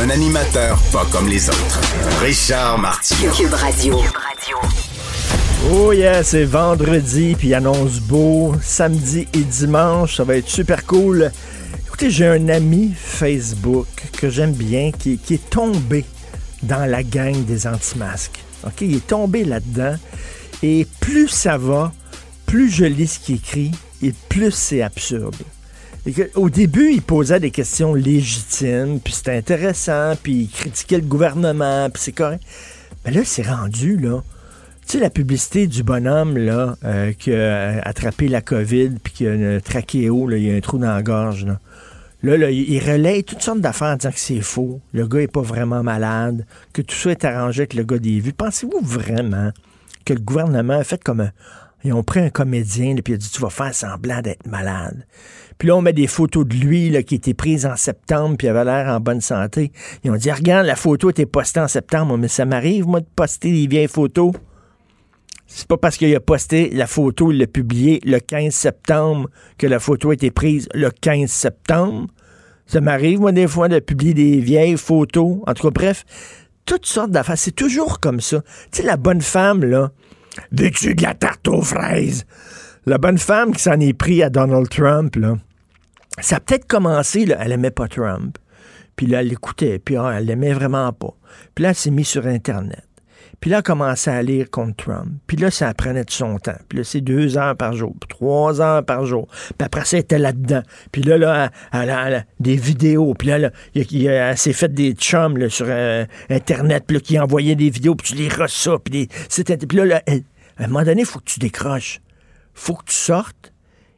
Un animateur pas comme les autres. Richard Martineau. Cube Radio. Oh yeah, c'est vendredi, puis il annonce beau. Samedi et dimanche, ça va être super cool. Écoutez, j'ai un ami Facebook que j'aime bien qui, qui est tombé dans la gang des anti-masques. OK, il est tombé là-dedans. Et plus ça va, plus je lis ce qu'il écrit et plus c'est absurde. Au début, il posait des questions légitimes, puis c'était intéressant, puis il critiquait le gouvernement, puis c'est correct. Mais là, c'est rendu, là. Tu sais, la publicité du bonhomme, là, euh, qui a attrapé la COVID, puis qui a une trachéo, là, il y a un trou dans la gorge, là. Là, là, il relaye toutes sortes d'affaires en disant que c'est faux. Le gars est pas vraiment malade, que tout ça est arrangé avec le gars des vues. Pensez-vous vraiment que le gouvernement a fait comme un... Ils ont pris un comédien, là, puis il a dit Tu vas faire semblant d'être malade. Puis là, on met des photos de lui là, qui étaient prises en septembre, puis il avait l'air en bonne santé. Ils ont dit Regarde, la photo était postée en septembre, mais ça m'arrive, moi, de poster des vieilles photos. C'est pas parce qu'il a posté la photo, il l'a publiée le 15 septembre que la photo a été prise le 15 septembre. Ça m'arrive, moi, des fois, de publier des vieilles photos. En tout cas, bref, toutes sortes d'affaires. C'est toujours comme ça. Tu sais, la bonne femme, là, veux-tu de la tarte aux fraises? La bonne femme qui s'en est pris à Donald Trump, là, ça a peut-être commencé, elle aimait pas Trump. Puis là, elle l'écoutait, puis ah, elle l'aimait vraiment pas. Puis là, elle s'est mise sur Internet. Puis là, elle a commencé à lire contre Trump. Puis là, ça prenait de son temps. Puis là, c'est deux heures par jour, puis trois heures par jour. Puis après ça, elle était là-dedans. Puis là, là, elle, elle elle des vidéos. Puis là, là, elle s'est fait des chums sur euh, Internet, puis là, qui envoyaient des vidéos, puis tu les reçois. Puis, puis là, à un moment donné, il faut que tu décroches. faut que tu sortes.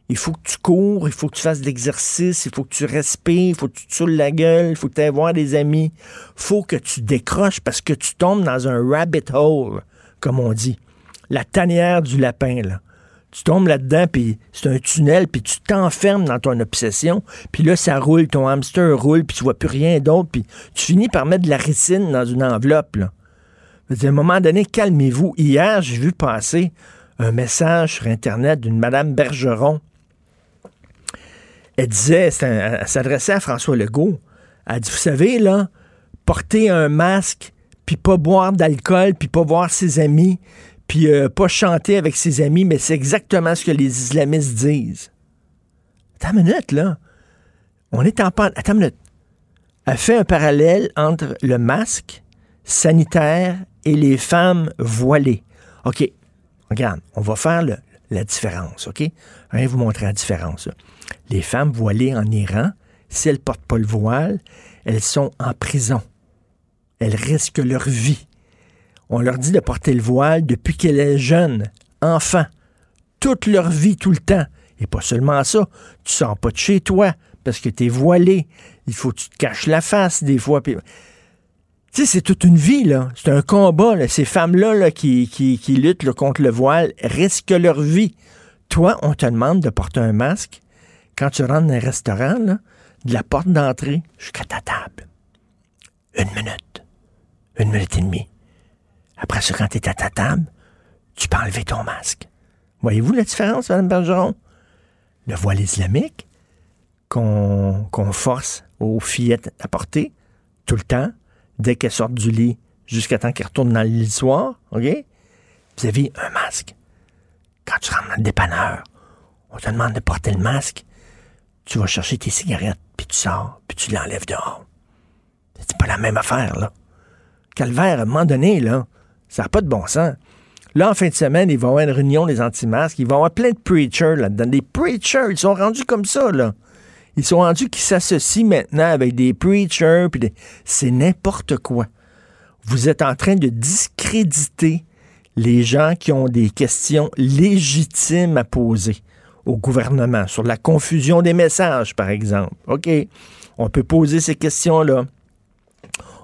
Il faut que tu cours, il faut que tu fasses de l'exercice, il faut que tu respires, il faut que tu te la gueule, il faut que tu ailles voir des amis. faut que tu décroches parce que tu tombes dans un rabbit hole, comme on dit. La tanière du lapin, là. Tu tombes là-dedans, puis c'est un tunnel, puis tu t'enfermes dans ton obsession, puis là, ça roule, ton hamster roule, puis tu vois plus rien d'autre, puis tu finis par mettre de la ricine dans une enveloppe, là. À un moment donné, calmez-vous. Hier, j'ai vu passer un message sur Internet d'une Madame Bergeron. Elle disait, elle s'adressait à François Legault. Elle dit, vous savez, là, porter un masque, puis pas boire d'alcool, puis pas voir ses amis, puis euh, pas chanter avec ses amis, mais c'est exactement ce que les islamistes disent. Attends une minute, là. On est en pan... Attends une minute. Elle fait un parallèle entre le masque sanitaire et les femmes voilées. OK. Regarde, on va faire la différence, OK? Je vais vous montrer la différence. là. Les femmes voilées en Iran, si elles ne portent pas le voile, elles sont en prison. Elles risquent leur vie. On leur dit de porter le voile depuis qu'elles sont jeunes, enfants, toute leur vie, tout le temps. Et pas seulement ça, tu sors pas de chez toi parce que tu es voilé. Il faut que tu te caches la face des fois. tu sais, c'est toute une vie, là. C'est un combat. Ces femmes-là là, qui, qui, luttent contre le voile risquent leur vie. Toi, on te demande de porter un masque quand tu rentres dans un restaurant, là, de la porte d'entrée jusqu'à ta table. Une minute. Une minute et demie. Après ça, quand tu es à ta table, tu peux enlever ton masque. Voyez-vous la différence, Mme Bergeron? Le voile islamique qu'on force aux fillettes à porter tout le temps, dès qu'elles sortent du lit jusqu'à temps qu'elles retournent dans le lit soir, OK? Vous avez un masque. Quand tu rentres dans le dépanneur, on te demande de porter le masque. Tu vas chercher tes cigarettes, puis tu sors, puis tu l'enlèves dehors. C'est pas la même affaire, là. Calvaire, à un moment donné, là, ça n'a pas de bon sens. Là, en fin de semaine, il va y avoir une réunion des anti-masques. Il va y avoir plein de preachers là-dedans. Des preachers, ils sont rendus comme ça, là. Ils sont rendus qui s'associent maintenant avec des preachers. puis des- C'est n'importe quoi. Vous êtes en train de discréditer les gens qui ont des questions légitimes à poser au gouvernement sur la confusion des messages, par exemple. OK, on peut poser ces questions-là.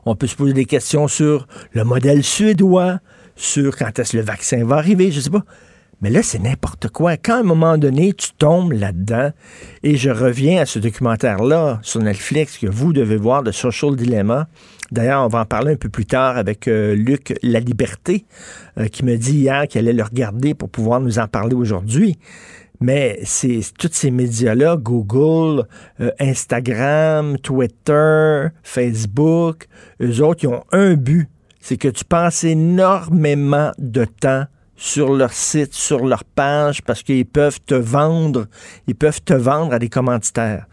On peut se poser des questions sur le modèle suédois, sur quand est-ce que le vaccin va arriver, je sais pas. Mais là, c'est n'importe quoi. Quand à un moment donné, tu tombes là-dedans, et je reviens à ce documentaire-là sur Netflix que vous devez voir, de Social Dilemma. D'ailleurs, on va en parler un peu plus tard avec euh, Luc La Liberté, euh, qui me dit hier qu'il allait le regarder pour pouvoir nous en parler aujourd'hui. Mais c'est tous ces médias-là, Google, euh, Instagram, Twitter, Facebook, eux autres, ils ont un but, c'est que tu passes énormément de temps sur leur site, sur leur page, parce qu'ils peuvent te vendre, ils peuvent te vendre à des commanditaires.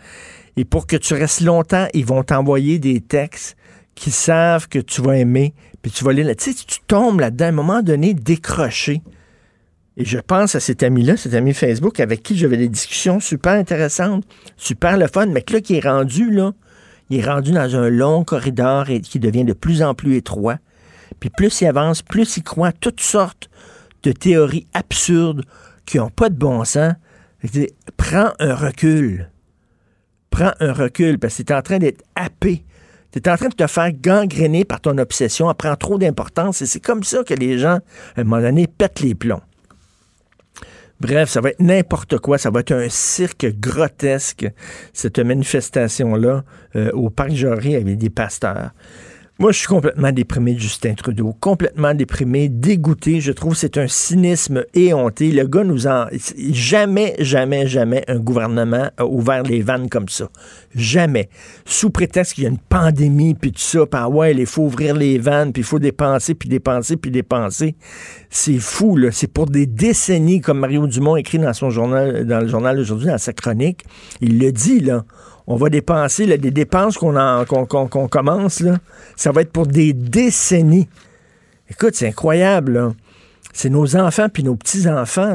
Et pour que tu restes longtemps, ils vont t'envoyer des textes qui savent que tu vas aimer, puis tu vas lire. Tu sais, tu tombes là-dedans, à un moment donné, décroché. Et je pense à cet ami-là, cet ami Facebook, avec qui j'avais des discussions super intéressantes, super le fun, mais que là, qui est rendu, là, il est rendu dans un long corridor qui devient de plus en plus étroit. Puis plus il avance, plus il croit toutes sortes de théories absurdes qui n'ont pas de bon sens. Prends un recul. Prends un recul parce que tu es en train d'être happé. Tu es en train de te faire gangréner par ton obsession. Elle prend trop d'importance et c'est comme ça que les gens, à un moment donné, pètent les plombs. Bref, ça va être n'importe quoi. Ça va être un cirque grotesque, cette manifestation-là, euh, au Parc Jory avec des pasteurs. Moi, je suis complètement déprimé de Justin Trudeau, complètement déprimé, dégoûté. Je trouve que c'est un cynisme éhonté. Le gars nous en... Jamais, jamais, jamais un gouvernement a ouvert les vannes comme ça. Jamais. Sous prétexte qu'il y a une pandémie, puis tout ça, puis ah ouais, il faut ouvrir les vannes, puis il faut dépenser, puis dépenser, puis dépenser. C'est fou, là. C'est pour des décennies, comme Mario Dumont écrit dans son journal, dans le journal aujourd'hui, dans sa chronique. Il le dit, là on va dépenser là, des dépenses qu'on commence, ça va être pour des décennies. Écoute, c'est incroyable. C'est nos enfants puis nos petits-enfants.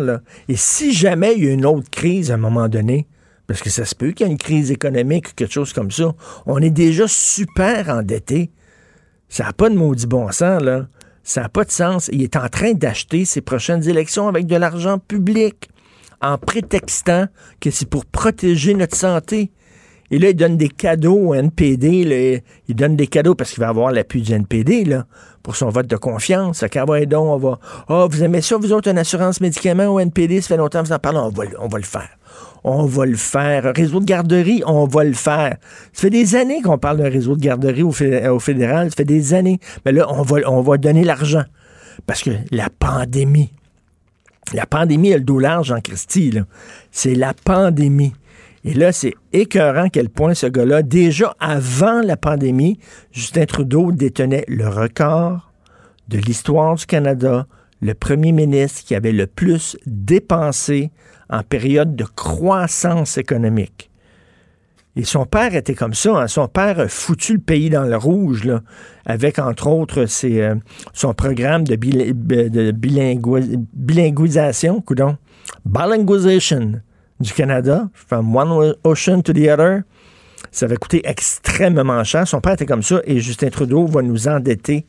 Et si jamais il y a une autre crise à un moment donné, parce que ça se peut qu'il y ait une crise économique ou quelque chose comme ça, on est déjà super endetté. Ça n'a pas de maudit bon sens, là. Ça n'a pas de sens. Il est en train d'acheter ses prochaines élections avec de l'argent public, en prétextant que c'est pour protéger notre santé. Et là, il donne des cadeaux au NPD. Il donne des cadeaux parce qu'il va avoir l'appui du NPD là, pour son vote de confiance. À ah donc, on va. Ah, vous aimez ça, vous autres, une assurance médicaments au NPD? Ça fait longtemps que vous en parlez. On va, le faire. On va le faire. Réseau de garderie, on va le faire. Ça fait des années qu'on parle d'un réseau de garderie au, fédéral. Ça fait des années. Mais là, on va, on va donner l'argent. Parce que la pandémie, la pandémie a le dos large en Christie. C'est la pandémie. Et là, c'est écœurant quel point ce gars-là, déjà avant la pandémie, Justin Trudeau détenait le record de l'histoire du Canada, le premier ministre qui avait le plus dépensé en période de croissance économique. Et son père était comme ça. Hein. Son père a foutu le pays dans le rouge, là, avec, entre autres, ses, euh, son programme de, de bilinguisation, coudon, bilinguisation du Canada, from one ocean to the other. Ça va coûter extrêmement cher. Son père était comme ça et Justin Trudeau va nous endetter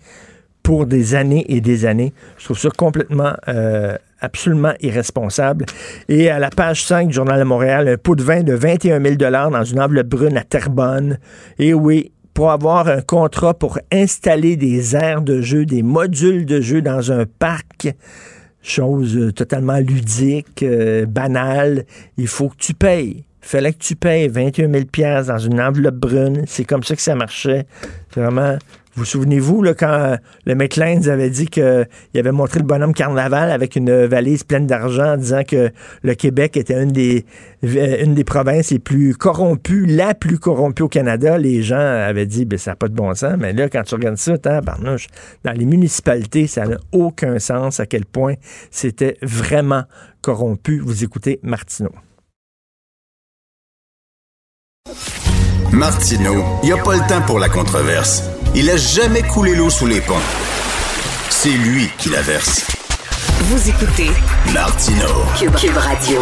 pour des années et des années. Je trouve ça complètement, euh, absolument irresponsable. Et à la page 5 du Journal de Montréal, un pot de vin de 21 000 dans une enveloppe brune à Terrebonne. Et oui, pour avoir un contrat pour installer des aires de jeu, des modules de jeu dans un parc, chose euh, totalement ludique, euh, banale. Il faut que tu payes. Fallait que tu payes 21 000 dans une enveloppe brune. C'est comme ça que ça marchait. Vraiment. Vous souvenez-vous, là, quand euh, le McLean avait dit qu'il avait montré le bonhomme carnaval avec une valise pleine d'argent en disant que le Québec était une des, des provinces les plus corrompues, la plus corrompue au Canada, les gens avaient dit, ben, ça n'a pas de bon sens. Mais là, quand tu regardes ça, barnouche, dans les municipalités, ça n'a aucun sens à quel point c'était vraiment corrompu. Vous écoutez Martineau. Martineau, il n'y a pas le temps pour la controverse. Il a jamais coulé l'eau sous les ponts. C'est lui qui la verse. Vous écoutez Martineau. Cube, Radio.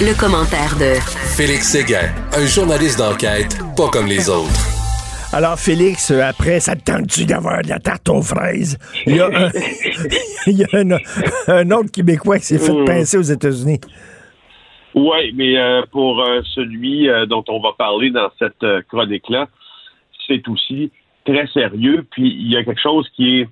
Le, commentaire de Félix Séguin, un journaliste d'enquête pas comme les autres. Alors, Félix, après, ça te tente-tu d'avoir de la tarte aux fraises? Il y a un, il y a un, autre Québécois qui s'est fait hmm. pincer aux États-Unis. Oui, mais euh, pour euh, celui euh, dont on va parler dans cette chronique-là, c'est aussi très sérieux. Puis il y a quelque chose qui est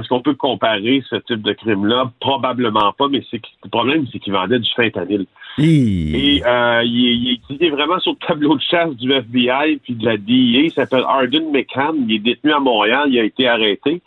est-ce qu'on peut comparer ce type de crime-là? Probablement pas, mais c'est le problème, c'est qu'il vendait du fentanyl. Et euh, il, est, vraiment sur le tableau de chasse du FBI puis de la DEA. Il s'appelle Arden McCann. Il est détenu à Montréal. Il a été arrêté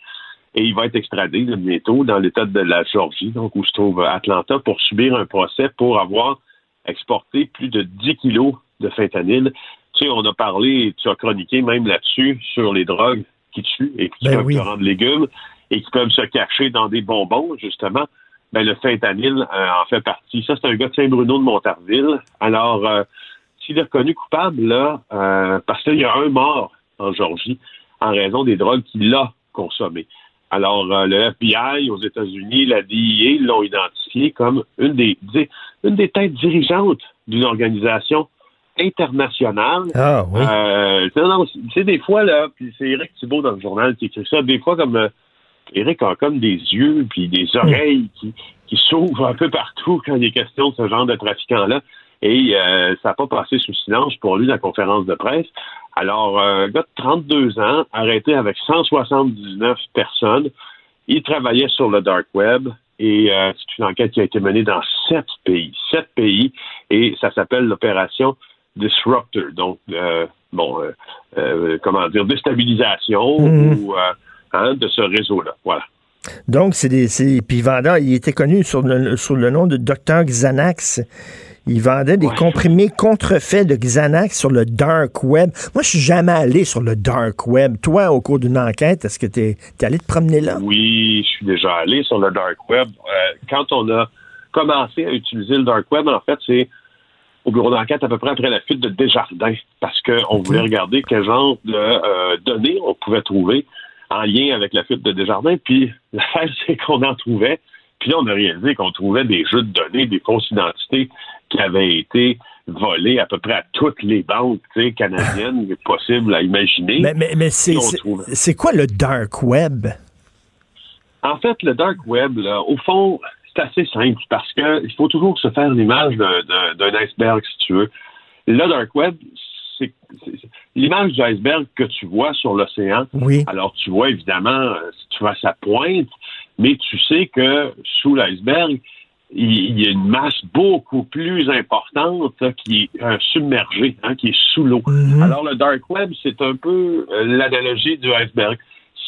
et il va être extradé bientôt dans l'État de la Georgie, donc où se trouve Atlanta, pour subir un procès pour avoir exporté plus de 10 kilos de fentanyl. Tu sais, on a parlé, tu as chroniqué même là-dessus, sur les drogues qui tuent et qui ben peuvent rendre légumes et qui peuvent se cacher dans des bonbons, justement. Ben, le fentanyl euh, en fait partie. Ça, c'est un gars de Saint-Bruno de Montarville. Alors, euh, s'il est reconnu coupable, là, euh, parce qu'il y a un mort en Georgie en raison des drogues qu'il a consommées. Alors, le FBI aux États-Unis, la DIA l'ont identifié comme une des, une des têtes dirigeantes d'une organisation internationale. Ah oui. c'est des fois, là, puis c'est Eric Thibault dans le journal qui écrit ça, des fois comme Eric a comme des yeux puis des oreilles qui, qui s'ouvrent un peu partout quand il est question de ce genre de trafiquants-là. Et euh, ça n'a pas passé sous silence pour lui la conférence de presse. Alors, euh, un gars de 32 ans, arrêté avec 179 personnes, il travaillait sur le dark web et euh, c'est une enquête qui a été menée dans sept pays, sept pays, et ça s'appelle l'opération Disruptor. Donc, bon, comment dire, déstabilisation mmh. ou Hein, de ce réseau-là. Voilà. Donc, c'est des. Puis vendeur, il était connu sur le, le nom de Dr Xanax. Il vendait des comprimés contrefaits de Xanax sur le dark web. Moi, je suis jamais allé sur le dark web. Toi, au cours d'une enquête, est-ce que tu es, allé te promener là? Oui, je suis déjà allé sur le dark web. Euh, quand on a commencé à utiliser le dark web, en fait, c'est au bureau d'enquête à peu près après la fuite de Desjardins, parce qu'on voulait regarder quel genre de euh, données on pouvait trouver en lien avec la fuite de Desjardins. Puis l'affaire, c'est qu'on en trouvait. Puis là, on a réalisé qu'on trouvait des jeux de données, des fausses identités qui avaient été volées à peu près à toutes les banques canadiennes possibles à imaginer. Mais, mais, mais c'est quoi le dark web? En fait, le dark web, là, au fond, c'est assez simple parce qu'il faut toujours se faire l'image d'un iceberg, si tu veux. Le dark web, c'est l'image du iceberg que tu vois sur l'océan. Oui. Alors, tu vois évidemment, euh, tu vois sa pointe, mais tu sais que sous l'iceberg, il y a une masse beaucoup plus importante qui est euh, submergée, hein, qui est sous l'eau. Mhm. Alors, le dark web, c'est un peu euh, l'analogie du iceberg.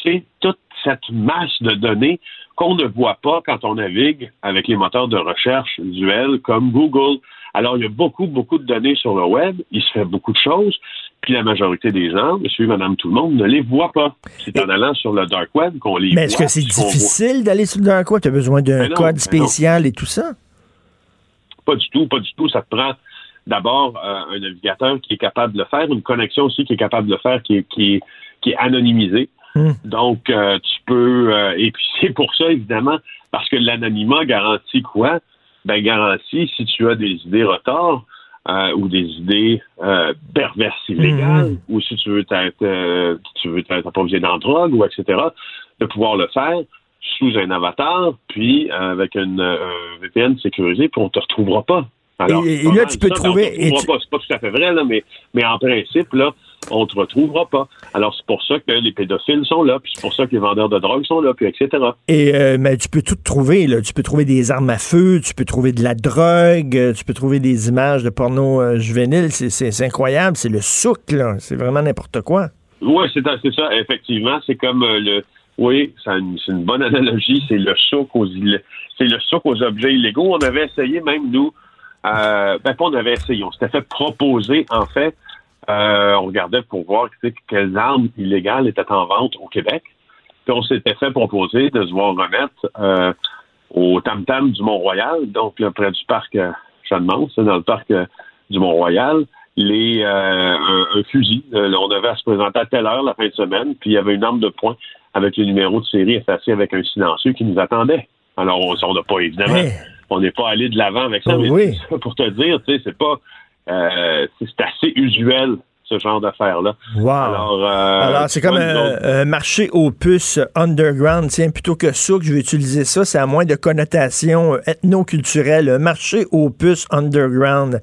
C'est toute cette masse de données qu'on ne voit pas quand on navigue avec les moteurs de recherche visuels comme Google. Alors, il y a beaucoup, beaucoup de données sur le web. Il se fait beaucoup de choses. Puis la majorité des gens, monsieur, madame, tout le monde, ne les voit pas. C'est en allant sur le dark web qu'on les voit. Mais est-ce que c'est difficile d'aller sur le dark web? Tu as besoin d'un code spécial et tout ça? Pas du tout, pas du tout. Ça te prend d'abord euh, un navigateur qui est capable de le faire, une connexion aussi qui est capable de le faire, qui est, qui qui est anonymisée. Hmm. Donc, euh, tu peux... Euh, et puis, c'est pour ça, évidemment, parce que l'anonymat garantit quoi? ben garantit si tu as des idées retards euh, ou des idées euh, perverses illégales, mhm. ou si tu veux t'être euh, tu veux t'approvisionner en drogue ou etc., de pouvoir le faire sous un avatar, puis avec une VPN sécurisée, puis on te retrouvera pas. Alors, et, là, tu peux trouver. C'est pas tout à fait vrai, là, mais, mais en principe, là, on ne te retrouvera pas. Alors, c'est pour ça que les pédophiles sont là, puis c'est pour ça que les vendeurs de drogue sont là, puis etc. Et euh, mais tu peux tout trouver, là. Tu peux trouver des armes à feu, tu peux trouver de la drogue, euh, tu peux trouver des images de porno euh, juvénile. C'est incroyable, c'est le souk, là. C'est vraiment n'importe quoi. Oui, c'est ça, effectivement. C'est comme le... Oui, c'est une, bonne analogie. C'est le souk aux c'est le souk aux objets illégaux. On avait essayé, même nous, euh, ben, on avait essayé. On s'était fait proposer, en fait, euh, on regardait pour voir quelles armes illégales étaient en vente au Québec. Puis on s'était fait proposer de se voir remettre euh, au Tam-Tam du Mont-Royal, donc près du parc euh, Jeanne-Mance, dans le parc euh, du Mont-Royal, les un, fusil. on devait se présenter à telle heure la fin de semaine, puis il y avait une arme de poing avec le numéro de série effacé avec un silencieux qui nous attendait. Alors, on n'a pas, évidemment, on n'est pas allé de l'avant avec ça, mais pour te dire, tu sais, c'est pas, euh, c'est assez usuel ce genre d'affaires-là. Wow. Alors, Alors c'est comme un, marché aux puces underground. Tiens, plutôt que ça, que je vais utiliser ça, c'est à moins de connotation ethno-culturelle. Un marché aux puces underground.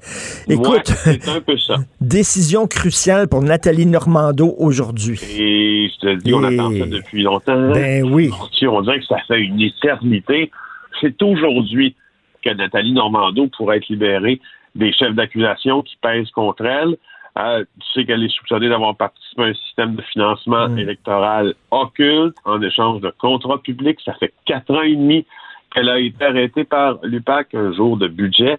Écoute, c'est un peu ça. décision cruciale pour Nathalie Normando aujourd'hui. Et je te dis, on attend ça depuis longtemps. Ben oui. On dirait que ça fait une éternité. C'est aujourd'hui que Nathalie Normando pourrait être libérée des chefs d'accusation qui pèsent contre elle. Euh, tu sais qu'elle est soupçonnée d'avoir participé à un système de financement mm. électoral occulte en échange de contrats publics. Ça fait quatre ans et demi qu'elle a été arrêtée par l'UPAC un jour de budget.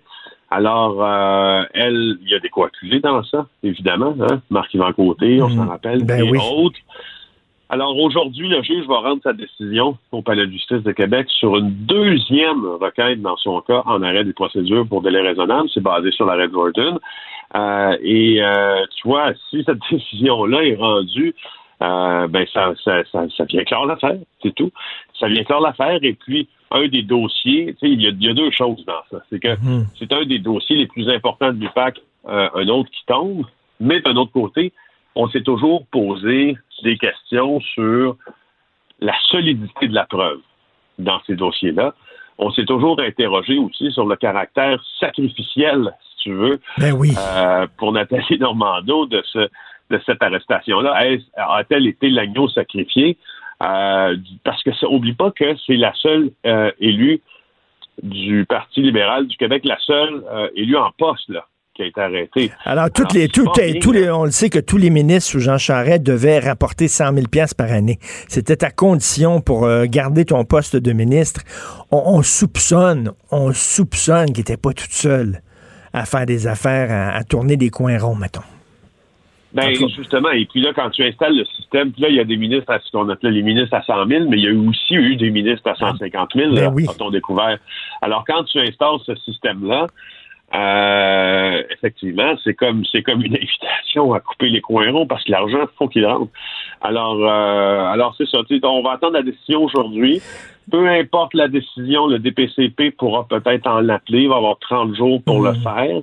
Alors, euh, elle, il y a des coaculés dans ça, évidemment. Hein? Marc-Yvan Côté, on s'en mm. rappelle, ben et autres. Alors aujourd'hui, le juge va rendre sa décision au Palais de justice de Québec sur une deuxième requête dans son cas en arrêt des procédures pour délai raisonnable. C'est basé sur l'arrêt de Gordon. Euh, et euh, tu vois, si cette décision-là est rendue, euh, ben ça, ça, ça, ça vient clore l'affaire, c'est tout. Ça vient clore l'affaire. Et puis, un des dossiers, tu sais, il y, a, y a deux choses dans ça. C'est que mhm. c'est un des dossiers les plus importants du PAC, euh, un autre qui tombe, mais d'un autre côté, on s'est toujours posé des questions sur la solidité de la preuve dans ces dossiers-là. On s'est toujours interrogé aussi sur le caractère sacrificiel, si tu veux, ben oui. euh, pour Nathalie Normando de, ce, de cette arrestation-là. A-t-elle été l'agneau sacrifié? Euh, parce que ça, oublie pas que c'est la seule euh, élue du Parti libéral du Québec, la seule élue en poste là, qui a été arrêté. Alors, toutes les, tous les, on le sait que tous les ministres sous Jean Charest devaient rapporter 100 000 par année. C'était à condition pour euh, garder ton poste de ministre. On, soupçonne, on soupçonne qu'il n'était pas toute seule à faire des affaires, à, tourner des coins ronds, mettons. Ben, justement, et puis là, quand tu installes le système, puis là, il y a des ministres à ce qu'on appelle les ministres à 100 000, mais il y a aussi eu des ministres à 150 000, ben oui. quand on découvert. Alors, quand tu installes ce système-là, euh, effectivement, c'est comme c'est comme une invitation à couper les coins ronds parce que l'argent faut qu'il rentre. Alors euh, alors c'est ça. On va attendre la décision aujourd'hui. Peu importe la décision, le DPCP pourra peut-être en appeler. Il va avoir 30 jours pour le mmh. faire.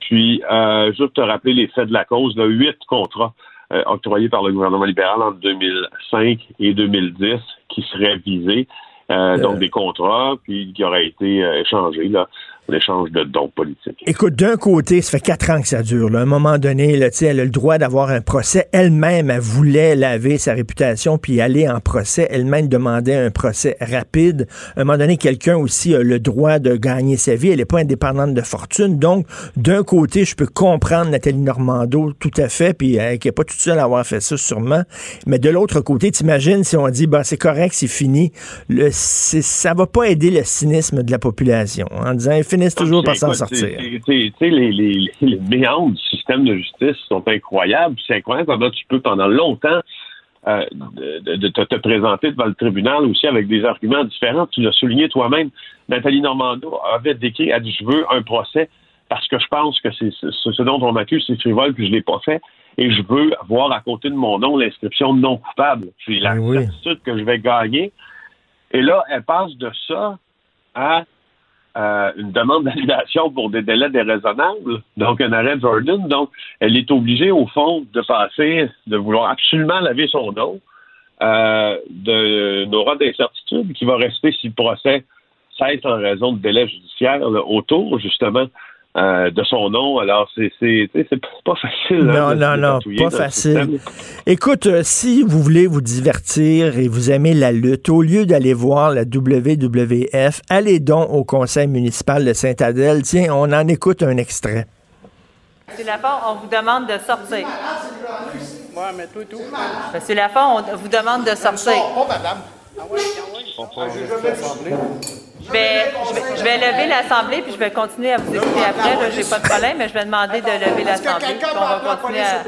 Puis euh, juste te rappeler les faits de la cause, de huit contrats euh, octroyés par le gouvernement libéral en 2005 et 2010 qui seraient visés. Euh, donc des contrats, puis qui auraient été échangés là, l'échange de dons politiques. Écoute, d'un côté, ça fait quatre ans que ça dure. À un moment donné, là, elle a le droit d'avoir un procès. Elle-même, elle voulait laver sa réputation puis aller en procès. Elle-même demandait un procès rapide. À un moment donné, quelqu'un aussi a le droit de gagner sa vie. Elle n'est pas indépendante de fortune. Donc, d'un côté, je peux comprendre Nathalie Normando tout à fait, puis elle n'est pas toute seule à avoir fait ça sûrement. Mais de l'autre côté, t'imagines si on dit, ben, c'est correct, c'est fini. Le, ça va pas aider le cynisme de la population en disant, finissent toujours par s'en sortir. Tu sais, les, les, les méandres du système de justice sont incroyables. C'est incroyable comment tu peux pendant longtemps euh, de, te, présenter devant le tribunal aussi avec des arguments différents. Tu l'as souligné toi-même. Nathalie Normando avait décrit, a dit, je veux un procès parce que je pense que c'est ce dont on m'accuse, c'est frivole, puis je l'ai pas fait. Et je veux avoir à côté de mon nom l'inscription non coupable. J'ai la ben certitude que je vais gagner. Et là, elle passe de ça à euh, une demande d'annulation pour des délais déraisonnables, donc un arrêt Jordan. Donc, elle est obligée, au fond, de passer, de vouloir absolument laver son nom euh, d'une aura d'incertitude qui va rester si le procès cesse en raison de délais judiciaires autour, justement, euh, de son nom. Alors, c'est pas facile. Non, non, non, pas facile. Écoute, euh, si vous voulez vous divertir et vous aimez la lutte, au lieu d'aller voir la WWF, allez donc au conseil municipal de Saint-Adèle. Tiens, on en écoute un extrait. C'est la fin, on vous demande de sortir. Ouais, mais tout et tout. C'est la fin, on vous demande de sortir. Oh, madame. Ah oui, ah oui. On peut je vais, je vais, lever l'Assemblée, puis je vais continuer à vous écouter après. Je n'ai pas de problème, mais je vais demander de lever l'Assemblée. On va continuer à...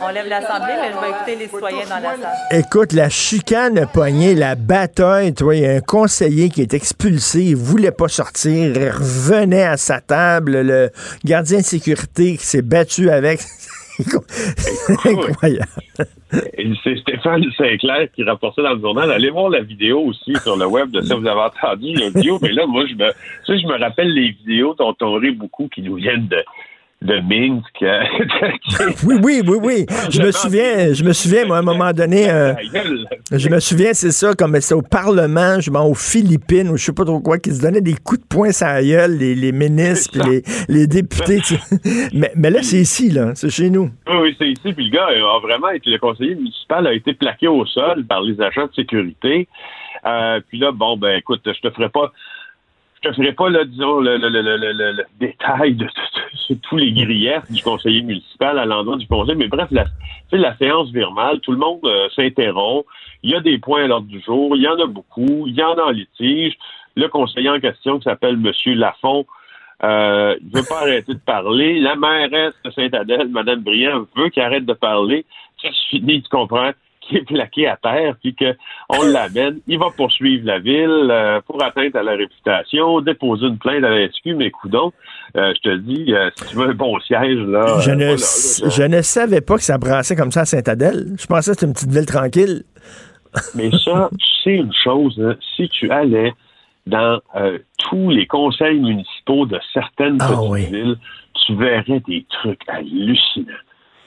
On lève l'Assemblée, mais je vais écouter les citoyens dans la salle. Écoute, la chicane a pogné, la bataille. Toi, il y a un conseiller qui est expulsé, il voulait pas sortir, il revenait à sa table. Le gardien de sécurité qui s'est battu avec. incroyable. C'est Stéphane Sinclair qui rapportait dans le journal. Allez voir la vidéo aussi sur le web de ça. Vous avez entendu l'audio, mais là, moi, je me, je me rappelle les vidéos dont on rit beaucoup qui nous viennent de, de Minsk. Oui, oui, oui, oui. Je me souviens, je me souviens, moi, à un moment donné, euh, je me souviens, c'est ça, comme c'est au Parlement, je m'en aux Philippines, ou je sais pas trop quoi, qui se donnaient des coups de poing sur la gueule, les, les ministres, puis les, les députés. mais, mais là, c'est ici, là. C'est chez nous. Oui, oui, c'est ici. Puis le gars a vraiment été, le conseiller municipal a été plaqué au sol par les agents de sécurité. Euh, puis là, bon, ben écoute, je te ferai pas. Je te ferai pas, là, disons, le, le, le, le, détail de, de- de- tous les griefs du conseiller municipal à l'endroit du conseil, mais bref, la, la séance vire mal, tout le monde euh, s'interrompt, il y a des points à l'ordre du jour, il y en a beaucoup, il y en a en litige. Le conseiller en question, qui s'appelle M. Lafont, euh, il veut pas arrêter de parler. La mairesse de Saint-Adèle, Mme Briand, veut qu'il arrête de parler. Ça se finit, tu comprends, qu'il est plaqué à terre, puis qu'on l'amène. Il va poursuivre la ville euh, pour atteinte à la réputation, déposer une plainte à la SQ, mais coudon, euh, je te dis, euh, si tu veux un bon siège, là... je, euh, ne, voilà, s- là, je ne savais pas que ça brassait comme ça à Saint-Adèle. Je pensais que c'était une petite ville tranquille. Mais ça, c'est une chose, hein, si tu allais dans tous les conseils municipaux de certaines Ah petites oui. villes, tu verrais des trucs hallucinants.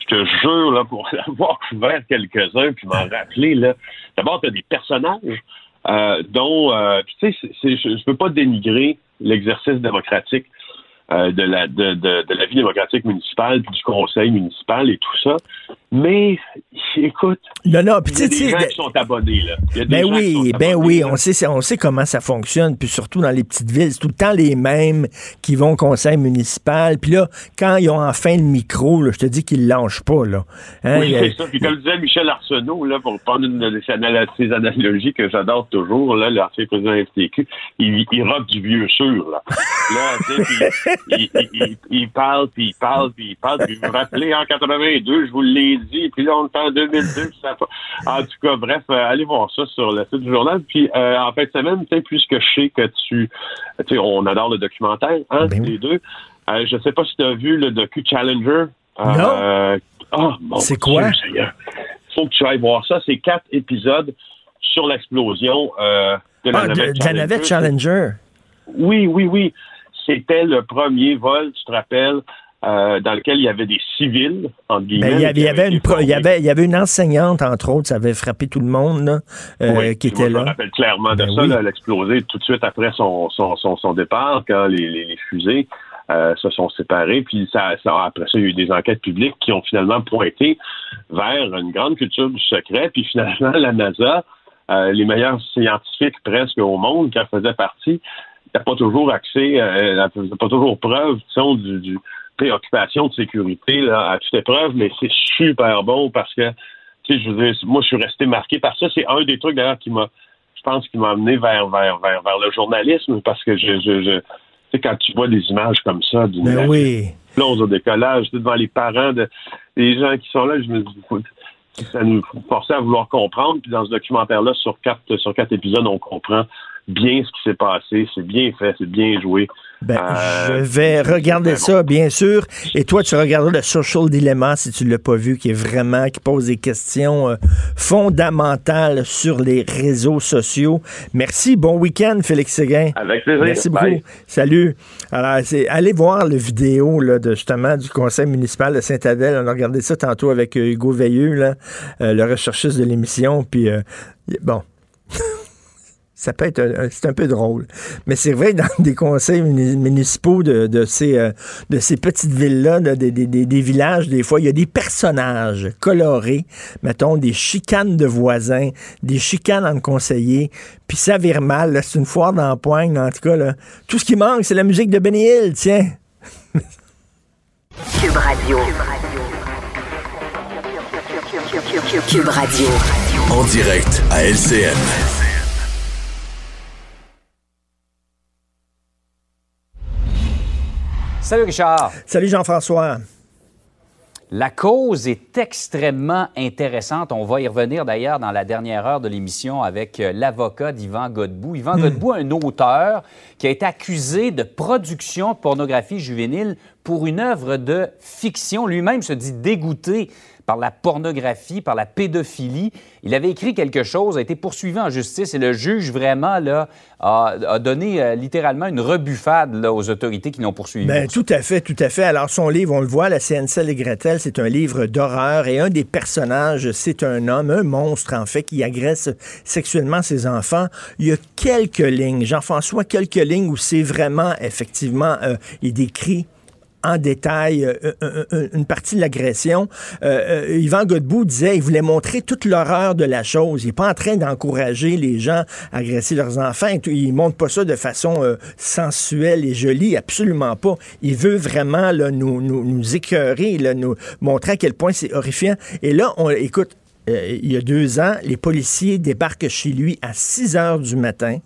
Je te jure, là, pour avoir couvert quelques-uns puis m'en rappeler, là, d'abord, tu as des personnages euh, dont, euh, tu sais, je ne veux pas dénigrer l'exercice démocratique euh, de, la, de, de, de la vie démocratique municipale, du conseil municipal et tout ça, mais écoute, Non, non, il y a des gens qui sont abonnés, là. Il y a des Ben gens qui oui, sont ben abonnés, oui, là. on sait, on sait comment ça fonctionne, puis surtout dans les petites villes, c'est tout le temps les mêmes qui vont au conseil municipal. Puis là, quand ils ont enfin le micro, là, je te dis qu'ils ne lâchent pas, là. Hein, Oui, c'est ça. Puis comme disait Michel Arsenault, là, pour prendre une de ses anal- ses analogies que j'adore toujours, là, l'ancien président FTQ, il, il rock du vieux sûr, là. Là, tu sais, puis il, il, il- il parle, puis il parle, puis il parle, puis vous vous rappelez, en 82, je vous l'ai dit, puis là, on est en 2002, puis ça En tout cas, bref, euh, allez voir ça sur le site du journal. Puis, euh, en fin de semaine, tu sais, puisque je sais que tu... Tu sais, on adore le documentaire, hein, Ben oui. les deux. Euh, je sais pas si tu as vu le docu Challenger. Non. Euh, oh, mon C'est quoi? Seigneur. faut que tu ailles voir ça. C'est quatre épisodes sur l'explosion euh, de la Ah, de, navette de la navette Challenger. Oui, oui, oui. C'était le premier vol, tu te rappelles, euh, dans lequel il y avait des civils, entre guillemets. Ben, il y avait, il y qui avait avaient une été pro- il y formés. avait, il y avait une enseignante, entre autres, ça avait frappé tout le monde, là, euh, Oui, qui moi, était Je me là. rappelle clairement de Ben ça. là, elle a explosé tout de suite après son, son, son, son départ, quand les, les, les fusées euh, se sont séparées. Puis ça, ça- après ça, il y a eu des enquêtes publiques qui ont finalement pointé vers une grande culture du secret. Puis finalement, la NASA, euh, les meilleurs scientifiques presque au monde qui en faisaient partie, n'avaient pas toujours accès, euh, n'avaient pas toujours preuve disons, du, du préoccupation de sécurité là, à toute épreuve, mais c'est super bon parce que tu sais, je veux dire, moi, je suis resté marqué par ça. C'est un des trucs, d'ailleurs, qui m'a, je pense, qui m'a amené vers, vers, vers, vers le journalisme, parce que je, je, je tu sais, quand tu vois des images comme ça, d'une Ben oui. explose au décollage, devant les parents de, des gens qui sont là, je me dis, ça nous forçait à vouloir comprendre. Puis dans ce documentaire-là, sur quatre, sur quatre épisodes, on comprend bien ce qui s'est passé. C'est bien fait, c'est bien joué. Ben, Euh, je vais regarder ça, bien sûr. Et toi, tu regarderas le Social Dilemma si tu ne l'as pas vu, qui est vraiment, qui pose des questions euh, fondamentales sur les réseaux sociaux. Merci. Bon week-end, Félix Séguin. Avec plaisir. Merci beaucoup. Bye. Salut. Alors, allez voir le vidéo là, de, justement du conseil municipal de Saint-Adèle. On a regardé ça tantôt avec euh, Hugo Veilleux, là, euh, le recherchiste de l'émission. Puis, bon. Ça peut être c'est un peu drôle. Mais c'est vrai que dans des conseils muni- municipaux de, de ces, euh, de ces petites villes-là, de- des- des- des- des villages, des fois, il y a des personnages colorés, mettons, des chicanes de voisins, des chicanes entre conseillers, puis ça vire mal. là. C'est une foire d'empoigne, en tout cas. Là. Tout ce qui manque, c'est la musique de Benny Hill, tiens. Cube Radio. Cube Radio. En direct à LCN. Salut Richard. Salut Jean-François. La cause est extrêmement intéressante. On va y revenir d'ailleurs dans la dernière heure de l'émission avec euh, l'avocat d'Yvan Godbout. Yvan Godbout, un auteur qui a été accusé de production de pornographie juvénile pour une œuvre de fiction. Lui-même se dit dégoûté par la pornographie, par la pédophilie. Il avait écrit quelque chose, a été poursuivi en justice et le juge vraiment a, donné euh, littéralement une rebuffade aux autorités qui l'ont poursuivi. Ben, tout à fait, tout à fait. Alors son livre, on le voit, La CNC et Gretel, c'est un livre d'horreur et un des personnages, c'est un homme, un monstre en fait, qui agresse sexuellement ses enfants. Il y a quelques lignes, Jean-François, quelques lignes où c'est vraiment, effectivement, euh, il décrit en détail euh, euh, euh, une partie de l'agression. Yvan Godbout disait il voulait montrer toute l'horreur de la chose. Il n'est pas en train d'encourager les gens à agresser leurs enfants. Il ne montre pas ça de façon sensuelle et jolie, absolument pas. Il veut vraiment là, nous, nous, nous écœurer, là, nous montrer à quel point c'est horrifiant. Et là, on, écoute, il y a deux ans, les policiers débarquent chez lui à 6 heures du matin.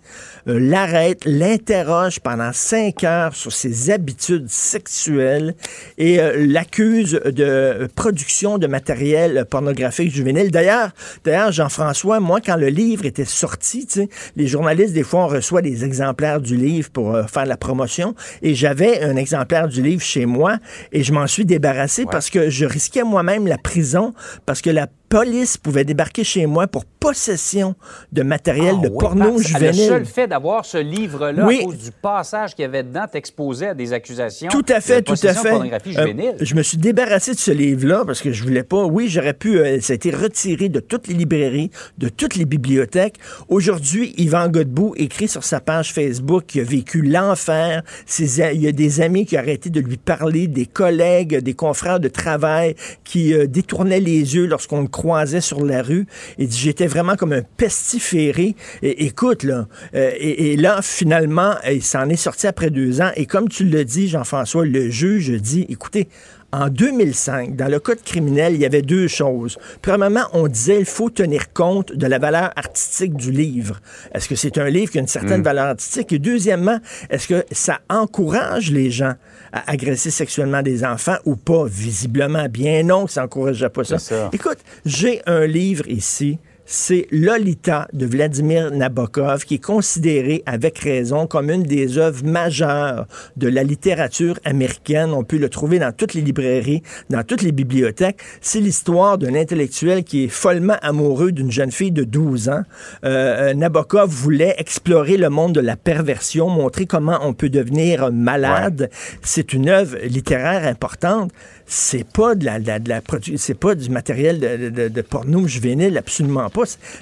Euh, l'arrête, l'interroge pendant cinq heures sur ses habitudes sexuelles et euh, l'accuse de production de matériel pornographique juvénile. D'ailleurs, d'ailleurs, Jean-François, moi, quand le livre était sorti, les journalistes, des fois, on reçoit des exemplaires du livre pour euh, faire la promotion et j'avais un exemplaire du livre chez moi et je m'en suis débarrassé parce que je risquais moi-même la prison parce que la police pouvait débarquer chez moi pour possession de matériel ah de porno juvénile. Le seul fait d'avoir ce livre-là, à cause du passage qu'il y avait dedans, t'exposait à des accusations. Tout à fait, tout à fait. Euh, je me suis débarrassé de ce livre-là parce que je voulais pas. Oui, j'aurais pu. Euh, ça a été retiré de toutes les librairies, de toutes les bibliothèques. Aujourd'hui, Yvan Godbout écrit sur sa page Facebook qu'il a vécu l'enfer. Il y a des amis qui ont arrêté de lui parler, des collègues, des confrères de travail qui euh, détournaient les yeux lorsqu'on le croisait sur la rue. Il dit j'étais vraiment comme un pestiféré. Et, écoute, là, euh, et, là, finalement, il s'en est sorti après deux ans. Et comme tu le dis, Jean-François, le juge dit, écoutez, en 2005, dans le code criminel, il y avait deux choses. Premièrement, on disait qu'il faut tenir compte de la valeur artistique du livre. Est-ce que c'est un livre qui a une certaine mm. valeur artistique? Et deuxièmement, est-ce que ça encourage les gens à agresser sexuellement des enfants ou pas? Visiblement, bien non, ça n'encourageait pas ça. Écoute, j'ai un livre ici c'est Lolita de Vladimir Nabokov, qui est considéré avec raison comme une des œuvres majeures de la littérature américaine. On peut le trouver dans toutes les librairies, dans toutes les bibliothèques. C'est l'histoire d'un intellectuel qui est follement amoureux d'une jeune fille de 12 ans. Euh, Nabokov voulait explorer le monde de la perversion, montrer comment on peut devenir malade. C'est une œuvre littéraire importante c'est pas de la, de la, c'est pas du matériel de, de, de, porno juvénile, absolument pas.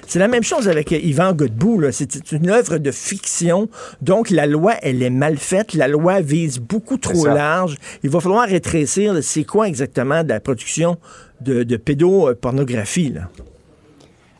C'est la même chose avec Yvan Godbout. C'est une œuvre de fiction. Donc, la loi, elle est mal faite. La loi vise beaucoup trop large. Il va falloir rétrécir. C'est quoi exactement de la production de, de pédopornographie, là?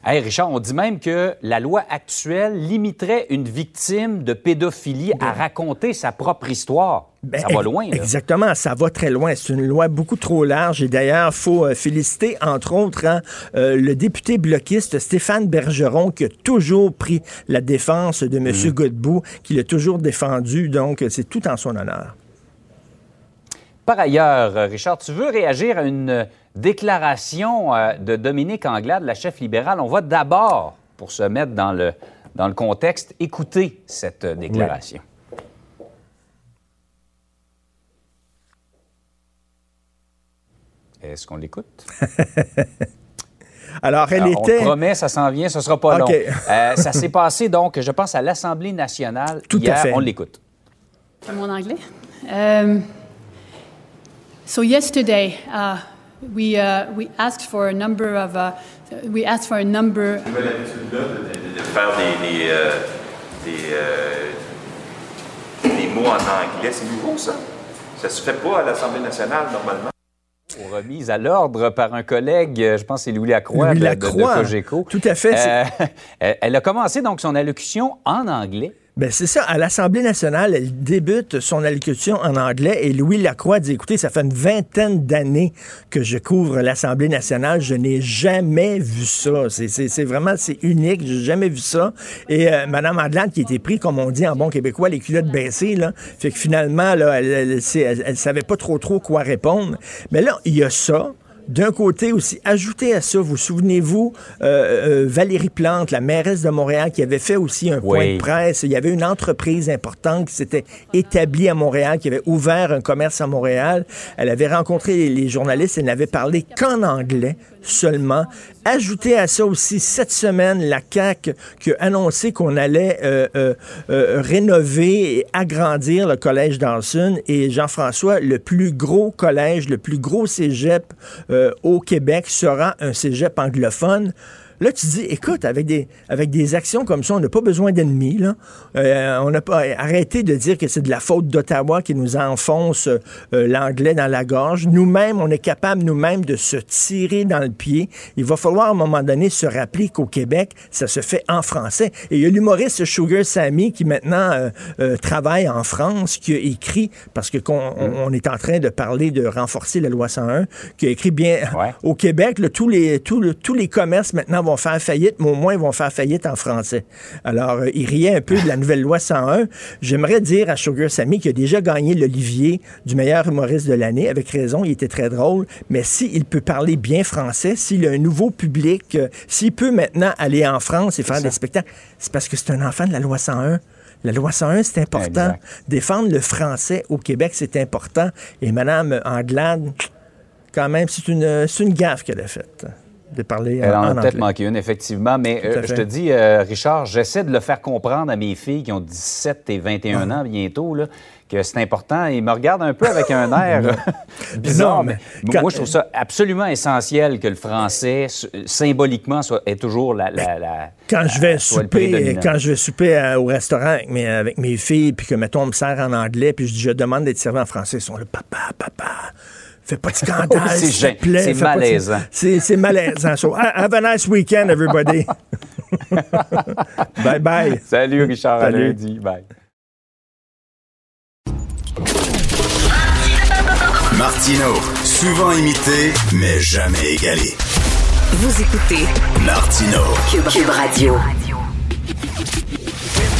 Hey Richard, on dit même que la loi actuelle limiterait une victime de pédophilie à raconter sa propre histoire. Ben, ça va loin. Exactement, ça va très loin. C'est une loi beaucoup trop large. Et d'ailleurs, il faut euh, féliciter, entre autres, hein, euh, le député bloquiste Stéphane Bergeron, qui a toujours pris la défense de M. Mm. Godbout, qui l'a toujours défendu. Donc, c'est tout en son honneur. Par ailleurs, Richard, tu veux réagir à une déclaration euh, de Dominique Anglade, la chef libérale. On va d'abord, pour se mettre dans le, dans le contexte, écouter cette déclaration. Est-ce qu'on l'écoute? Alors, elle était. On promet, ça s'en vient, ce sera pas long. Euh, ça s'est passé, donc, je pense, à l'Assemblée nationale. Tout hier. à fait. On l'écoute. Mon anglais. So, yesterday, uh, we, uh, we asked for a number of. Uh, we asked for a number. de, faire des, des, euh, des, euh, des mots en anglais. C'est nouveau, ça? Ça se fait pas à l'Assemblée nationale, normalement remise à l'ordre par un collègue, euh, je pense que c'est Louis Lacroix, Louis Lacroix. de, Tout à fait. Euh, elle a commencé donc son allocution en anglais. Ben c'est ça. À l'Assemblée nationale, elle débute son allocution en anglais et Louis Lacroix dit écoutez, ça fait une vingtaine d'années que je couvre l'Assemblée nationale. Je n'ai jamais vu ça. C'est vraiment c'est unique. J'ai jamais vu ça. Et euh, Mme Adlante, qui était pris, comme on dit en bon québécois, les culottes baissées, là, fait que finalement, là, elle, elle savait pas trop trop quoi répondre. Mais là, il y a ça. D'un côté aussi, ajoutez à ça, vous souvenez-vous, euh, euh, Valérie Plante, la mairesse de Montréal, qui avait fait aussi un point de presse. Il y avait une entreprise importante qui s'était établie à Montréal, qui avait ouvert un commerce à Montréal. Elle avait rencontré les, journalistes, elle n'avait parlé qu'en anglais seulement. Ajoutez à ça aussi cette semaine la CAC qui a annoncé qu'on allait euh, euh, euh, rénover et agrandir le collège d'Anson et Jean-François, le plus gros collège, le plus gros cégep au Québec sera un cégep anglophone. Là, tu dis, écoute, avec des, avec des actions comme ça, on n'a pas besoin d'ennemis. Là. Euh, on n'a pas arrêté de dire que c'est de la faute d'Ottawa qui nous enfonce euh, l'anglais dans la gorge. Nous-mêmes, on est capable nous-mêmes de se tirer dans le pied. Il va falloir à un moment donné se rappeler qu'au Québec, ça se fait en français. Et il y a l'humoriste Sugar Sammy qui maintenant euh, travaille en France, qui a écrit, parce que on, est en train de parler de renforcer la loi 101, qui a écrit bien au Québec, tous, les, tous, tous les commerces maintenant vont faire faillite, mais au moins ils vont faire faillite en français. Alors, euh, il riait un peu de la nouvelle loi 101. J'aimerais dire à Sugar Sammy qui a déjà gagné l'Olivier du meilleur humoriste de l'année, avec raison, il était très drôle, mais s'il peut parler bien français, s'il a un nouveau public, euh, s'il peut maintenant aller en France et faire des spectacles, c'est parce que c'est un enfant de la loi 101. La loi 101, c'est important. Défendre le français au Québec, c'est important. Et Mme Anglade, quand même, c'est une, une gaffe qu'elle a faite de parler Elle en, en a peut-être manqué une, effectivement. Mais euh, je te dis, euh, Richard, j'essaie de le faire comprendre à mes filles qui ont 17 et 21 ans bientôt, là, que c'est important. Ils me regardent un peu avec un air bizarre. mais, moi, je trouve ça absolument essentiel que le français, symboliquement, soit, est toujours la... quand, je vais souper, quand je vais souper au restaurant avec mes, avec mes filles, puis que, mettons, on me sert en anglais, puis je, je demande d'être servi en français, ils sont là, papa, papa Fais pas de scandale, s'il te plaît. C'est malaisant. C'est malaisant. So, have a nice weekend, everybody. bye bye. Salut, Richard. Salut. À lundi. Bye. Martino, souvent imité, mais jamais égalé. Vous écoutez Martino, Cube, Radio.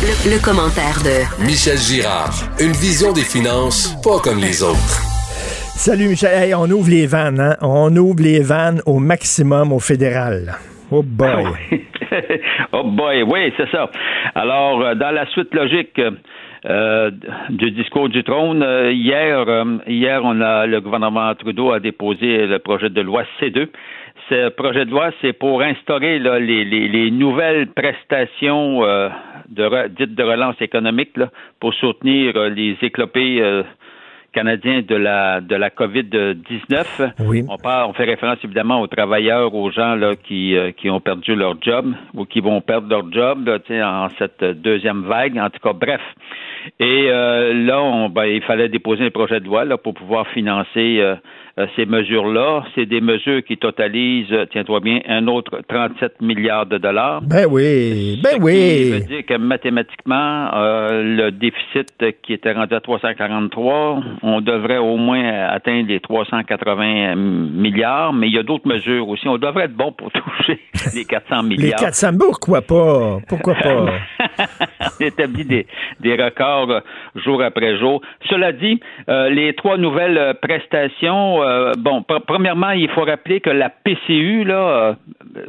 Le, le commentaire de Michel Girard. Une vision des finances pas comme les autres. Salut Michel. on ouvre les vannes, hein? On ouvre les vannes au maximum au fédéral. Oh boy. oh boy, oui, c'est ça. Alors, euh, dans la suite logique euh, du discours du trône, euh, hier, hier, on a le gouvernement Trudeau a déposé le projet de loi C2. Ce projet de loi, c'est pour instaurer les, nouvelles prestations dites de relance économique pour soutenir les éclopés canadien de la de la COVID-19. Oui. On parle, on fait référence évidemment aux travailleurs, aux gens là qui euh, qui ont perdu leur job ou qui vont perdre leur job là, en cette deuxième vague. En tout cas, bref. Et euh, là, on, ben, il fallait déposer un projet de loi là, pour pouvoir financer euh, ces mesures-là. C'est des mesures qui totalisent, tiens-toi bien, un autre 37 milliards de dollars. Ben oui, ben oui. Ça veut dire que mathématiquement, le déficit qui était rendu à 343, on devrait au moins atteindre les 380 milliards, mais il y a d'autres mesures aussi. On devrait être bon pour toucher les 400 milliards. Les 400, pourquoi pas? Pourquoi pas? on établit des, des records euh, jour après jour. Cela dit, euh, les trois nouvelles euh, bon, premièrement, il faut rappeler que la PCU, là,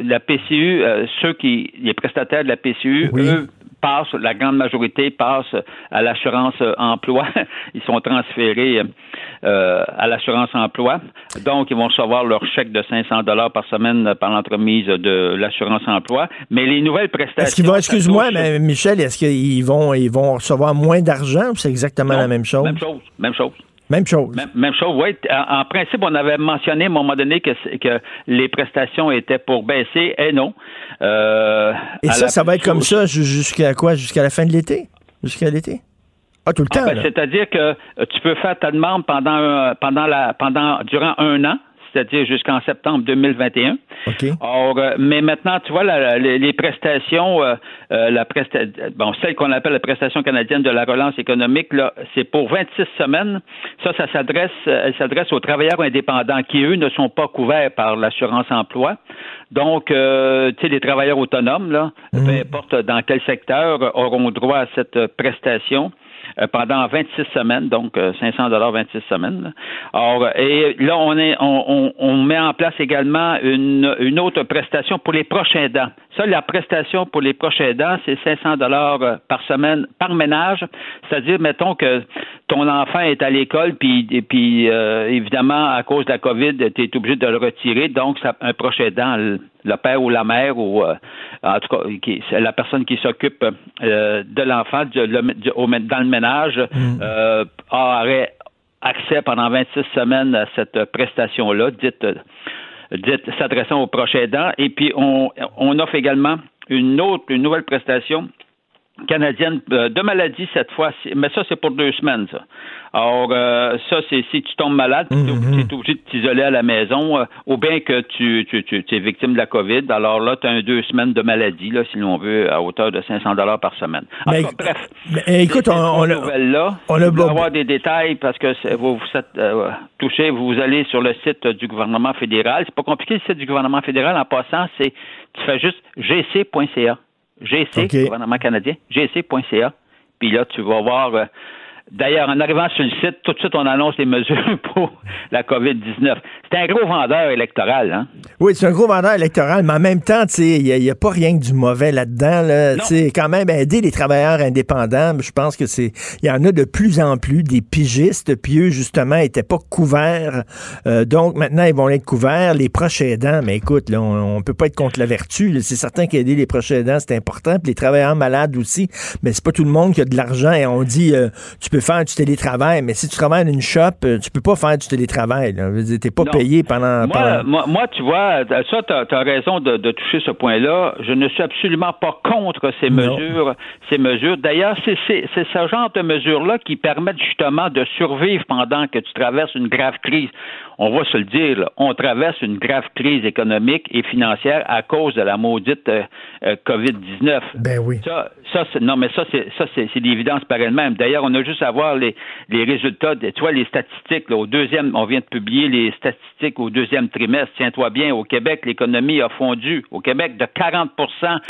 la PCU, ceux qui, les prestataires de la PCU, eux, passent, la grande majorité passe à l'assurance emploi. Ils sont transférés à l'assurance emploi. Donc, ils vont recevoir leur chèque de 500 dollars par semaine par l'entremise de l'assurance emploi. Mais les nouvelles prestations. Est-ce qu'ils vont, excuse-moi, mais Michel, est-ce qu'ils vont, ils vont recevoir moins d'argent ou c'est exactement la même chose? Même chose, même chose. Même chose. Même, chose, oui. En, principe, on avait mentionné à un moment donné que, que les prestations étaient pour baisser, et non. Euh, et ça, ça va être comme ça jusqu'à quoi? Jusqu'à la fin de l'été? Jusqu'à l'été? Ah, tout le ah, temps. Ben, c'est-à-dire que euh, tu peux faire ta demande pendant, pendant la, pendant, durant un an c'est-à-dire jusqu'en septembre 2021. Or, euh, mais maintenant, tu vois, les, prestations, euh, euh, la presta bon, celle qu'on appelle la prestation canadienne de la relance économique, là, c'est pour 26 semaines. Ça, ça s'adresse, elle s'adresse aux travailleurs indépendants qui, eux, ne sont pas couverts par l'assurance emploi. Donc, tu sais, les travailleurs autonomes, là, mhm. peu importe dans quel secteur, auront droit à cette prestation. Euh, pendant 26 semaines, donc 500 dollars 26 semaines. Or, et là, on, est, on, on, met en place également une, une autre prestation pour les prochains dents. Ça, la prestation pour les prochains dents, c'est 500 dollars par semaine par ménage. C'est-à-dire, mettons que ton enfant est à l'école, puis, et puis évidemment, à cause de la COVID, tu es obligé de le retirer. Donc, ça, un prochain dent, le père ou la mère ou en tout cas qui, la personne qui s'occupe de l'enfant dans le ménage mm. euh, aurait accès pendant 26 semaines à cette prestation-là, dite, dite s'adressant aux proches aidants. Et puis, on, on offre également une autre, une nouvelle prestation canadienne euh, de maladie cette fois, mais ça c'est pour deux semaines ça. Alors euh, ça c'est si tu tombes malade, tu es mhm. obligé de t'isoler à la maison, euh, ou bien que tu, tu, tu, es victime de la COVID. Alors là tu as un deux semaines de maladie là si l'on veut à hauteur de 500 dollars par semaine. Mais, bref, écoute, on, on, a, là, on a avoir des détails parce que vous vous êtes touché, vous allez sur le site du gouvernement fédéral. C'est pas compliqué le site du gouvernement fédéral en passant, c'est tu fais juste gc.ca. GC, gouvernement canadien, gc.ca. Puis là, tu vas voir euh, D'ailleurs, en arrivant sur le site, tout de suite, on annonce les mesures pour la COVID-19. C'est un gros vendeur électoral, hein? Oui, c'est un gros vendeur électoral, mais en même temps, il n'y a, pas rien que du mauvais là-dedans. Là. Quand même, aider les travailleurs indépendants, je pense que c'est. Il y en a de plus en plus des pigistes, puis eux, justement, n'étaient pas couverts. Euh, donc, maintenant, ils vont être couverts. Les proches aidants, mais écoute, là, on, ne peut pas être contre la vertu. C'est certain qu'aider les proches aidants, c'est important. Puis les travailleurs malades aussi. Mais c'est pas tout le monde qui a de l'argent. Et on dit, euh, tu peux faire du télétravail, mais si tu travailles dans une shop, euh, tu peux pas faire du télétravail. Tu n'es pas payé pendant moi, Moi, tu vois, ça, tu as, raison de, toucher ce point-là. Je ne suis absolument pas contre ces mesures. Ces mesures. D'ailleurs, c'est ce genre de mesures-là qui permettent justement de survivre pendant que tu traverses une grave crise on va se le dire, on traverse une grave crise économique et financière à cause de la maudite euh, euh, COVID-19. Ben oui. Ça, ça non, mais ça, c'est ça, c'est, l'évidence par elle-même. D'ailleurs, on a juste à voir les, les résultats, de, tu vois, les statistiques. au deuxième, on vient de publier les statistiques au deuxième trimestre. Tiens-toi bien, au Québec, l'économie a fondu au Québec de 40%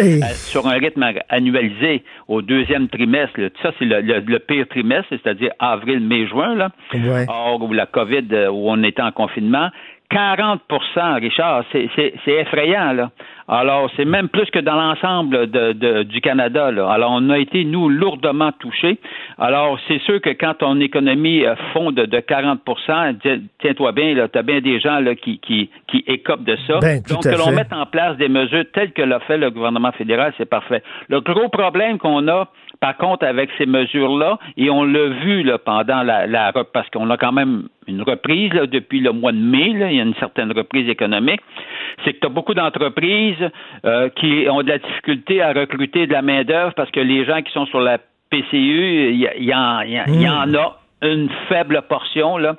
euh, sur un rythme annualisé au deuxième trimestre. Ça, c'est le, pire trimestre, c'est-à-dire avril, mai, juin. Là. Or, où la COVID, où on était en confinement, 40% Richard, c'est effrayant, là. Alors, c'est même plus que dans l'ensemble de, du Canada, là. Alors, on a été, nous, lourdement touchés. Alors, c'est sûr que quand ton économie euh, fond de, 40% tiens-toi bien, là, as bien des gens, là, qui, qui, qui écopent de ça. Ben, Donc, que l'on mette en place des mesures telles que l'a fait le gouvernement fédéral, c'est parfait. Le gros problème qu'on a, par contre, avec ces mesures-là, et on l'a vu là, pendant la, la parce qu'on a quand même une reprise là, depuis le mois de mai, là, il y a une certaine reprise économique, c'est que tu as beaucoup d'entreprises euh, qui ont de la difficulté à recruter de la main-d'œuvre parce que les gens qui sont sur la PCU, il y, en, y, y, en a une faible portion là,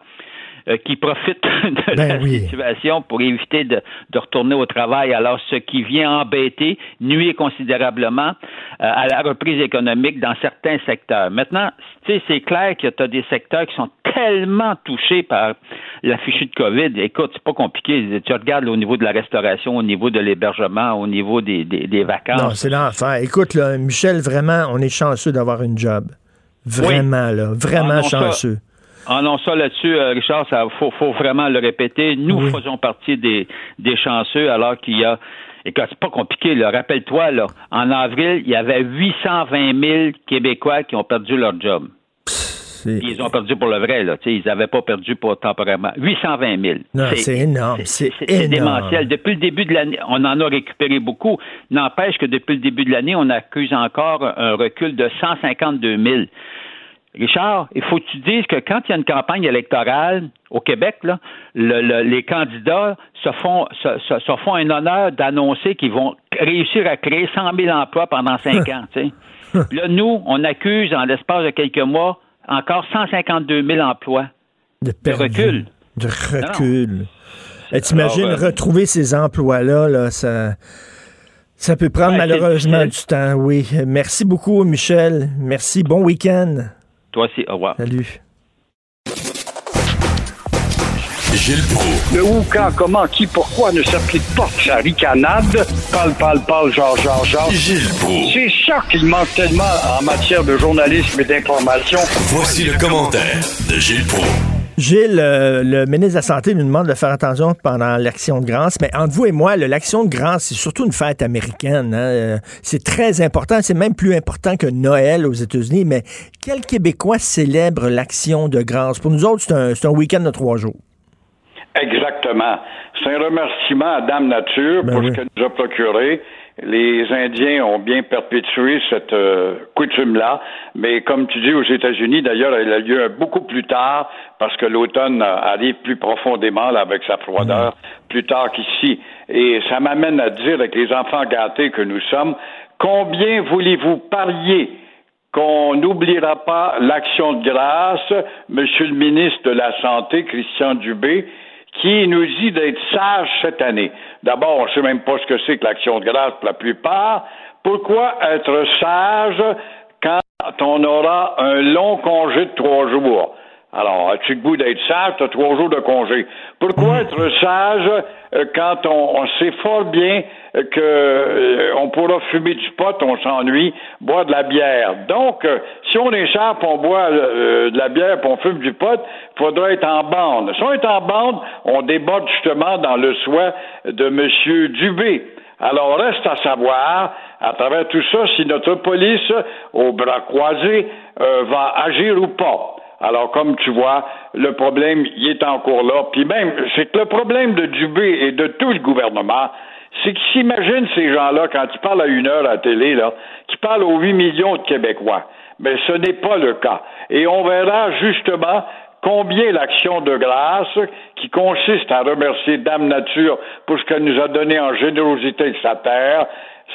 qui profitent de ben la situation pour éviter de, retourner au travail. Alors, ce qui vient embêter, nuit considérablement euh, à la reprise économique dans certains secteurs. Maintenant, tu sais, c'est clair que tu as des secteurs qui sont tellement touchés par la fichue de COVID. Écoute, c'est pas compliqué. Tu regardes au niveau de la restauration, au niveau de l'hébergement, au niveau des, des, vacances. Non, c'est l'enfer. Écoute, là, Michel, vraiment, on est chanceux d'avoir une job. Vraiment, là. Vraiment ah chanceux. Ah non, ça là-dessus, euh, Richard, ça faut, faut vraiment le répéter. Nous faisons partie des, des chanceux alors qu'il y a Écoute, c'est pas compliqué, là. Rappelle-toi, là, en avril, il y avait 820 000 Québécois qui ont perdu leur job. Ils ont perdu pour le vrai, là. ils n'avaient pas perdu pour temporairement. 820 000. Non, c'est énorme. C'est démentiel. Depuis le début de l'année, on en a récupéré beaucoup. N'empêche que depuis le début de l'année, on accuse encore un recul de 152 000. Richard, il faut que tu dises que quand il y a une campagne électorale au Québec, là, les candidats se font, se, font un honneur d'annoncer qu'ils vont réussir à créer 100 000 emplois pendant cinq ans. là, nous, on accuse en l'espace de quelques mois encore 152 000 emplois de, recul. De recul. Et t'imagines euh, retrouver ces emplois-là, là, ça, ça peut prendre malheureusement du temps, oui. Merci beaucoup, Michel. Merci. Bon week-end. Toi aussi, au revoir. Salut. Gilles Proulx. Le où, quand, comment, qui, pourquoi ne s'applique pas sa ricanade? Parle, parle, parle, genre, genre, genre. Gilles Proulx. C'est ça qu'il manque tellement en matière de journalisme et d'information. Voici le commentaire de Gilles Proulx. Gilles, euh, le ministre de la Santé nous demande de faire attention pendant l'Action de grâce, mais entre vous et moi, l'Action de grâce, c'est surtout une fête américaine. Hein. Euh, c'est très important, c'est même plus important que Noël aux États-Unis, mais quel Québécois célèbre l'Action de grâce? Pour nous autres, c'est un, un week-end de trois jours. Exactement. C'est un remerciement à Dame Nature ben pour ce qu'elle nous a procuré. Les Indiens ont bien perpétué cette euh, coutume-là, mais comme tu dis aux États-Unis, d'ailleurs, elle a lieu beaucoup plus tard parce que l'automne arrive plus profondément là, avec sa froideur mm. plus tard qu'ici. Et ça m'amène à dire avec les enfants gâtés que nous sommes, combien voulez-vous parier qu'on n'oubliera pas l'action de grâce, Monsieur le ministre de la Santé, Christian Dubé, qui nous dit d'être sages cette année. D'abord, on ne sait même pas ce que c'est que l'action de grâce pour la plupart. Pourquoi être sage quand on aura un long congé de trois jours? Alors, as-tu le goût d'être sage? Tu as trois jours de congé. Pourquoi être sage euh, quand on, sait fort bien que euh, on pourra fumer du pot, on s'ennuie, boire de la bière? Donc, euh, si on est sage, on boit de la bière, puis on fume du pot, il faudra être en bande. Si on est en bande, on déborde justement dans le souhait de M. Dubé. Alors, reste à savoir, à travers tout ça, si notre police, au bras croisés, va agir ou pas. Alors, comme tu vois, le problème, il est encore là. Puis même, c'est que le problème de Dubé et de tout le gouvernement, c'est qu'ils s'imaginent ces gens-là, quand ils parlent à une heure à la télé, là, qui parlent aux 8 millions de Québécois. Mais ce n'est pas le cas. Et on verra justement combien l'action de grâce, qui consiste à remercier Dame Nature pour ce qu'elle nous a donné en générosité de sa terre,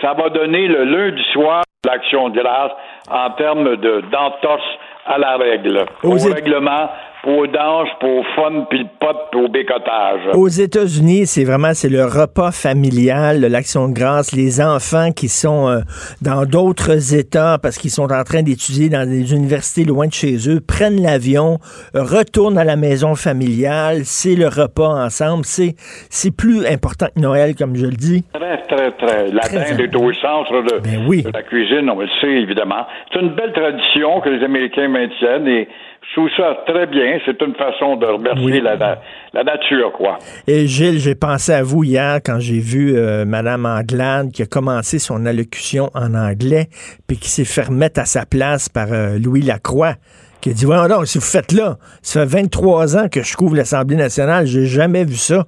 ça va donner le lundi soir l'action de grâce en termes d'entorse à la règle, au règlement, pour danse, pour fun, puis le pot, pour bécotage. Aux États-Unis, c'est vraiment c'est le repas familial, l'action de grâce, les enfants qui sont euh, dans d'autres États parce qu'ils sont en train d'étudier dans des universités loin de chez eux, prennent l'avion, retournent à la maison familiale, c'est le repas ensemble, c'est c'est plus important que Noël, comme je le dis. Très, très, très. La dinde est au centre de, ben oui. de la cuisine, on le sait évidemment. C'est une belle tradition que les Américains maintiennent et je trouve ça très bien. C'est une façon de remercier la, la, nature, quoi. Et Gilles, j'ai pensé à vous hier quand j'ai vu euh, Mme Anglade qui a commencé son allocution en anglais, puis qui s'est fait remettre à sa place par euh, Louis Lacroix qui a dit Voyons donc, si vous faites là, ça fait 23 ans que je couvre l'Assemblée nationale, j'ai jamais vu ça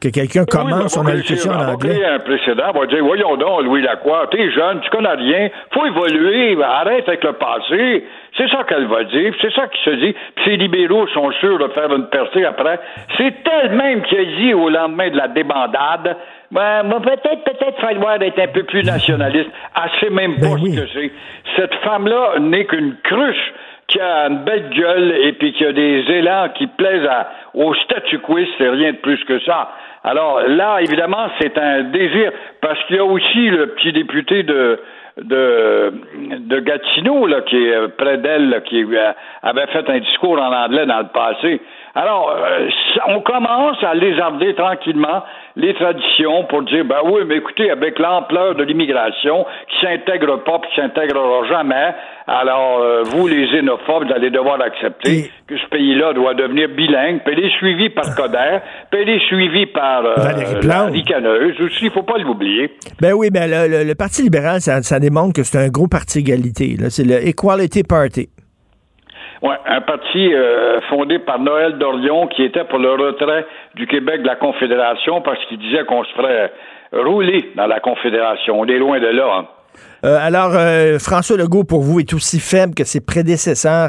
que quelqu'un commence son allocution en anglais. un précédent, on va dire, voyons donc, Louis Lacroix, t'es jeune, tu connais rien, faut évoluer, arrête avec le passé. C'est ça qu'elle va dire, c'est ça qui se dit. Puis ces libéraux sont sûrs de faire une percée après. C'est elle-même qui a dit au lendemain de la débandade, ben, peut-être, peut-être falloir être un peu plus nationaliste. Elle sait même pas ben ce que c'est. Cette femme-là n'est qu'une cruche qui a une belle gueule et puis qui a des élans qui plaisent au statu quo, c'est rien de plus que ça. Alors là, évidemment, c'est un désir, parce qu'il y a aussi le petit député de de, de Gatineau, là, qui est près d'elle, qui euh, avait fait un discours en anglais dans le passé. Alors, euh, on commence à lézarder tranquillement les traditions pour dire, ben oui, mais écoutez, avec l'ampleur de l'immigration qui s'intègre pas, qui s'intégrera jamais, alors euh, vous, les xénophobes, vous allez devoir accepter que ce pays-là doit devenir bilingue, puis il est suivi par Coder, puis il est suivi par euh, la ricaneuse aussi, il faut pas l'oublier. Ben oui, ben le, Parti libéral, ça, ça démontre que c'est un gros parti égalité. C'est le Equality Party. Oui, un parti euh, fondé par Noël Dorion qui était pour le retrait du Québec de la Confédération parce qu'il disait qu'on se ferait rouler dans la Confédération. On est loin de là. Hein. Euh, alors, euh, François Legault, pour vous, est aussi faible que ses prédécesseurs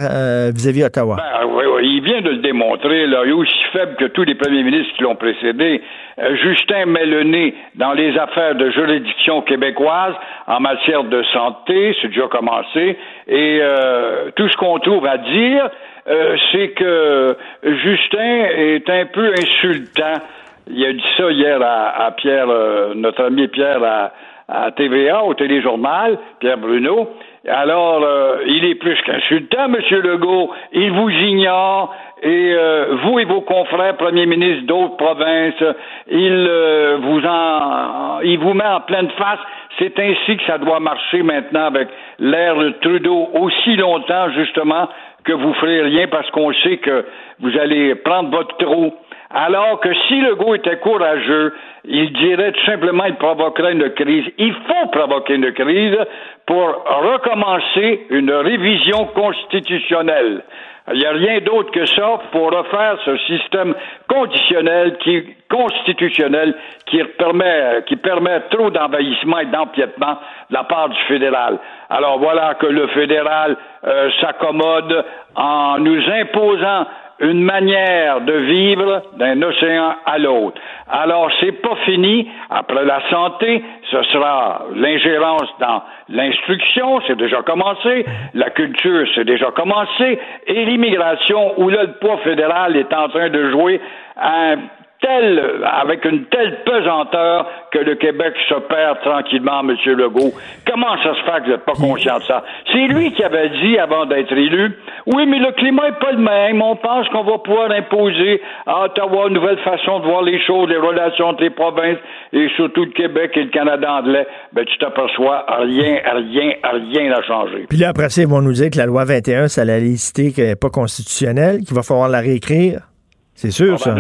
vis-à-vis Ottawa? Ben, oui, il vient de le démontrer. Là. Il est aussi faible que tous les premiers ministres qui l'ont précédé. Justin met le nez dans les affaires de juridiction québécoise en matière de santé, c'est déjà commencé, et euh, tout ce qu'on trouve à dire, euh, c'est que Justin est un peu insultant. Il a dit ça hier à, Pierre, euh, notre ami Pierre à TVA, au téléjournal, Pierre Bruno. Alors, euh, il est plus qu'insultant, M. Legault. Il vous ignore. Et euh, vous et vos confrères premiers ministres d'autres provinces, il euh, vous en, il vous met en pleine face. C'est ainsi que ça doit marcher maintenant avec l'ère de Trudeau aussi longtemps justement que vous ferez rien parce qu'on sait que vous allez prendre votre trou. Alors que si le goût était courageux, il dirait tout simplement qu'il provoquerait une crise. Il faut provoquer une crise pour recommencer une révision constitutionnelle. Il n'y a rien d'autre que ça pour refaire ce système conditionnel qui, constitutionnel qui permet, qui permet trop d'envahissement et d'empiètement de la part du fédéral. Alors voilà que le fédéral euh, s'accommode en nous imposant une manière de vivre d'un océan à l'autre. Alors, c'est pas fini. Après la santé, ce sera l'ingérence dans l'instruction, c'est déjà commencé. La culture, c'est déjà commencé. Et l'immigration, où là, le poids fédéral est en train de jouer un telle, avec une telle pesanteur que le Québec se perd tranquillement, M. Legault. Comment ça se fait que vous n'êtes pas conscient de ça? C'est lui qui avait dit, avant d'être élu, oui, mais le climat n'est pas le même. On pense qu'on va pouvoir imposer à Ottawa une nouvelle façon de voir les choses, les relations entre les provinces et surtout le Québec et le Canada anglais. Ben, tu t'aperçois, rien, rien, rien n'a changé. Puis là, après ça, ils vont nous dire que la loi 21, c'est la liste qui n'est pas constitutionnelle, qu'il va falloir la réécrire. C'est sûr, ça.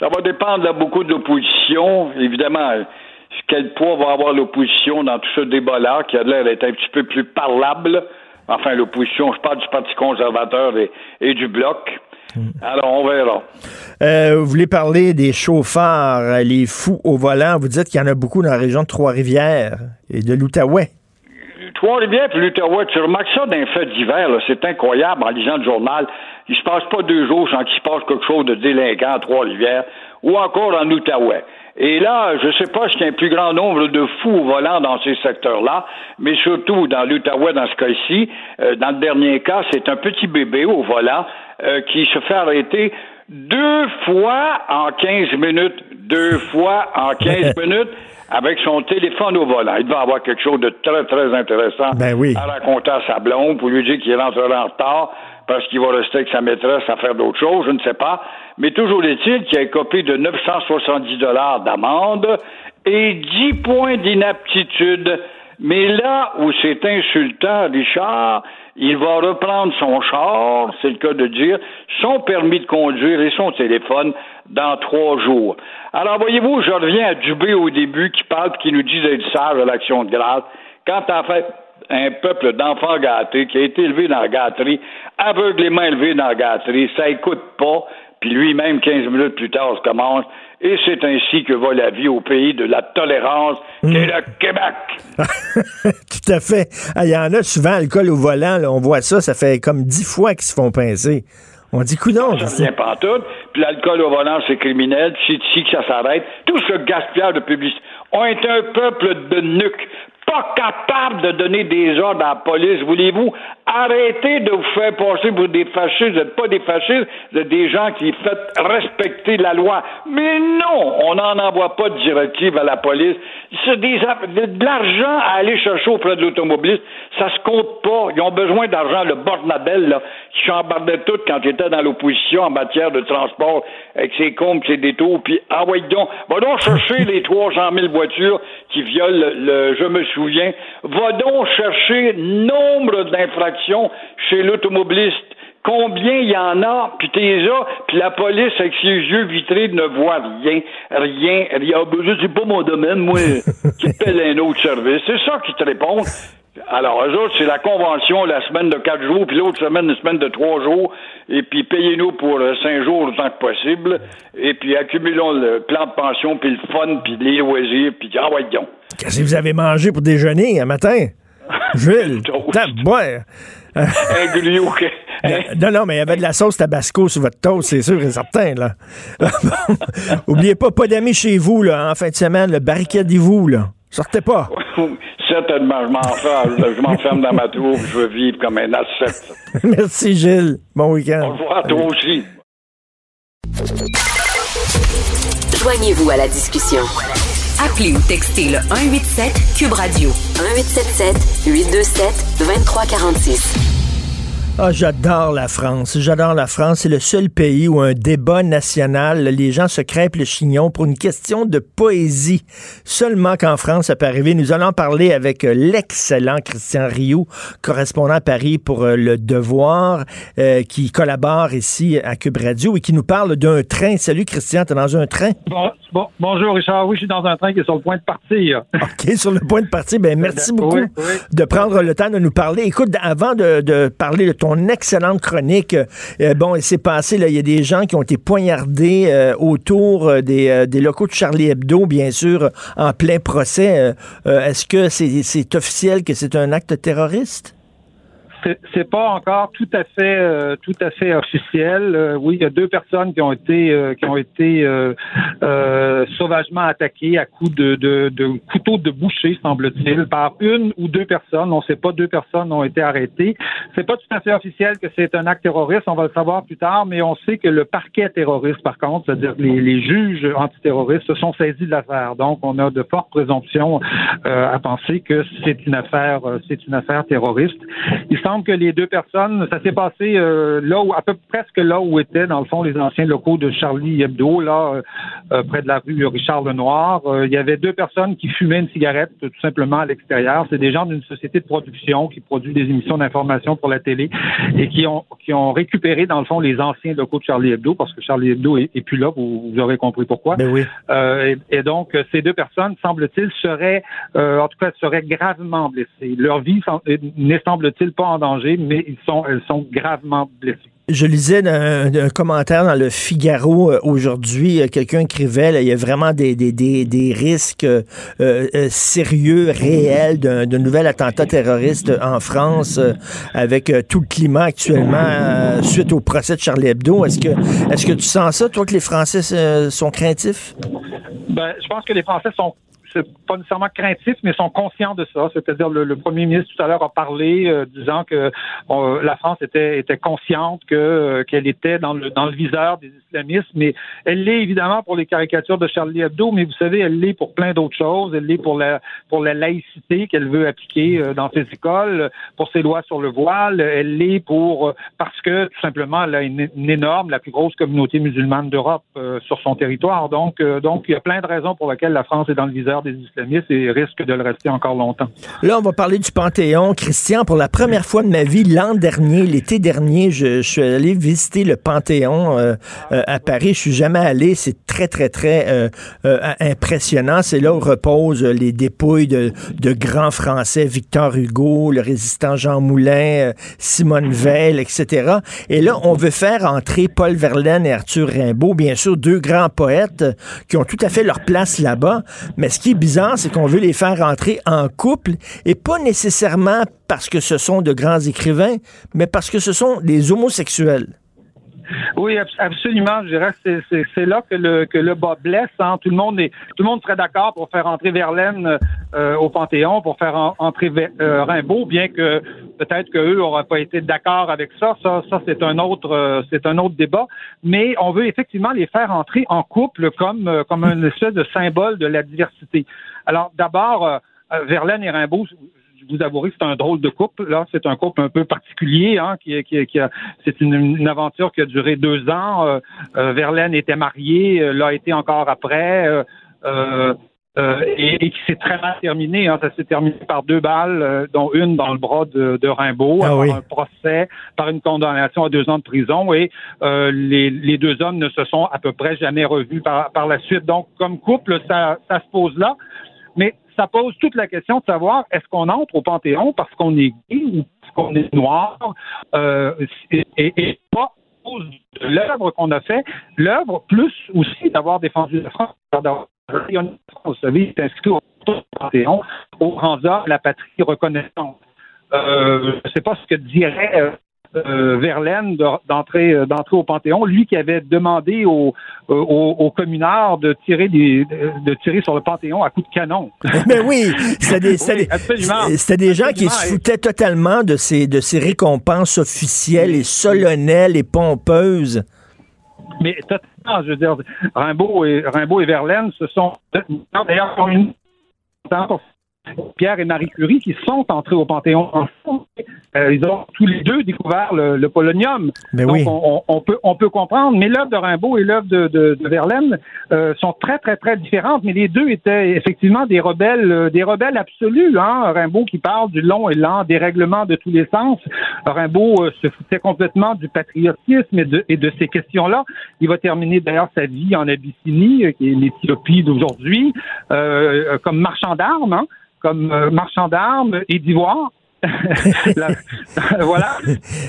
Ça va dépendre beaucoup de l'opposition. Évidemment, quel poids va avoir l'opposition dans tout ce débat-là, qui a l'air d'être un petit peu plus parlable. Enfin, l'opposition, je parle du Parti conservateur et, du Bloc. Hmm. Alors, on verra. Euh, vous voulez parler des chauffeurs, les fous au volant. Vous dites qu'il y en a beaucoup dans la région de Trois-Rivières et de l'Outaouais. Trois-Rivières et l'Outaouais, tu remarques ça d'un fait divers. C'est incroyable en lisant le journal. Il se passe pas deux jours sans qu'il se passe quelque chose de délinquant à Trois-Rivières ou encore en Outaouais. Et là, je ne sais pas s'il y a un plus grand nombre de fous au volant dans ces secteurs-là, mais surtout dans l'Outaouais, dans ce cas-ci. Euh, dans le dernier cas, c'est un petit bébé au volant euh, qui se fait arrêter deux fois en 15 minutes. Deux fois en 15 minutes avec son téléphone au volant. Il va avoir quelque chose de très, très intéressant ben à raconter à sa blonde pour lui dire qu'il rentrera en retard parce qu'il va rester avec sa maîtresse à faire d'autres choses, je ne sais pas. Mais toujours est-il qu'il a copie de 970 dollars d'amende et 10 points d'inaptitude. Mais là où c'est insultant, Richard, il va reprendre son char, c'est le cas de dire, son permis de conduire et son téléphone dans trois jours. Alors, voyez-vous, je reviens à Dubé au début qui parle qui nous dit d'être sage à l'action de grâce. Quand en fait un peuple d'enfants gâtés qui a été élevé dans la gâterie, aveuglément élevé dans la gâterie, ça écoute pas, puis lui-même, 15 minutes plus tard, se commence. Et c'est ainsi que va la vie au pays de la tolérance, est le Québec. Tout à fait. Ah, il y en a souvent, alcool au volant, on voit ça, ça fait comme dix fois qu'ils se font pincer. On dit coudon. Ça vient pas tout. Puis l'alcool au volant, c'est criminel. C'est ici que ça s'arrête. Tout ce gaspillage de publicité. On est un peuple de nuques pas capable de donner des ordres à la police. Voulez-vous? Arrêter de vous faire passer pour des fascistes? Vous n'êtes pas des fascistes, vous êtes des gens qui font respecter la loi. Mais non, on n'en envoie pas de directive à la police. C'est des, de l'argent à aller chercher auprès de l'automobiliste. Ça se compte pas. Ils ont besoin d'argent. Le Bornabel, là, qui chambardait tout quand il était dans l'opposition en matière de transport avec ses comptes, ses détours, puis ah ouais donc, va donc chercher les 300 000 voitures qui violent le, je me souviens, va donc chercher nombre d'infractions chez l'automobiliste combien il y en a, puis t'es là, puis la police avec ses yeux vitrés ne voit rien, rien, rien. Ben, c'est pas mon domaine, moi, qui appelle un autre service. C'est ça qui te répond. Alors, eux autres, c'est la convention, la semaine de quatre jours, puis l'autre semaine, une semaine de trois jours, et puis payez-nous pour euh, cinq jours autant que possible, et puis accumulons le plan de pension, puis le fun, puis les loisirs, puis ah ouais, Qu'est-ce que vous avez mangé pour déjeuner un matin? Jules, boire. un Non, non, mais il y avait de la sauce tabasco sur votre toast, c'est sûr et certain, là. Oubliez pas, pas d'amis chez vous, là, en fin de semaine, le barricadez-vous, là. Sortez pas. Certainement, je m'enferme, je m'enferme dans ma tour, je veux vivre comme un ascète. Merci, Gilles. Bon week-end. Au revoir, toi aussi. Joignez-vous à la discussion. Appelez ou textez le 187 Cube Radio 1877 827 2346. Ah, j'adore la France. J'adore la France. C'est le seul pays où un débat national, les gens se crêpent le chignon pour une question de poésie. Seulement qu'en France, ça peut arriver. Nous allons parler avec euh, l'excellent Christian Rioux, correspondant à Paris pour euh, Le Devoir, euh, qui collabore ici à Cube Radio et qui nous parle d'un train. Salut Christian, t'es dans un train? Bon, bonjour Richard. Oui, je suis dans un train qui est sur le point de partir. OK, sur le point de partir. Ben, merci beaucoup de prendre le temps de nous parler. Écoute, avant de, de parler de ton excellente chronique. Euh, bon, il s'est passé, là, il y a des gens qui ont été poignardés euh, autour euh, des, des, locaux de Charlie Hebdo, bien sûr, en plein procès. Est-ce que c'est officiel que c'est un acte terroriste? C'est pas encore tout à fait euh, tout à fait officiel. Euh, oui, il y a deux personnes qui ont été euh, qui ont été sauvagement attaquées à coups de, de, de couteau de boucher, semble-t-il, par une ou deux personnes. On ne sait pas, deux personnes ont été arrêtées. C'est pas tout à fait officiel que c'est un acte terroriste. On va le savoir plus tard, mais on sait que le parquet terroriste, par contre, c'est-à-dire les, les juges antiterroristes, se sont saisis de l'affaire. Donc, on a de fortes présomptions à penser que c'est une affaire c'est une affaire terroriste. Semble que les deux personnes, ça s'est passé euh, là où, à peu près presque là où étaient, dans le fond, les anciens locaux de Charlie Hebdo, là, euh, euh, près de la rue Richard Lenoir. il y avait deux personnes qui fumaient une cigarette tout simplement à l'extérieur. C'est des gens d'une société de production qui produit des émissions d'information pour la télé et qui ont, qui ont récupéré, dans le fond, les anciens locaux de Charlie Hebdo, parce que Charlie Hebdo est, plus là, vous, aurez compris pourquoi. Ben oui. Et, donc, ces deux personnes, semble-t-il, seraient, en tout cas, seraient gravement blessées. Leur vie n'est, semble-t-il, pas en danger, mais ils sont, elles sont gravement blessées. Je lisais un, commentaire dans le Figaro euh, aujourd'hui. Euh, quelqu'un écrivait, il y a vraiment des, des, des, risques euh, sérieux, réels d'un nouvel attentat terroriste en France avec tout le climat actuellement suite au procès de Charlie Hebdo. Est-ce que, est-ce que tu sens ça, toi, que les Français sont craintifs? Ben, je pense que les Français sont pas nécessairement craintif, mais sont conscients de ça. C'est-à-dire le, premier ministre tout à l'heure a parlé euh, disant que la France était, était consciente que euh, qu'elle était dans le dans le viseur des islamistes, mais elle l'est évidemment pour les caricatures de Charlie Hebdo, mais vous savez, elle l'est pour plein d'autres choses. Elle l'est pour la pour la laïcité qu'elle veut appliquer euh, dans ses écoles, pour ses lois sur le voile. Elle l'est pour parce que tout simplement elle a une, énorme, la plus grosse communauté musulmane d'Europe sur son territoire. Donc donc il y a plein de raisons pour lesquelles la France est dans le viseur des islamistes et risque de le rester encore longtemps. Là, on va parler du Panthéon. Christian, pour la première fois de ma vie, l'an dernier, l'été dernier, je, suis allé visiter le Panthéon euh, euh, à Paris. Je suis jamais allé. C'est très, très, très euh, impressionnant. C'est là où reposent les dépouilles de, de, grands Français, Victor Hugo, le résistant Jean Moulin, Simone Veil, etc. Et là, on veut faire entrer Paul Verlaine et Arthur Rimbaud, bien sûr, deux grands poètes qui ont tout à fait leur place là-bas. Mais bizarre, c'est qu'on veut les faire rentrer en couple et pas nécessairement parce que ce sont de grands écrivains, mais parce que ce sont des homosexuels. Oui, absolument. Je dirais que c'est là que le, que le bas blesse. Hein. Tout le monde est, tout le monde serait d'accord pour faire entrer Verlaine euh, au Panthéon, pour faire entrer euh, Rimbaud, bien que peut-être qu'eux n'auraient pas été d'accord avec ça. Ça, ça c'est un autre, euh, c'est un autre débat. Mais on veut effectivement les faire entrer en couple comme, comme un espèce de symbole de la diversité. Alors d'abord, Verlaine et Rimbaud, vous avouerez que c'est un drôle de couple. Là, c'est un couple un peu particulier, hein, qui, qui, qui c'est une, aventure qui a duré deux ans. Euh, euh, Verlaine était marié, euh, l'a été encore après. Et, qui s'est très mal terminé. Hein. Ça s'est terminé par deux balles, dont une dans le bras de, de Rimbaud, ah par un procès, par une condamnation à deux ans de prison. Et les, les, deux hommes ne se sont à peu près jamais revus par, par la suite. Donc, comme couple, ça, ça se pose là. Mais ça pose toute la question de savoir est-ce qu'on entre au Panthéon parce qu'on est gay ou parce qu'on est noir? Euh, et, et, pas l'œuvre qu'on a fait, l'œuvre plus aussi d'avoir défendu la France, vous savez, c'est inscrit au Panthéon, au grand la patrie reconnaissante. Euh, je ne sais pas ce que dirait euh, euh, Verlaine d'entrer d'entrer au Panthéon, lui qui avait demandé aux, aux, communards de tirer des de tirer sur le Panthéon à coups de canon. Mais oui, c'était des, des, gens qui se foutaient totalement de ces de ces récompenses officielles et solennelles et pompeuses. Mais fascinant. Je veux dire, Rimbaud et, Rimbaud et Verlaine, ce sont d'ailleurs une Pierre et Marie Curie qui sont entrés au Panthéon ensemble. Euh, ils ont tous les deux découvert le, polonium. Ben Donc, on, peut, on peut comprendre. Mais l'œuvre de Rimbaud et l'œuvre de, Verlaine euh, sont très, très, très différentes. Mais les deux étaient effectivement des rebelles, euh, des rebelles absolus. Hein? Rimbaud qui parle du long et lent dérèglement de tous les sens. Rimbaud se foutait complètement du patriotisme et de, et de ces questions-là. Il va terminer d'ailleurs sa vie en Abyssinie, qui est l'Éthiopie d'aujourd'hui, comme marchand d'armes. Hein? Comme euh, marchand d'armes et d'ivoire. voilà.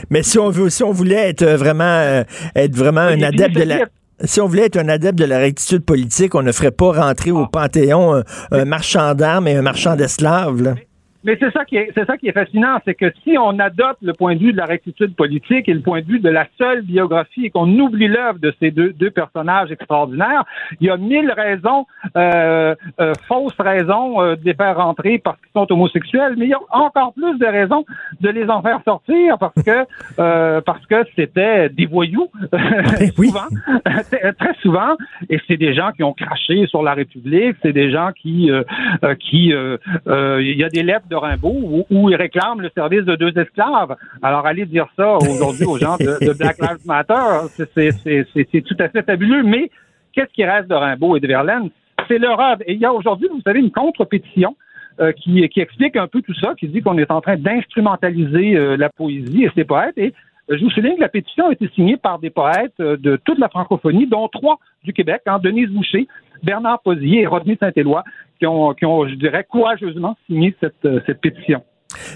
Mais si on veut, si on voulait être vraiment, euh, être vraiment un adepte de la, si on voulait être un adepte de la rectitude politique, on ne ferait pas rentrer au Panthéon un, marchand d'armes et un marchand d'esclaves. Mais c'est ça qui est, c'est ça qui est fascinant, c'est que si on adopte le point de vue de la rectitude politique et le point de vue de la seule biographie et qu'on oublie l'œuvre de ces deux, deux personnages extraordinaires, il y a mille raisons, euh, euh, fausses raisons euh, de les faire rentrer parce qu'ils sont homosexuels, mais il y a encore plus de raisons de les en faire sortir parce que euh, parce que c'était des voyous souvent, très souvent, et c'est des gens qui ont craché sur la République, c'est des gens qui euh, qui il y a des lettres de Rimbaud où, il réclame le service de deux esclaves. Alors, allez dire ça aujourd'hui aux gens de, Black Lives Matter, c'est tout à fait fabuleux. Mais qu'est-ce qui reste de Rimbaud et de Verlaine? C'est leur œuvre. Et il y a aujourd'hui, vous savez, une contre-pétition euh, qui, explique un peu tout ça, qui dit qu'on est en train d'instrumentaliser euh, la poésie et ses poètes. Et je vous souligne que la pétition a été signée par des poètes de toute la francophonie, dont trois du Québec, hein, Denise Boucher, Bernard Posier et Rodney Saint-Éloi, qui ont, qui ont, je dirais, courageusement signé cette, euh, cette pétition.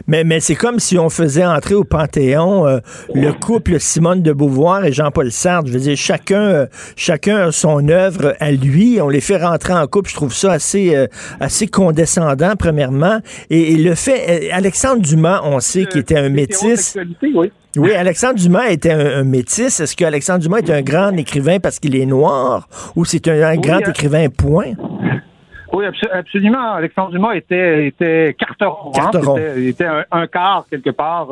Mais, mais c'est comme si on faisait entrer au Panthéon euh, le couple Simone de Beauvoir et Jean-Paul Sartre. Je veux dire, chacun, euh, chacun a son œuvre à lui. On les fait rentrer en couple. Je trouve ça assez, assez condescendant, premièrement. Et, le fait, Alexandre Dumas, on sait qu'il était un métis. Oui. Oui, Alexandre Dumas était un, métis. Est-ce que Alexandre Dumas est un grand écrivain parce qu'il est noir ou c'est un, grand hein. écrivain point? Oui, absolument. Alexandre Dumas était, était carteron. Hein. carteron. Il était, un, quart, quelque part,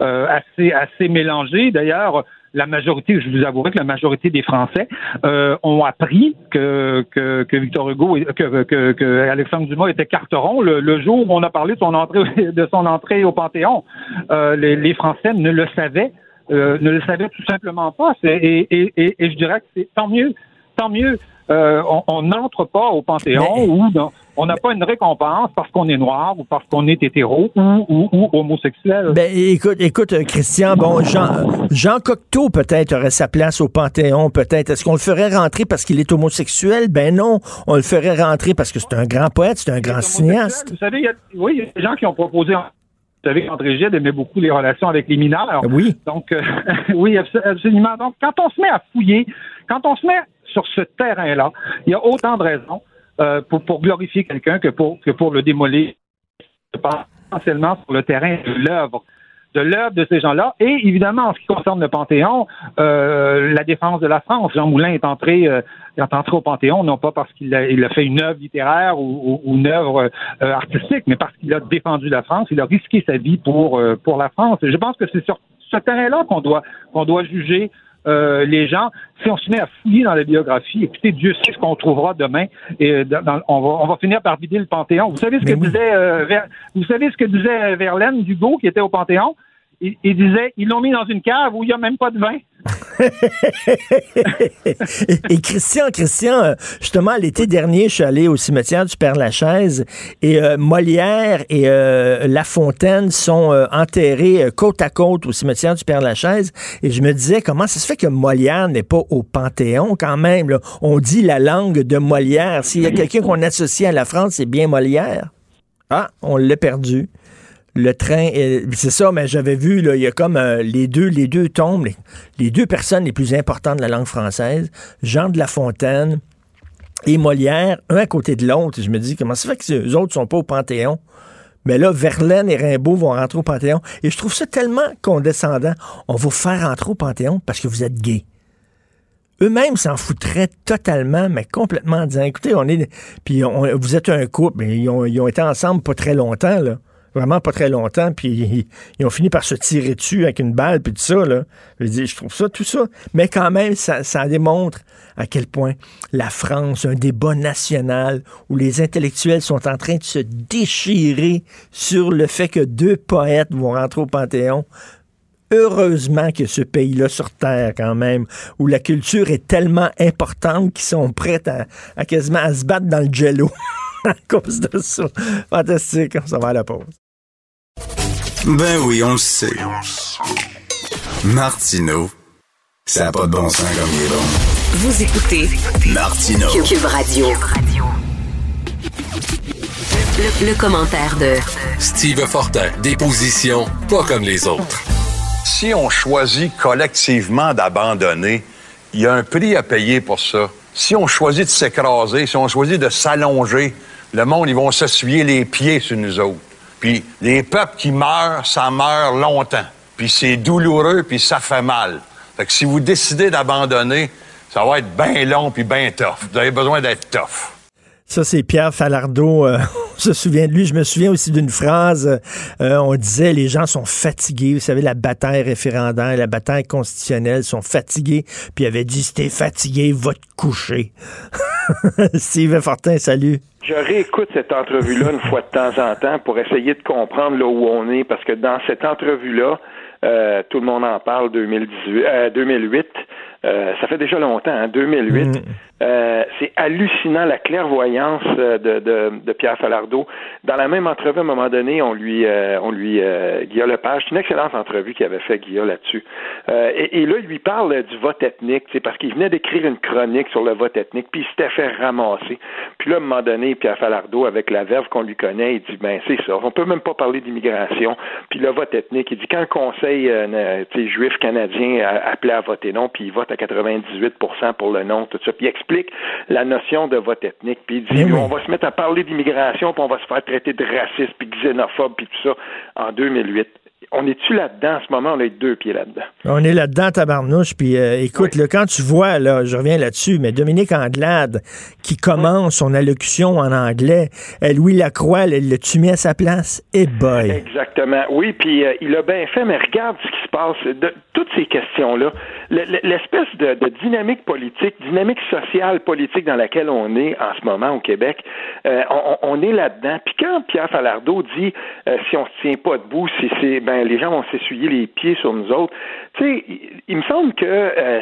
euh, assez, assez mélangé. D'ailleurs, la majorité, je vous avouerai que la majorité des Français euh, ont appris que, que, que, Victor Hugo, que, que, que, Alexandre Dumas était carteron le, jour où on a parlé de son entrée, de son entrée au Panthéon. Euh, les, les, Français ne le savaient, euh, ne le savaient tout simplement pas. Et, et, et, et je dirais que c'est tant mieux, tant mieux. Euh, on n'entre pas au Panthéon ou on n'a pas une récompense parce qu'on est noir ou parce qu'on est hétéro ou, ou, homosexuel. Ben, écoute, écoute, euh, Christian, bon, Jean, Jean Cocteau peut-être aurait sa place au Panthéon, peut-être. Est-ce qu'on le ferait rentrer parce qu'il est homosexuel? Ben non, on le ferait rentrer parce que c'est un grand poète, c'est un grand cinéaste. Vous savez, il y a, oui, il y a des gens qui ont proposé vous savez qu'André Gide aimait beaucoup les relations avec les mineurs. Oui. Donc, euh, oui, absolument. Donc, quand on se met à fouiller, quand on se met sur ce terrain-là, il y a autant de raisons euh, pour, pour, glorifier quelqu'un que pour, que pour le démolir. Pas essentiellement sur le terrain de l'œuvre de l'œuvre de ces gens-là. Et évidemment, en ce qui concerne le Panthéon, euh, la défense de la France. Jean Moulin est entré, euh, est entré au Panthéon, non pas parce qu'il a, il a fait une œuvre littéraire ou, ou, une œuvre euh, artistique, mais parce qu'il a défendu la France. Il a risqué sa vie pour, euh, pour la France. Je pense que c'est sur ce terrain-là qu'on doit, qu'on doit juger euh, les gens, si on se met à fouiller dans la biographie, écoutez, Dieu sait ce qu'on trouvera demain, et on, va, on va finir par vider le Panthéon. Vous savez ce que disait, euh, vous savez ce que disait Verlaine Dugo qui était au Panthéon? Il, disait, ils l'ont mis dans une cave où il n'y a même pas de vin. et, Christian, Christian, justement, l'été dernier, je suis allé au cimetière du Père-Lachaise et euh, Molière et euh, La Fontaine sont euh, enterrés côte à côte au cimetière du Père-Lachaise. Et je me disais, comment ça se fait que Molière n'est pas au Panthéon quand même? On dit la langue de Molière. S'il y a quelqu'un qu'on associe à la France, c'est bien Molière. Ah, on l'a perdu le train, c'est ça, mais j'avais vu, là, il y a comme euh, les deux, les deux tombes, les, deux personnes les plus importantes de la langue française, Jean de La Fontaine et Molière, un à côté de l'autre. Je me dis, comment ça fait que les autres sont pas au Panthéon? Mais là, Verlaine et Rimbaud vont rentrer au Panthéon. Et je trouve ça tellement condescendant. On va vous faire rentrer au Panthéon parce que vous êtes gay. Eux-mêmes s'en foutraient totalement, mais complètement en disant, écoutez, on est... Puis vous êtes un couple, mais ils ont, ils ont été ensemble pas très longtemps, là. Vraiment pas très longtemps, puis ils, ont fini par se tirer dessus avec une balle, puis tout ça, là. Je, je trouve ça, tout ça. Mais quand même, ça, ça démontre à quel point la France, un débat national où les intellectuels sont en train de se déchirer sur le fait que deux poètes vont rentrer au Panthéon. Heureusement que ce pays-là sur Terre, quand même, où la culture est tellement importante qu'ils sont prêts à, quasiment à se battre dans le jello à cause de ça. Fantastique. On s'en va à la pause. Ben oui, on le sait. Martineau, ça n'a pas de bon sens comme il est bon. Vous écoutez Martineau. Cube Radio. Le, le commentaire de Steve Fortin. Des positions pas comme les autres. Si on choisit collectivement d'abandonner, il y a un prix à payer pour ça. Si on choisit de s'écraser, si on choisit de s'allonger, le monde, ils vont s'essuyer les pieds sur nous autres. Puis les peuples qui meurent, ça meurt longtemps. Puis c'est douloureux, puis ça fait mal. Fait que si vous décidez d'abandonner, ça va être bien long puis bien tough. Vous avez besoin d'être tough. Ça, c'est Pierre Falardeau. Euh, on se souvient de lui. Je me souviens aussi d'une phrase. Euh, on disait les gens sont fatigués. Vous savez, la bataille référendaire, la bataille constitutionnelle sont fatigués. Puis il avait dit si t'es fatigué, va te coucher. Steve Fortin, salut. Je réécoute cette entrevue-là une fois de temps en temps pour essayer de comprendre là où on est, parce que dans cette entrevue-là, euh, tout le monde en parle 2018, 2008. Euh, ça fait déjà longtemps, hein, 2008. Euh, c'est hallucinant la clairvoyance euh, de, de, de, Pierre Falardeau. Dans la même entrevue, à un moment donné, on lui, euh, on lui, euh, Guillaume Lepage, c'est une excellente entrevue qu'il avait fait Guillaume là-dessus. Et, et, là, il lui parle du vote ethnique, c'est parce qu'il venait d'écrire une chronique sur le vote ethnique, puis il s'était fait ramasser. Puis là, à un moment donné, Pierre Falardeau, avec la verve qu'on lui connaît, il dit ben c'est ça, on peut même pas parler d'immigration. Puis le vote ethnique, il dit quand le Conseil juif canadien appelait à voter non, puis il vote à 98% pour le non, tout ça. Puis explique la notion de vote ethnique. Puis il dit, on va se mettre à parler d'immigration, puis on va se faire traiter de raciste, puis xénophobe, puis tout ça, en 2008 on est-tu là-dedans en ce moment? On est deux pieds là-dedans. On est là-dedans, tabarnouche. Puis euh, écoute, là, quand tu vois, là, je reviens là-dessus, mais Dominique Anglade qui commence son allocution en anglais, euh, Louis Lacroix, elle l'a-tu mis à sa place? Eh boy! Exactement. Oui, puis euh, il a bien fait, mais regarde ce qui se passe. De, toutes ces questions-là, l'espèce de, dynamique politique, dynamique sociale politique dans laquelle on est en ce moment au Québec, on, est là-dedans. Puis quand Pierre Falardeau dit si on se tient pas debout, si c'est ben les gens vont s'essuyer les pieds sur nous autres. Tu sais, il, me semble que euh,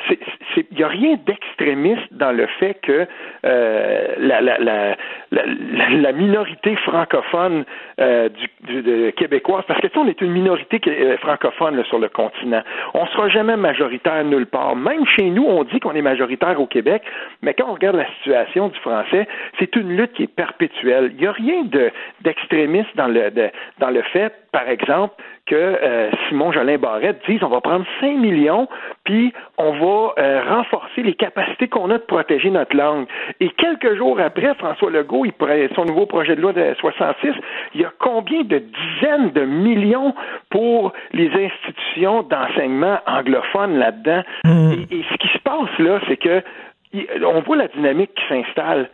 n'y a rien d'extrémiste dans le fait que euh, la, minorité francophone euh, du, du québécoise, parce que tu sais, on est une minorité euh, francophone sur le continent. On sera jamais majoritaire nulle part. Même chez nous, on dit qu'on est majoritaire au Québec, mais quand on regarde la situation du français, c'est une lutte qui est perpétuelle. Il n'y a rien de d'extrémiste dans le dans le fait, par exemple, que euh, Simon Jolin Barrette dise on va prendre 5 millions, puis on va euh, renforcer les capacités qu'on a de protéger notre langue. Et quelques jours après, François Legault, il son nouveau projet de loi de 66, il y a combien de dizaines de millions pour les institutions d'enseignement anglophones là-dedans? Mmh. Et, et ce qui se passe là, c'est que on voit la dynamique qui s'installe.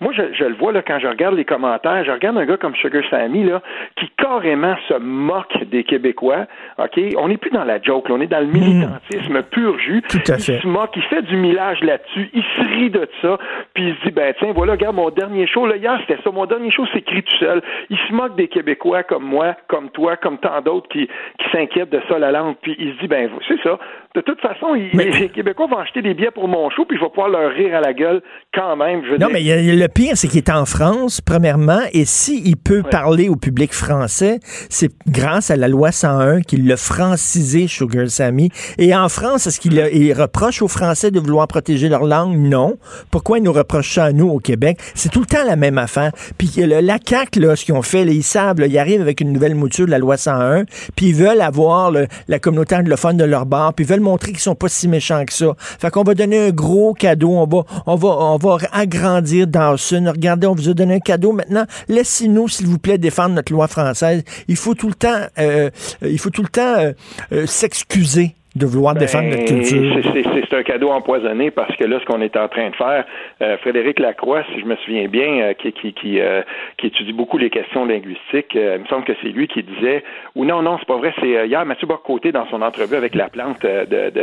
Moi, je, je, le vois là, quand je regarde les commentaires, je regarde un gars comme Sugar Sammy là, qui carrément se moque des Québécois. Ok, on n'est plus dans la joke, là, on est dans le hmm. militantisme pur jus. Tout à fait. Il se moque, il fait du millage là-dessus, il se rit de ça, puis il se dit ben tiens, voilà, regarde mon dernier show là hier c'était ça, mon dernier show s'écrit tout seul. Il se moque des Québécois comme moi, comme toi, comme tant d'autres qui qui s'inquiètent de ça la langue. Puis il se dit ben c'est ça. De toute façon, les Québécois vont acheter des billets pour mon show, puis je vais pouvoir leur rire à la gueule quand même. Je non, mais le pire, c'est qu'il est en France, premièrement, et s'il peut parler au public français, c'est grâce à la loi 101 qu'il l'a francisé, Sugar Sammy. Et en France, est-ce qu'il reproche aux Français de vouloir protéger leur langue? Non. Pourquoi il nous reproche ça à nous, au Québec? C'est tout le temps la même affaire. Puis le, la CAQ, là, ce qu'ils ont fait, les ils savent, ils arrivent avec une nouvelle mouture de la loi 101, puis ils veulent avoir la communauté anglophone de leur bord, puis ils veulent montrer qu'ils sont pas si méchants que ça. Fait qu'on va donner un gros cadeau, on va, on va, on va agrandir Dawson, regardez, on vous a donné un cadeau. Maintenant, laissez-nous, s'il vous plaît, défendre notre loi française. Il faut tout le temps, euh, il faut tout le temps euh, euh, s'excuser de vouloir défendre notre Ben, culture. c'est- un cadeau empoisonné parce que là, ce qu'on est en train de faire, euh, Frédéric Lacroix, si je me souviens bien, euh, qui, qui, qui, euh, qui étudie beaucoup les questions linguistiques, euh, il me semble que c'est lui qui disait, ou non, non, c'est pas vrai, c'est euh, hier Mathieu Bocoté dans son entrevue avec La Plante euh, de, de,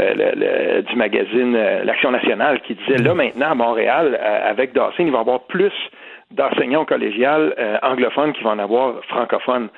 euh, le- le- du magazine euh, L'Action nationale, qui disait, là maintenant à Montréal, euh, avec Dawson, il va y avoir plus d'enseignants collégiales euh, anglophones qui vont en avoir francophones.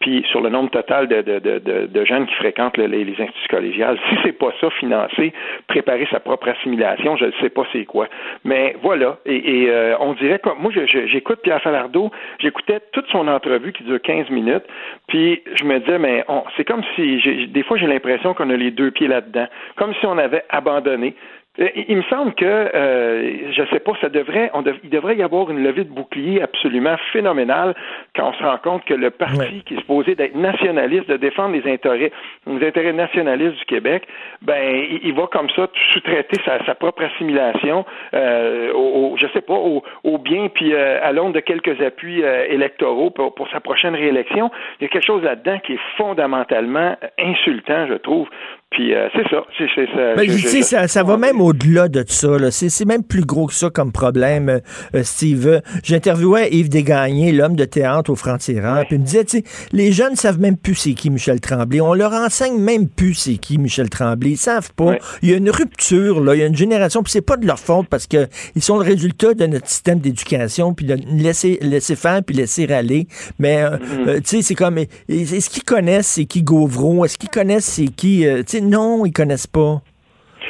Puis sur le nombre total de, de, de, de, jeunes qui fréquentent le- les, les instituts collégiales, si c'est pas ça, financer, préparer sa propre assimilation, je ne sais pas c'est quoi. Mais voilà. Et, et, euh, on dirait que moi, j'écoute Pierre Falardeau, j'écoutais toute son entrevue qui dure 15 minutes, puis je me disais, mais c'est comme si, des fois, j'ai l'impression qu'on a les deux pieds là-dedans, comme si on avait abandonné. Euh, Il me semble que, euh, je sais pas, ça devrait, on dev- il devrait y avoir une levée de bouclier absolument phénoménale quand on se rend compte que le parti qui est supposé d'être nationaliste, de défendre les intérêts, les intérêts nationalistes du Québec, ben, il, il va comme ça sous-traiter sa, sa propre assimilation, euh, au, je sais pas, au, au bien puis euh, à l'onde de quelques appuis euh, électoraux pour, pour sa prochaine réélection. Il y a quelque chose là-dedans qui est fondamentalement insultant, je trouve. Puis euh, c'est ça, c'est c'est ça. Ben, Je- sais, ça, ça va même au-delà de ça. là. C'est c'est même plus gros que ça comme problème, euh, euh, Steve. J'interviewais Yves Desgagnés, l'homme de théâtre au franc-tireur, puis il me disait, tu les jeunes savent même plus c'est qui Michel Tremblay. On leur enseigne même plus c'est qui Michel Tremblay. Ils savent pas. Il y a une rupture, là. Il y a une génération, puis c'est pas de leur faute parce que ils sont le résultat de notre système d'éducation, puis de laisser, laisser faire, puis laisser aller. Mais, euh, Mm-hmm. euh, tu sais, c'est comme, est- est-ce qu'ils connaissent c'est qui Gauvreau? Est-ce qu'ils connaissent c'est qui, tu non, ils connaissent pas.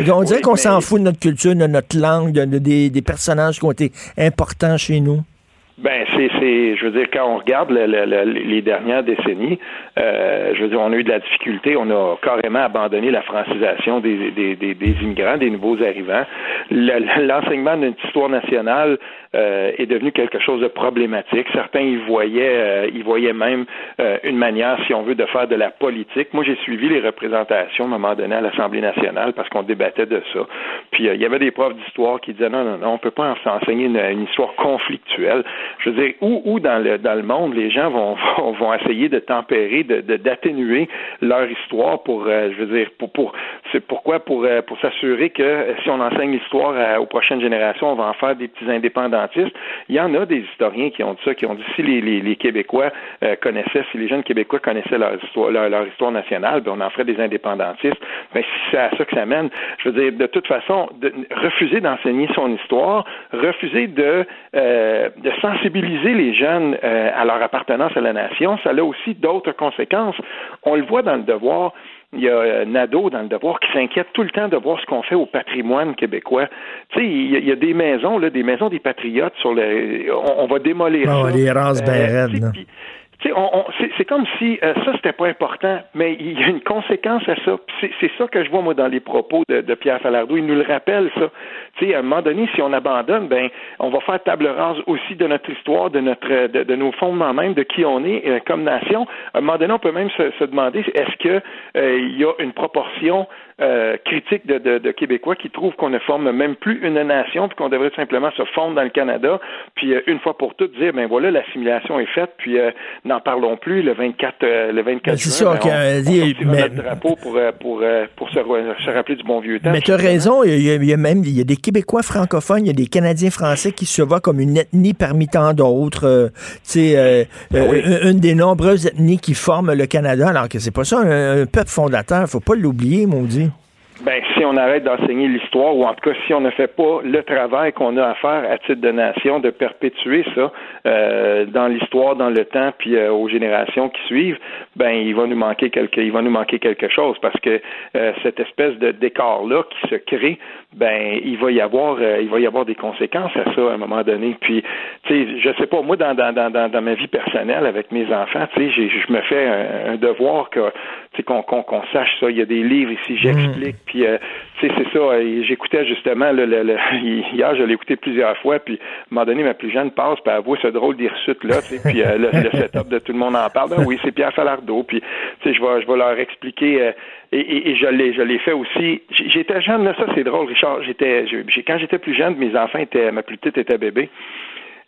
On dirait Oui, qu'on mais- s'en fout de notre culture, de notre langue, de, de- des, des personnages qui ont été importants chez nous. Ben, c'est, c'est, je veux dire, quand on regarde le- le- le- les dernières décennies, euh, je veux dire, on a eu de la difficulté, on a carrément abandonné la francisation des, des, des, des immigrants, des nouveaux arrivants. Le- l'enseignement d'une histoire nationale euh, est devenu quelque chose de problématique. Certains y voyaient, euh, y voyaient même euh, une manière, si on veut, de faire de la politique. Moi, j'ai suivi les représentations à un moment donné à l'Assemblée nationale parce qu'on débattait de ça. Puis euh, il y avait des profs d'histoire qui disaient non, non, non, on peut pas en- enseigner une histoire conflictuelle. Je veux dire, où, où dans le dans le monde les gens vont vont, vont essayer de tempérer, de d'atténuer leur histoire pour, euh, je veux dire, pour pour c'est pourquoi pour euh, pour s'assurer que euh, si on enseigne l'histoire aux prochaines générations, on va en faire des petits indépendantistes. Il y en a des historiens qui ont dit ça, qui ont dit si les, les, les Québécois euh, connaissaient, si les jeunes Québécois connaissaient leur histoire, leur, leur histoire nationale, ben on en ferait des indépendantistes. Ben si c'est à ça que ça mène, je veux dire, de toute façon, de, refuser d'enseigner son histoire, refuser de euh, de sensibiliser les jeunes euh, à leur appartenance à la nation, ça a aussi d'autres conséquences. On le voit dans le devoir. Il y a euh, Nadeau dans le devoir qui s'inquiète tout le temps de voir ce qu'on fait au patrimoine québécois. Tu sais, il y, a- il y a des maisons, là, des maisons des patriotes sur le. On, on va démolir Ah, ça. les races bien Euh, c'est, comme si euh, ça, c'était pas important, mais il y a une conséquence à ça. C'est, ça que je vois, moi, dans les propos de, de Pierre Falardeau. Il nous le rappelle, ça. Tu sais, à un moment donné, si on abandonne, ben, on va faire table rase aussi de notre histoire, de notre, de, de nos fondements même, de qui on est euh, comme nation. À un moment donné, on peut même se, se demander est-ce que euh, y a une proportion euh, critique de, de, de Québécois qui trouvent qu'on ne forme même plus une nation, puis qu'on devrait simplement se fondre dans le Canada, puis euh, une fois pour toutes dire ben voilà l'assimilation est faite, puis euh, n'en parlons plus le 24 euh, le 24 Ben, c'est sûr ben, que, on, euh, on mais- notre drapeau pour euh, pour pour se, rappeler du bon vieux temps. Mais tu as raison, il y, a, il y a même il y a des Québécois francophones, il y a des Canadiens français qui se voient comme une ethnie parmi tant d'autres. euh, tu sais, euh, euh, une des nombreuses ethnies qui forment le Canada, alors que c'est pas ça, un, un peuple fondateur, faut pas l'oublier, maudit. Ben, si on arrête d'enseigner l'histoire, ou en tout cas si on ne fait pas le travail qu'on a à faire à titre de nation, de perpétuer ça euh, dans l'histoire, dans le temps, puis euh, aux générations qui suivent, ben il va nous manquer quelque, il va nous manquer quelque chose parce que euh, cette espèce de décor là qui se crée, ben il va y avoir, euh, il va y avoir des conséquences à ça à un moment donné. Puis, tu sais, je sais pas moi dans dans dans dans, ma vie personnelle avec mes enfants, tu sais, je me fais un, un devoir que tu sais, qu'on qu'on qu'on sache ça. Il y a des livres ici, j'explique. Puis, euh, tu sais, c'est ça. J'écoutais justement, le, le, le- hier, je l'ai écouté plusieurs fois. Puis, à un moment donné, ma plus jeune passe, puis elle voit ce drôle d'hirsute-là. tu sais, Puis, euh, le, le setup de tout le monde en parle. Ben oui, c'est Pierre Falardeau. Puis, tu sais, je vais, je vais leur expliquer. Et, et, je l'ai, je l'ai fait aussi. J'étais jeune, là, ça c'est drôle, Richard. J'étais, j'ai- quand j'étais plus jeune, mes enfants étaient, ma plus petite était bébé.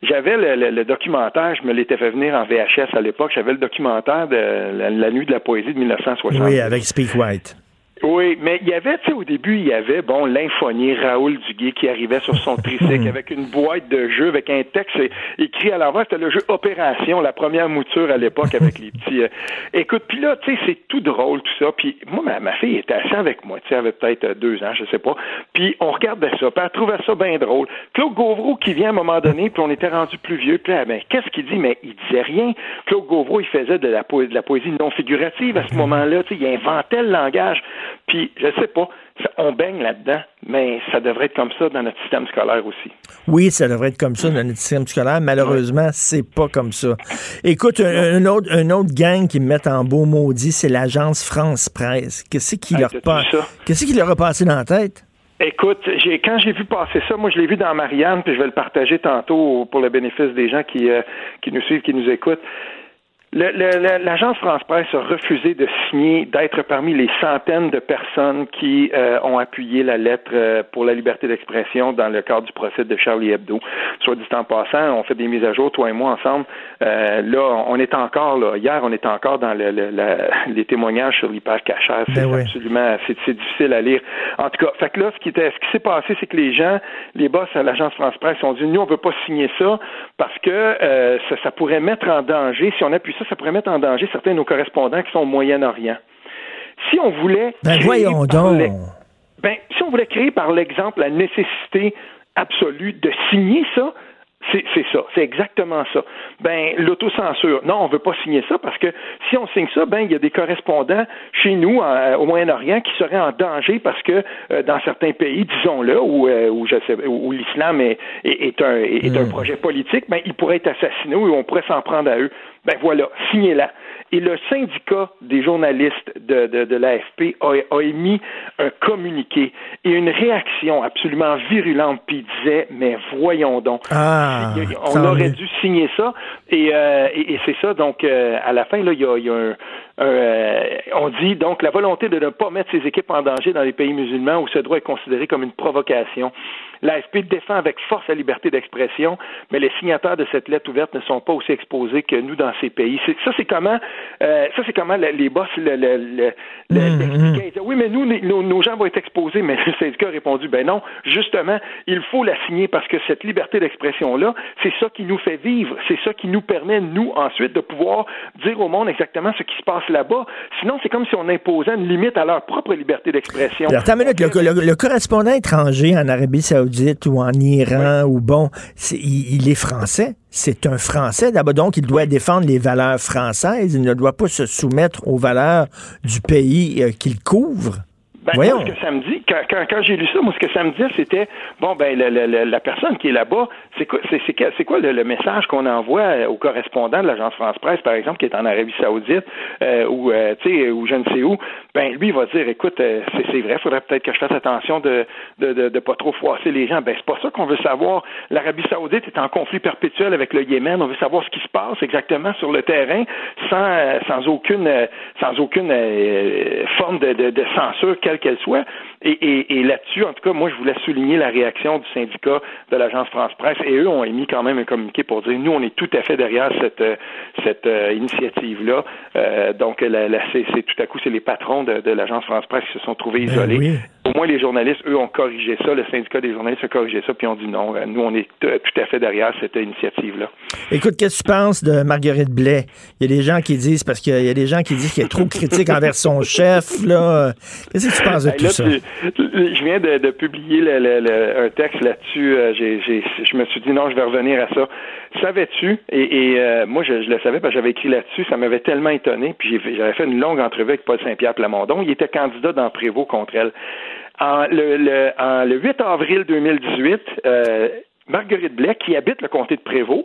J'avais le, le- le documentaire, je me l'étais fait venir en VHS à l'époque. J'avais le documentaire de la, la nuit de la poésie de 1960. Oui, avec Speak White. Oui, mais il y avait, tu sais, au début, il y avait, bon, l'infonier Raoul Duguay qui arrivait sur son tricycle avec une boîte de jeu, avec un texte écrit à l'envers. C'était le jeu Opération, la première mouture à l'époque avec les petits. Euh, Écoute, puis là, tu sais, c'est tout drôle, tout ça. Puis moi, ma, fille était assise avec moi, tu sais, elle avait peut-être euh, deux ans, je sais pas. Puis on regardait ça, puis elle trouvait ça bien drôle. Claude Gauvreau qui vient à un moment donné, puis on était rendu plus vieux, puis là, ben, qu'est-ce qu'il dit? Mais il disait rien. Claude Gauvreau, il faisait de la, de la poésie non figurative à ce moment-là, tu sais, il inventait le langage. Puis, je sais pas, on baigne là-dedans, mais ça devrait être comme ça dans notre système scolaire aussi. Oui, ça devrait être comme ça dans notre système scolaire. Malheureusement, c'est pas comme ça. Écoute, un, autre, un autre gang qui me met en beau maudit, c'est l'agence France Presse. Qu'est-ce qui, leur Qu'est-ce qui leur a passé dans la tête? Écoute, j'ai, quand j'ai vu passer ça, moi je l'ai vu dans Marianne, puis je vais le partager tantôt pour le bénéfice des gens qui, euh, qui nous suivent, qui nous écoutent. L'agence France Presse a refusé de signer, d'être parmi les centaines de personnes qui euh, ont appuyé la lettre euh, pour la liberté d'expression dans le cadre du procès de Charlie Hebdo. Soit dit en passant, on fait des mises à jour, toi et moi ensemble. Euh, là, on est encore là. Hier, on est encore dans le, les témoignages sur l'hypercachère. C'est ben absolument, c'est difficile à lire. En tout cas, fait que là, ce qui était, ce qui s'est passé, c'est que les gens, les boss à l'agence France Presse ont dit, nous, on veut pas signer ça parce que ça, ça pourrait mettre en danger si on appuie ça, ça pourrait mettre en danger certains de nos correspondants qui sont au Moyen-Orient. Si on voulait. Ben voyons donc. ben, si on voulait créer par l'exemple la nécessité absolue de signer ça, c'est ça, c'est exactement ça. Ben l'autocensure, non, on veut pas signer ça parce que si on signe ça, ben il y a des correspondants chez nous au Moyen-Orient qui seraient en danger parce que euh, dans certains pays, disons-le, où, euh, où, où l'islam est, est, un, est un hmm. projet politique, ben ils pourraient être assassinés ou on pourrait s'en prendre à eux. Ben voilà, signez-la. Et le syndicat des journalistes de, de, de l'AFP a, a, émis un communiqué et une réaction absolument virulente, puis il disait, mais voyons donc, ah, on aurait dû signer ça, et, euh, et, c'est ça, donc euh, à la fin, là, il y a, y a un, euh, on dit donc la volonté de ne pas mettre ses équipes en danger dans les pays musulmans où ce droit est considéré comme une provocation. L'AFP défend avec force la liberté d'expression, mais les signataires de cette lettre ouverte ne sont pas aussi exposés que nous dans ces pays. Ça, c'est comment, euh, ça, c'est comment les boss le, le, le, mmh, Oui, mais nous, nos, gens vont être exposés. Mais le syndicat a répondu, ben non, justement, il faut la signer parce que cette liberté d'expression-là, c'est ça qui nous fait vivre. C'est ça qui nous permet, nous, ensuite, de pouvoir dire au monde exactement ce qui se passe là-bas. Sinon, c'est comme si on imposait une limite à leur propre liberté d'expression. le, correspondant étranger en Arabie Saoudite ou en Iran ou bon, il, est français. C'est un Français d'abord, donc il doit défendre les valeurs françaises. Il ne doit pas se soumettre aux valeurs du pays euh, qu'il couvre. Ben, Moi, ce que ça me dit, quand, quand, j'ai lu ça, moi, ce que ça me dit, c'était, bon, ben, la personne qui est là-bas, c'est quoi, c'est, quoi le, message qu'on envoie au correspondant de l'agence France-Presse, par exemple, qui est en Arabie Saoudite, euh, ou, euh, ou je ne sais où, ben, lui, il va dire, écoute, euh, c'est, vrai, faudrait peut-être que je fasse attention de, de, de, pas trop froisser les gens. Ben, c'est pas ça qu'on veut savoir. L'Arabie Saoudite est en conflit perpétuel avec le Yémen. On veut savoir ce qui se passe exactement sur le terrain, sans, sans aucune, sans aucune forme de, de censure quelle qu'elle soit. Et, là-dessus, en tout cas, moi, je voulais souligner la réaction du syndicat de l'agence France-Presse. Et eux ont émis quand même un communiqué pour dire, nous, on est tout à fait derrière cette, euh, cette euh, initiative-là. Euh, donc, la, c'est, tout à coup, c'est les patrons de, l'agence France-Presse qui se sont trouvés ben isolés. Au moins, les journalistes, eux, ont corrigé ça. Le syndicat des journalistes a corrigé ça, puis ont dit non, nous, on est tout à fait derrière cette initiative-là. Écoute, qu'est-ce que tu penses de Marguerite Blais? Il y a des gens qui disent, parce qu'il y a des gens qui disent qu'elle est trop critique envers son chef, là. Qu'est-ce que tu penses de tout ça? Je viens de, publier un texte là-dessus. Euh, je me suis dit non, je vais revenir à ça. Savais-tu, et, euh, moi je, le savais parce que j'avais écrit là-dessus, ça m'avait tellement étonné, puis j'avais fait une longue entrevue avec Paul Saint-Pierre Plamondon. Il était candidat dans Prévost contre elle. En le, le 8 avril 2018, euh, Marguerite Blais, qui habite le comté de Prévost,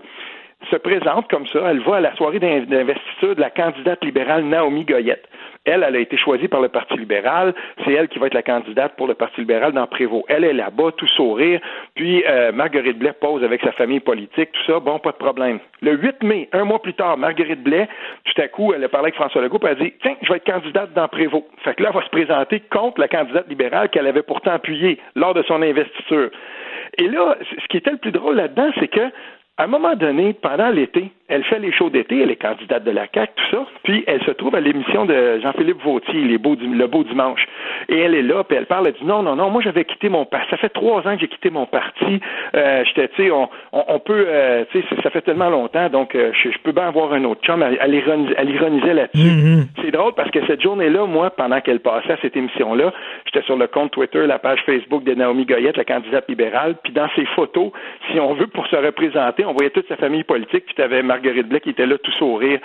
se présente comme ça. Elle va à la soirée d'investiture de la candidate libérale Naomi Goyette. Elle, elle a été choisie par le Parti libéral. C'est elle qui va être la candidate pour le Parti libéral dans Prévost. Elle est là-bas, tout sourire. Puis euh, Marguerite Blais pose avec sa famille politique, tout ça. Bon, pas de problème. Le 8 mai, un mois plus tard, Marguerite Blais, tout à coup, elle a parlé avec François Legault, puis elle a dit Tiens, je vais être candidate dans Prévost. Fait que là, elle va se présenter contre la candidate libérale qu'elle avait pourtant appuyée lors de son investiture. Et là, ce qui était le plus drôle là-dedans, c'est que à un moment donné, pendant l'été, elle fait les shows d'été, elle est candidate de la CAC, tout ça, puis elle se trouve à l'émission de Jean-Philippe Vautier, les beaux, Le Beau Dimanche. Et elle est là, puis elle parle, elle dit non, non, non, moi j'avais quitté mon parti, ça fait trois ans que j'ai quitté mon parti, euh, j'étais, tu sais, on, on, peut, euh, tu sais, ça fait tellement longtemps, donc euh, je, peux bien avoir un autre chum, elle, elle, ironisait, là-dessus. Mm-hmm. C'est drôle parce que cette journée-là, moi, pendant qu'elle passait à cette émission-là, j'étais sur le compte Twitter, la page Facebook de Naomi Goyette, la candidate libérale, puis dans ses photos, si on veut, pour se représenter, on voyait toute sa famille politique, puis tu avais Marguerite Blais qui était là tout sourire.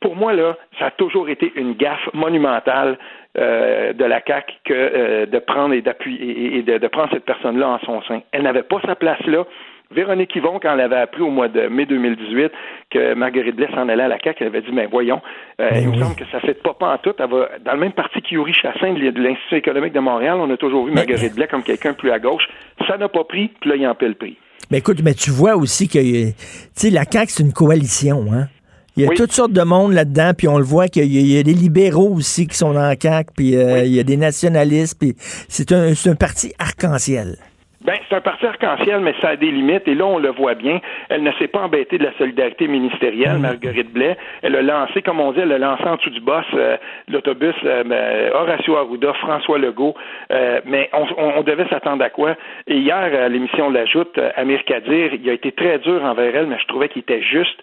pour moi, là, ça a toujours été une gaffe monumentale euh, de la CAC que euh, de prendre et d'appuyer et, de, prendre cette personne-là en son sein. Elle n'avait pas sa place là. Véronique Yvon, quand elle avait appris au mois de mai 2018 que Marguerite Blais s'en allait à la CAQ, elle avait dit, mais voyons, euh, ben il me semble que ça fait pas pas en tout. Elle va, dans le même parti qu'Yuri Chassin de l'Institut économique de Montréal, on a toujours vu Marguerite Blais comme quelqu'un plus à gauche. Ça n'a pas pris, puis là, il en paie le prix. Mais écoute, mais tu vois aussi que la CAQ, c'est une coalition, hein? Il y a toutes sortes de monde là-dedans, puis on le voit qu'il y, a des libéraux aussi qui sont dans la CAQ, puis euh, il y a des nationalistes, puis c'est un, un parti arc-en-ciel. Ben, c'est un parti arc-en-ciel, mais ça a des limites. Et là, on le voit bien. Elle ne s'est pas embêtée de la solidarité ministérielle, mm. Marguerite Blais. Elle a lancé, comme on dit, elle a lancé en dessous du boss euh, l'autobus euh, ben, Horacio Arruda, François Legault. Euh, mais on, on, devait s'attendre à quoi? Et hier, à l'émission l'ajoute, Amir Kadir, il a été très dur envers elle, mais je trouvais qu'il était juste.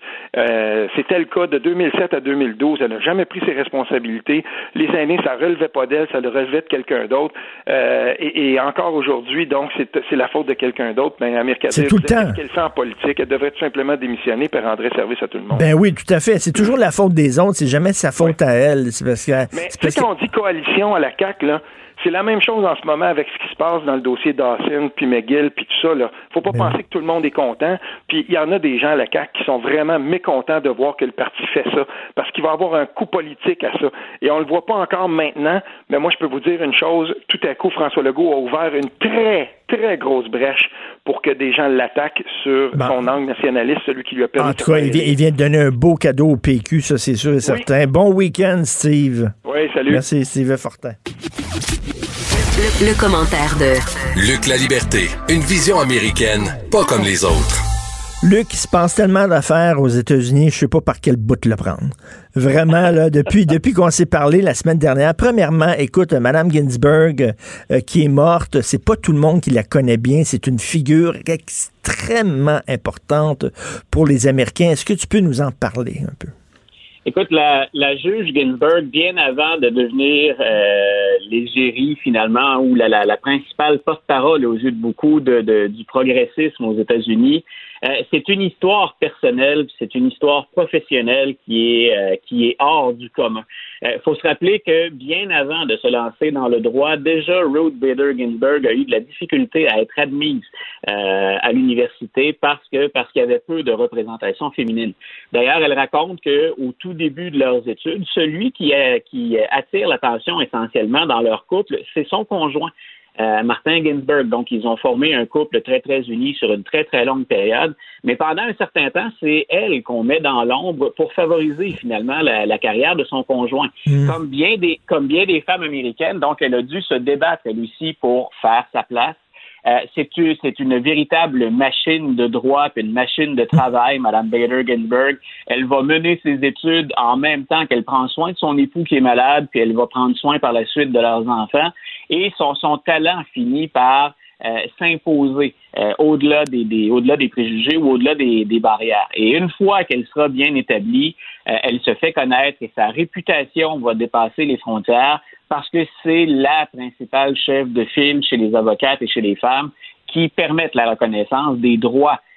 C'était le cas de 2007 à 2012. Elle n'a jamais pris ses responsabilités. Les aînés, ça relevait pas d'elle, ça le relevait de quelqu'un d'autre. Et, et, encore aujourd'hui, donc, c'est c'est la faute de quelqu'un d'autre, mais Amir Kadir, c'est tout le temps. qu'elle fait en politique, elle devrait tout simplement démissionner et rendrait service à tout le monde. Ben oui, tout à fait. C'est toujours la faute des autres, c'est jamais sa faute à elle. C'est parce que, mais quand on dit coalition à la CAQ, là, c'est la même chose en ce moment avec ce qui se passe dans le dossier Dawson, puis McGill, puis tout ça. Là. faut pas ben penser que tout le monde est content. Puis il y en a des gens à la CAQ qui sont vraiment mécontents de voir que le parti fait ça, parce qu'il va avoir un coup politique à ça. Et on le voit pas encore maintenant, mais moi je peux vous dire une chose. Tout à coup, François Legault a ouvert une très, très grosse brèche pour que des gens l'attaquent sur son angle nationaliste, celui qui lui a permis En tout cas, il vient, de donner un beau cadeau au PQ, ça c'est sûr et certain. Bon week-end, Steve. Oui, salut. Merci, Steve Fortin. Le, commentaire de Luc La Liberté, une vision américaine, pas comme les autres. Luc, il se passe tellement d'affaires aux États-Unis, je sais pas par quel bout le prendre. Vraiment, là, depuis, depuis qu'on s'est parlé la semaine dernière, premièrement, écoute, Madame Ginsburg, euh, qui est morte, c'est pas tout le monde qui la connaît bien, c'est une figure extrêmement importante pour les Américains. Est-ce que tu peux nous en parler un peu? Écoute, la, juge Ginsburg, bien avant de devenir euh, finalement ou la, principale porte-parole aux yeux de beaucoup du progressisme aux États-Unis, euh, c'est une histoire personnelle, c'est une histoire professionnelle qui est euh, qui est hors du commun. Il euh, faut se rappeler que bien avant de se lancer dans le droit, déjà Ruth Bader Ginsburg a eu de la difficulté à être admise à l'université parce que parce qu'il y avait peu de représentation féminine. D'ailleurs, elle raconte que au tout début de leurs études, celui qui, qui attire l'attention essentiellement dans leur couple, c'est son conjoint. Euh, Martin Ginsburg. Donc, ils ont formé un couple très, très uni sur une très, très longue période. Mais pendant un certain temps, c'est elle qu'on met dans l'ombre pour favoriser finalement la, carrière de son conjoint. Mm. Comme, bien des, comme bien des femmes américaines, donc elle a dû se débattre elle aussi pour faire sa place euh, c'est une véritable machine de droit, une machine de travail, Mme Bader Ginsburg. Elle va mener ses études en même temps qu'elle prend soin de son époux qui est malade, puis elle va prendre soin par la suite de leurs enfants. Et son, son talent finit par euh, s'imposer euh, au-delà des, au-delà des préjugés ou au-delà des, des barrières. Et une fois qu'elle sera bien établie, elle se fait connaître et sa réputation va dépasser les frontières parce que c'est la principale chef de file chez les avocates et chez les femmes qui permettent la reconnaissance des droits euh,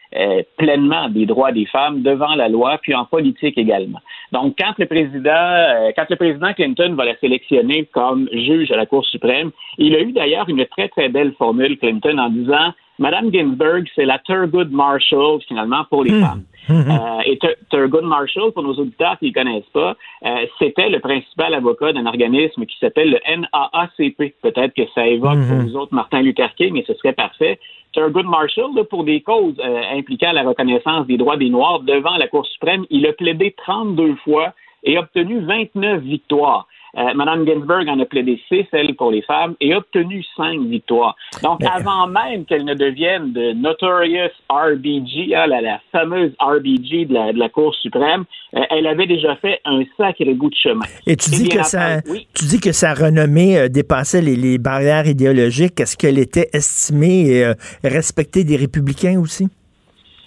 pleinement des droits des femmes devant la loi, puis en politique également. Donc, quand le président, euh, quand le président Clinton va la sélectionner comme juge à la Cour suprême, il a eu d'ailleurs une très très belle formule Clinton en disant Madame Ginsburg, c'est la Thurgood Marshall finalement pour les hmm. femmes. Hmm. Euh, et Thurgood Marshall, pour nos auditeurs qui ne connaissent pas, euh, c'était le principal avocat d'un organisme qui s'appelle le NAACP. Peut-être que ça évoque pour hmm. vous autres Martin Luther King, mais ce serait parfait. Thurgood Marshall, pour des causes euh, impliquant la reconnaissance des droits des Noirs devant la Cour suprême, il a plaidé 32 fois et obtenu 29 victoires. Euh, Madame Ginsburg en a plaidé six, elle, pour les femmes, et a obtenu cinq victoires. Donc, avant même qu'elle ne devienne de Notorious RBG, hein, la, fameuse RBG de la, Cour suprême, euh, elle avait déjà fait un sacré bout de chemin. Et tu dis, que, ça, tu dis que sa renommée euh, dépassait les, barrières idéologiques. Est-ce qu'elle était estimée et respectée des républicains aussi?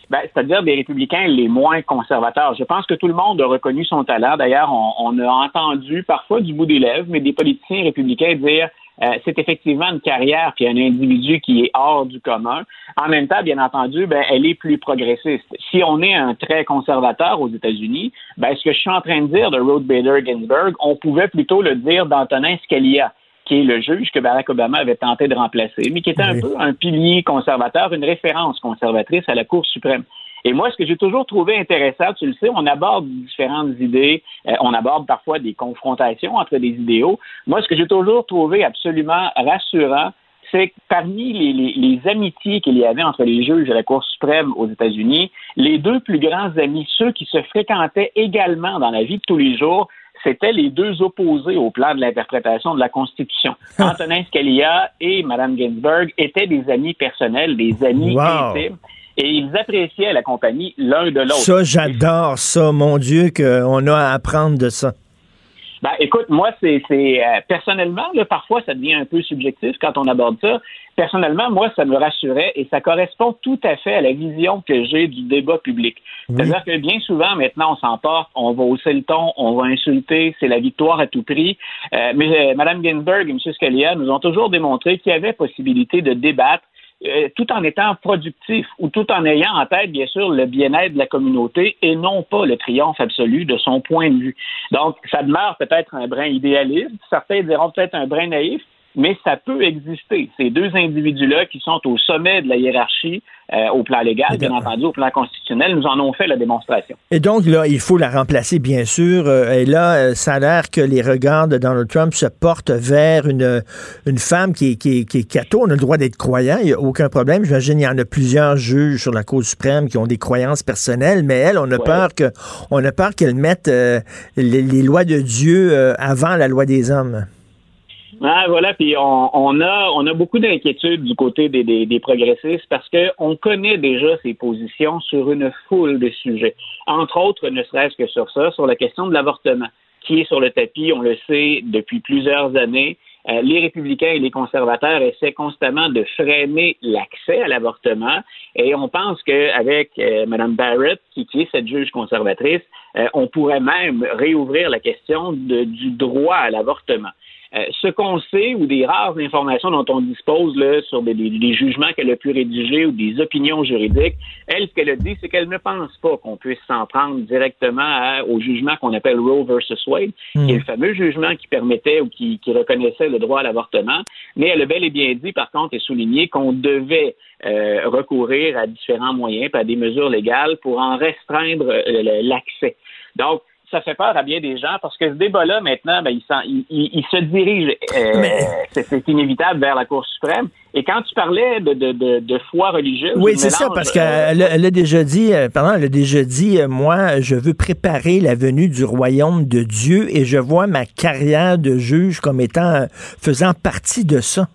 Ben, c'est-à-dire des républicains les moins conservateurs. Je pense que tout le monde a reconnu son talent. D'ailleurs, on, a entendu parfois du bout des lèvres, mais des politiciens républicains dire euh, c'est effectivement une carrière puis un individu qui est hors du commun. En même temps, bien entendu, ben, elle est plus progressiste. Si on est un très conservateur aux États-Unis, ben, ce que je suis en train de dire de Ruth Bader Ginsburg, on pouvait plutôt le dire d'Antonin Scalia qui est le juge que Barack Obama avait tenté de remplacer, mais qui était un peu un pilier conservateur, une référence conservatrice à la Cour suprême. Et moi, ce que j'ai toujours trouvé intéressant, tu le sais, on aborde différentes idées, euh, on aborde parfois des confrontations entre des idéaux. Moi, ce que j'ai toujours trouvé absolument rassurant, c'est que parmi les, les amitiés qu'il y avait entre les juges de la Cour suprême aux États-Unis, les deux plus grands amis, ceux qui se fréquentaient également dans la vie de tous les jours, c'était les deux opposés au plan de l'interprétation de la Constitution. Antonin Scalia et Mme Ginsburg étaient des amis personnels, des amis intimes. Et ils appréciaient la compagnie l'un de l'autre. Ça, j'adore ça. Mon Dieu, qu'on a à apprendre de ça. Ben, écoute, moi, c'est euh, personnellement, là, parfois, ça devient un peu subjectif quand on aborde ça. Personnellement, moi, ça me rassurait et ça correspond tout à fait à la vision que j'ai du débat public. C'est-à-dire que bien souvent, maintenant, on s'emporte, on va hausser le ton, on va insulter, c'est la victoire à tout prix. Euh, mais euh, Mme Ginsburg et M. Scalia nous ont toujours démontré qu'il y avait possibilité de débattre euh, tout en étant productif ou tout en ayant en tête, bien sûr, le bien-être de la communauté et non pas le triomphe absolu de son point de vue. Donc, ça demeure peut-être un brin idéaliste, certains diront peut-être un brin naïf, mais ça peut exister. Ces deux individus-là qui sont au sommet de la hiérarchie euh, au plan légal, bien entendu, au plan constitutionnel, nous en ont fait la démonstration. Et donc, là, il faut la remplacer, bien sûr. Euh, et là, euh, ça a l'air que les regards de Donald Trump se portent vers une, une femme qui est, qui, qui est catho. On a le droit d'être croyant, il n'y a aucun problème. J'imagine qu'il y en a plusieurs juges sur la Cour suprême qui ont des croyances personnelles, mais elle, on a peur que on a peur qu'elle mette les, lois de Dieu avant la loi des hommes. Ah, voilà, puis on, a on a beaucoup d'inquiétudes du côté des, progressistes parce qu'on connaît déjà ses positions sur une foule de sujets. Entre autres, ne serait-ce que sur ça, sur la question de l'avortement, qui est sur le tapis, on le sait, depuis plusieurs années. Euh, les républicains et les conservateurs essaient constamment de freiner l'accès à l'avortement et on pense qu'avec euh, Mme Barrett, qui, est cette juge conservatrice, euh, on pourrait même réouvrir la question du droit à l'avortement. Euh, ce qu'on sait ou des rares informations dont on dispose là, sur des, jugements qu'elle a pu rédiger ou des opinions juridiques, elle, ce qu'elle a dit, c'est qu'elle ne pense pas qu'on puisse s'en prendre directement au jugement qu'on appelle Roe versus Wade, qui est le hmm. fameux jugement qui permettait ou qui, reconnaissait le droit à l'avortement. Mais elle a bel et bien dit, par contre, et souligné qu'on devait euh, recourir à différents moyens, à des mesures légales pour en restreindre euh, l'accès. Donc, ça fait peur à bien des gens parce que ce débat-là, maintenant, ben, il, se dirige, euh, c'est inévitable, vers la Cour suprême. Et quand tu parlais de, foi religieuse... Oui, c'est ça, parce qu'elle elle a déjà dit, euh, pardon, elle a déjà dit, euh, moi, je veux préparer la venue du royaume de Dieu et je vois ma carrière de juge comme étant, faisant partie de ça.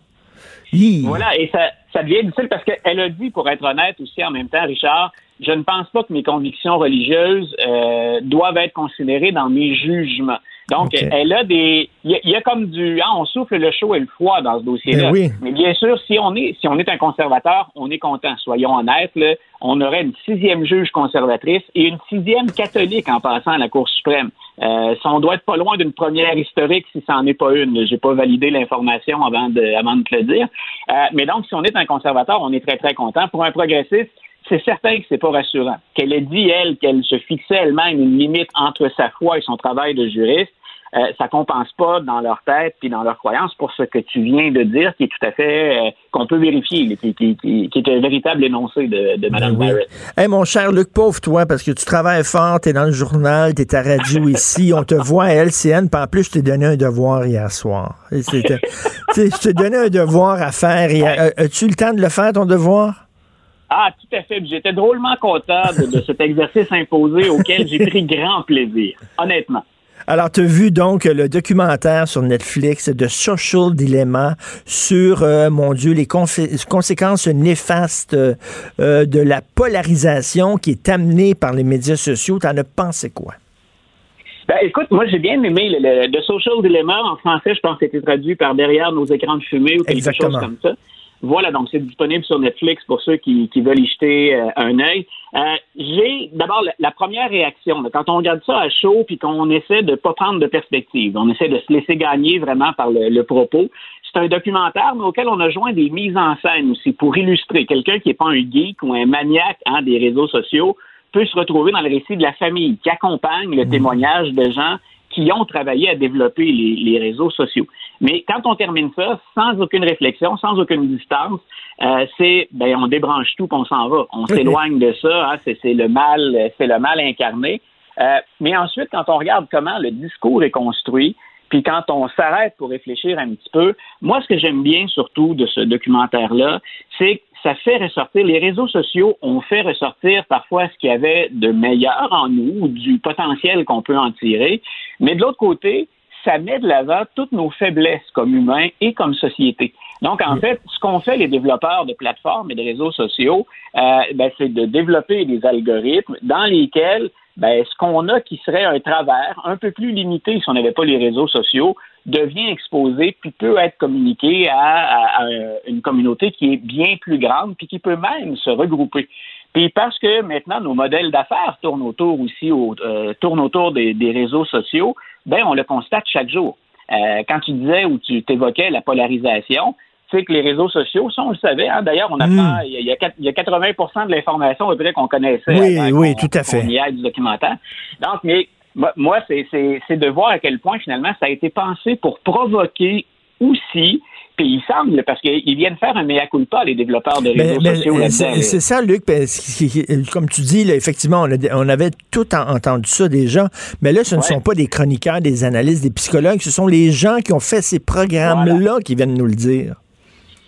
Voilà, et ça, ça devient difficile parce qu'elle a dit, pour être honnête aussi en même temps, Richard, je ne pense pas que mes convictions religieuses euh, doivent être considérées dans mes jugements. Donc, elle a des, il y, a comme du, ah, on souffle le chaud et le froid dans ce dossier-là. Ben Mais bien sûr, si on est, si on est un conservateur, on est content. Soyons honnêtes, là, on aurait une sixième juge conservatrice et une sixième catholique en passant à la Cour suprême. Euh, ça, on doit être pas loin d'une première historique si ça n'en est pas une. J'ai pas validé l'information avant de, avant de te le dire. Euh, mais donc, si on est un conservateur, on est très, très content. Pour un progressiste, c'est certain que c'est pas rassurant. Qu'elle ait dit, elle, qu'elle se fixait elle-même une limite entre sa foi et son travail de juriste, euh, ça compense pas dans leur tête puis dans leur croyance pour ce que tu viens de dire, qui est tout à fait euh, qu'on peut vérifier, qui, qui, est un véritable énoncé de, de Mme ben Barrett. Hey, mon cher Luc, pauvre toi, parce que tu travailles fort, tu es dans le journal, tu es à radio ici, on te voit à LCN, puis en plus, je t'ai donné un devoir hier soir. je t'ai donné un devoir à faire. As-tu le temps de le faire, ton devoir? Ah, tout à fait. J'étais drôlement content de, cet exercice imposé auquel j'ai pris grand plaisir, honnêtement. Alors, tu as vu donc le documentaire sur Netflix de Social Dilemma sur, euh, mon Dieu, les conséquences néfastes euh, de la polarisation qui est amenée par les médias sociaux. Tu en as pensé quoi? Ben, écoute, moi, j'ai bien aimé le, le, Social Dilemma. En français, je pense que c'était traduit par Derrière nos écrans de fumée ou quelque chose comme ça. Voilà, donc c'est disponible sur Netflix pour ceux qui, veulent y jeter euh, un œil. Euh, j'ai d'abord la, première réaction, quand on regarde ça à chaud puis qu'on essaie de pas prendre de perspective, on essaie de se laisser gagner vraiment par le, propos. C'est un documentaire, mais auquel on a joint des mises en scène aussi pour illustrer quelqu'un qui n'est pas un geek ou un maniaque hein, des réseaux sociaux peut se retrouver dans le récit de la famille qui accompagne le mmh. témoignage de gens qui ont travaillé à développer les, réseaux sociaux. Mais quand on termine ça, sans aucune réflexion, sans aucune distance, euh, c'est ben on débranche tout, puis on s'en va, on s'éloigne de ça. Hein, c'est le mal, c'est le mal incarné. Euh, mais ensuite, quand on regarde comment le discours est construit, puis quand on s'arrête pour réfléchir un petit peu, moi, ce que j'aime bien surtout de ce documentaire-là, c'est que ça fait ressortir, les réseaux sociaux ont fait ressortir parfois ce qu'il y avait de meilleur en nous, ou du potentiel qu'on peut en tirer, mais de l'autre côté, ça met de l'avant toutes nos faiblesses comme humains et comme société. Donc, en fait, ce qu'ont fait les développeurs de plateformes et de réseaux sociaux, euh, ben, c'est de développer des algorithmes dans lesquels ben, ce qu'on a qui serait un travers un peu plus limité si on n'avait pas les réseaux sociaux devient exposé puis peut être communiqué à, une communauté qui est bien plus grande puis qui peut même se regrouper. Puis parce que maintenant nos modèles d'affaires tournent autour aussi euh, tournent autour des, réseaux sociaux, ben on le constate chaque jour. Euh, quand tu disais ou tu t'évoquais la polarisation, sais que les réseaux sociaux, ça, on le savait. Hein. D'ailleurs, on apprend, hmm. il, y a, il, y a, 80% de l'information qu'on connaissait. Oui, oui, tout à fait. y a du documentaire. Donc, mais moi, c'est de voir à quel point, finalement, ça a été pensé pour provoquer aussi puis il semble, parce qu'ils viennent faire un mea culpa, les développeurs de réseaux sociaux. C'est ça, Luc, comme tu dis, effectivement, on, avait tout entendu ça déjà, mais là, ce ne sont pas des chroniqueurs, des analystes, des psychologues, ce sont les gens qui ont fait ces programmes-là qui viennent nous le dire.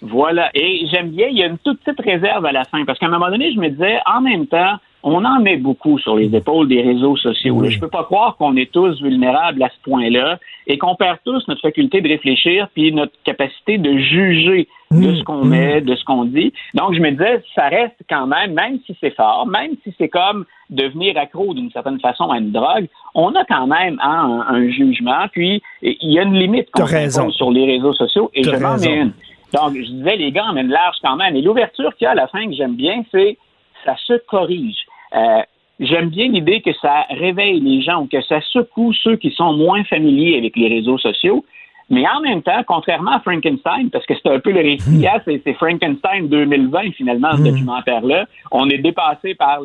Voilà. Et j'aime bien, il y a une toute petite réserve à la fin, parce qu'à un moment donné, je me disais, en même temps, on en met beaucoup sur les épaules des réseaux sociaux. Je peux pas croire qu'on est tous vulnérables à ce point-là et qu'on perd tous notre faculté de réfléchir puis notre capacité de juger de mmh. ce qu'on met, de ce qu'on dit. Donc, je me disais, ça reste quand même, même si c'est fort, même si c'est comme devenir accro d'une certaine façon à une drogue, on a quand même hein, un, jugement. Puis, il y a une limite qu'on sur les réseaux sociaux et je m'en mets une. Donc, je disais, les gars emmènent large quand même. Et l'ouverture qu'il y a à la fin que j'aime bien, c'est ça se corrige. Euh, j'aime bien l'idée que ça réveille les gens ou que ça secoue ceux qui sont moins familiers avec les réseaux sociaux. Mais en même temps, contrairement à Frankenstein, parce que c'est un peu le récit, hein, c'est Frankenstein 2020 finalement, ce hmm. documentaire-là. On est dépassé par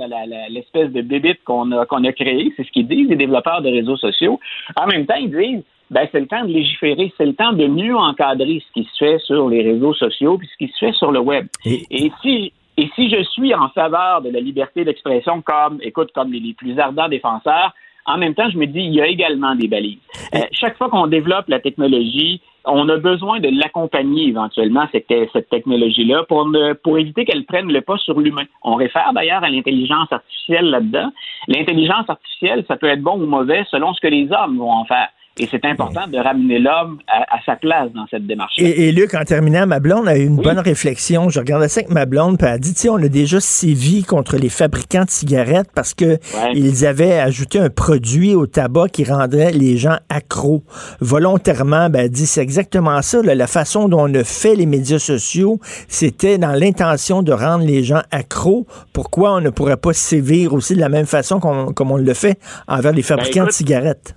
l'espèce de bébite qu'on a, qu'on a créé, c'est ce qu'ils disent les développeurs de réseaux sociaux. En même temps, ils disent ben, c'est le temps de légiférer, c'est le temps de mieux encadrer ce qui se fait sur les réseaux sociaux puis ce qui se fait sur le web. Et, si et si je suis en faveur de la liberté d'expression comme, écoute, comme les, plus ardents défenseurs, en même temps, je me dis, il y a également des balises. Euh, chaque fois qu'on développe la technologie, on a besoin de l'accompagner éventuellement, cette, cette technologie-là, pour, pour éviter qu'elle prenne le pas sur l'humain. On réfère d'ailleurs à l'intelligence artificielle là-dedans. L'intelligence artificielle, ça peut être bon ou mauvais selon ce que les hommes vont en faire. Et c'est important de ramener l'homme à, sa place dans cette démarche. Et, et, Luc, en terminant, ma blonde a eu une bonne réflexion. Je regardais ça avec ma blonde, puis elle a dit, tiens, on a déjà sévi contre les fabricants de cigarettes parce que ils avaient ajouté un produit au tabac qui rendrait les gens accros. Volontairement, ben, elle dit, c'est exactement ça. la façon dont on a fait les médias sociaux, c'était dans l'intention de rendre les gens accros. Pourquoi on ne pourrait pas sévir aussi de la même façon comme on le fait envers les ben, fabricants de cigarettes?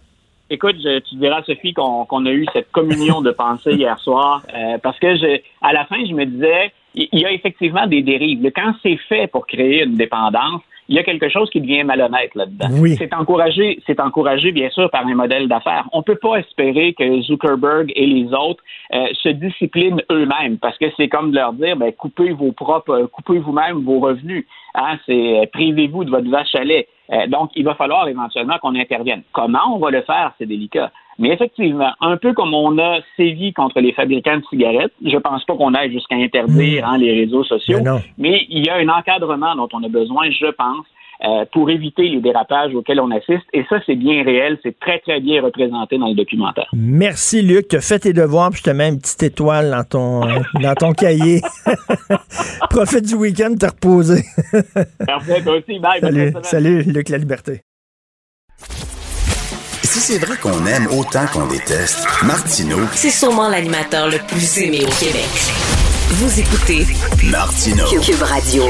Écoute, tu diras, Sophie, qu'on a eu cette communion de pensée hier soir, euh, parce que je, à la fin, je me disais, il y a effectivement des dérives. Quand c'est fait pour créer une dépendance, il y a quelque chose qui devient malhonnête là-dedans. C'est encouragé, c'est encouragé bien sûr par un modèle d'affaires. On peut pas espérer que Zuckerberg et les autres euh, se disciplinent eux-mêmes parce que c'est comme de leur dire, ben coupez vos propres, coupez vous-même vos revenus. Hein, c'est privez-vous de votre vache à lait. Euh, donc, il va falloir éventuellement qu'on intervienne. Comment on va le faire, c'est délicat. Mais effectivement, un peu comme on a sévi contre les fabricants de cigarettes, je pense pas qu'on aille jusqu'à interdire hmm. hein, les réseaux sociaux, mais, il y a un encadrement dont on a besoin, je pense. Euh, pour éviter les dérapages auxquels on assiste. Et ça, c'est bien réel, c'est très, très bien représenté dans le documentaire. Merci, Luc. Tu as fait tes devoirs, puis je te mets une petite étoile dans ton, dans ton cahier. Profite du week-end, te reposer. Parfait, toi aussi. Bye. Salut, salut, Luc La Liberté. Si c'est vrai qu'on aime autant qu'on déteste, Martineau, C'est sûrement l'animateur le plus aimé au Québec. Vous écoutez Martineau. Cube Radio.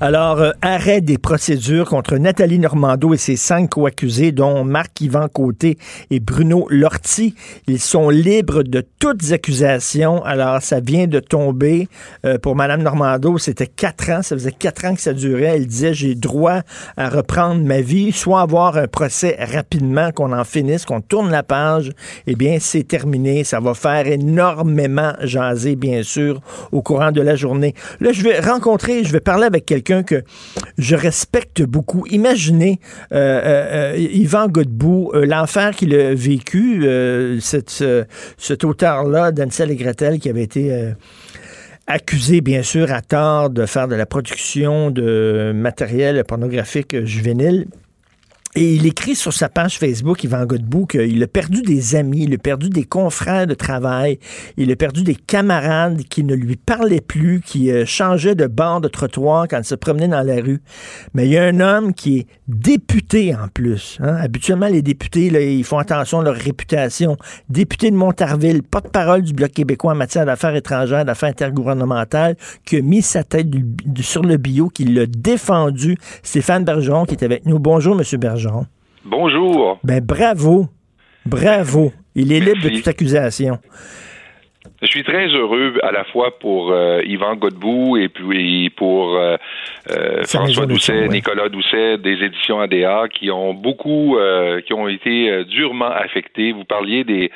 Alors, euh, arrêt des procédures contre Nathalie Normando et ses cinq co-accusés, dont Marc-Yvan Côté et Bruno Lortie. Ils sont libres de toutes accusations. Alors, ça vient de tomber. Euh, pour Madame Normando, c'était quatre ans. Ça faisait quatre ans que ça durait. Elle disait, j'ai droit à reprendre ma vie, soit avoir un procès rapidement, qu'on en finisse, qu'on tourne la page. Eh bien, c'est terminé. Ça va faire énormément jaser, bien sûr, au courant de la journée. Là, je vais rencontrer, je vais parler avec quelqu'un que je respecte beaucoup. Imaginez euh, euh, Yvan Godbout, euh, l'enfer qu'il a vécu, cette, ce, cet auteur-là, Dancel et Gretel, qui avait été accusé, bien sûr, à tort de faire de la production de matériel pornographique juvénile. Et il écrit sur sa page Facebook, Yvan Godbout, qu'il a perdu des amis, il a perdu des confrères de travail, il a perdu des camarades qui ne lui parlaient plus, qui euh, changeaient de bord de trottoir quand il se promenait dans la rue. Mais il y a un homme qui est député en plus. Hein. Habituellement, les députés, là, ils font attention à leur réputation. Député de Montarville, porte-parole du Bloc québécois en matière d'affaires étrangères, d'affaires intergouvernementales, qui a mis sa tête sur le bio, qui l'a défendu. Stéphane Bergeron qui est avec nous. Bonjour, Monsieur Bergeron. Bonjour. Ben bravo. Bravo. Il est libre de toute accusation. Je suis très heureux à la fois pour euh, Yvan Godbout et puis pour euh, euh, François Doucet, ouais. Nicolas Doucet des éditions ADA qui ont beaucoup, qui ont été durement affectés. Vous parliez des,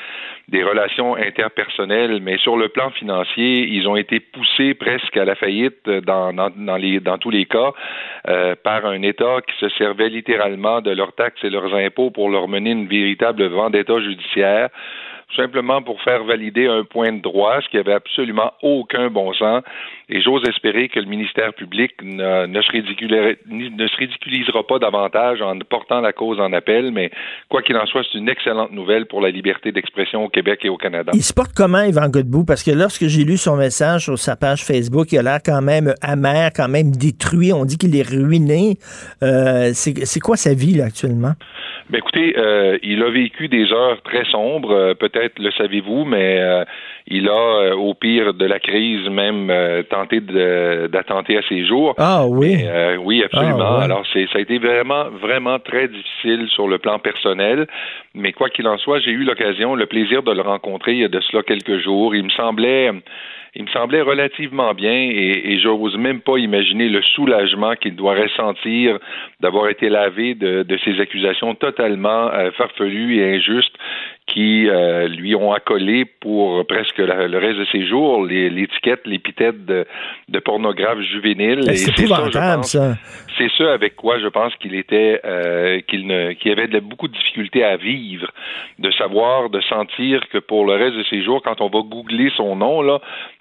des relations interpersonnelles, mais sur le plan financier, ils ont été poussés presque à la faillite les, dans tous les cas euh, par un État qui se servait littéralement de leurs taxes et leurs impôts pour leur mener une véritable vendetta judiciaire simplement pour faire valider un point de droit, ce qui avait absolument aucun bon sens. Et j'ose espérer que le ministère public ne, ne, se ridiculisera, ne se ridiculisera pas davantage en portant la cause en appel, mais quoi qu'il en soit, c'est une excellente nouvelle pour la liberté d'expression au Québec et au Canada. Il se porte comment, Yvan Godbout? Parce que lorsque j'ai lu son message sur sa page Facebook, il a l'air quand même amer, quand même détruit. On dit qu'il est ruiné. Euh, c'est quoi sa vie, là, actuellement? Ben écoutez, euh, il a vécu des heures très sombres, euh, peut-être le savez-vous, mais il a, au pire de la crise, même euh, tenté d'attenter à ses jours. Ah oui. Mais, euh, oui, absolument. Ah, ouais. Alors, c'est, ça a été vraiment, vraiment très difficile sur le plan personnel. Mais quoi qu'il en soit, j'ai eu l'occasion, le plaisir de le rencontrer il y a de cela quelques jours. Il me semblait, il me semblait relativement bien et, et j'ose même pas imaginer le soulagement qu'il doit ressentir d'avoir été lavé de, de ces accusations totalement euh, farfelues et injustes qui euh, lui ont accolé pour presque la- le reste de ses jours l'étiquette, l'épithète de, de pornographe juvénile. Ben, c'est ça, épouvantable, ça. c'est ce avec quoi je pense qu'il était euh, qu'il avait de, beaucoup de difficultés à vivre, de savoir, de sentir que pour le reste de ses jours, quand on va googler son nom là,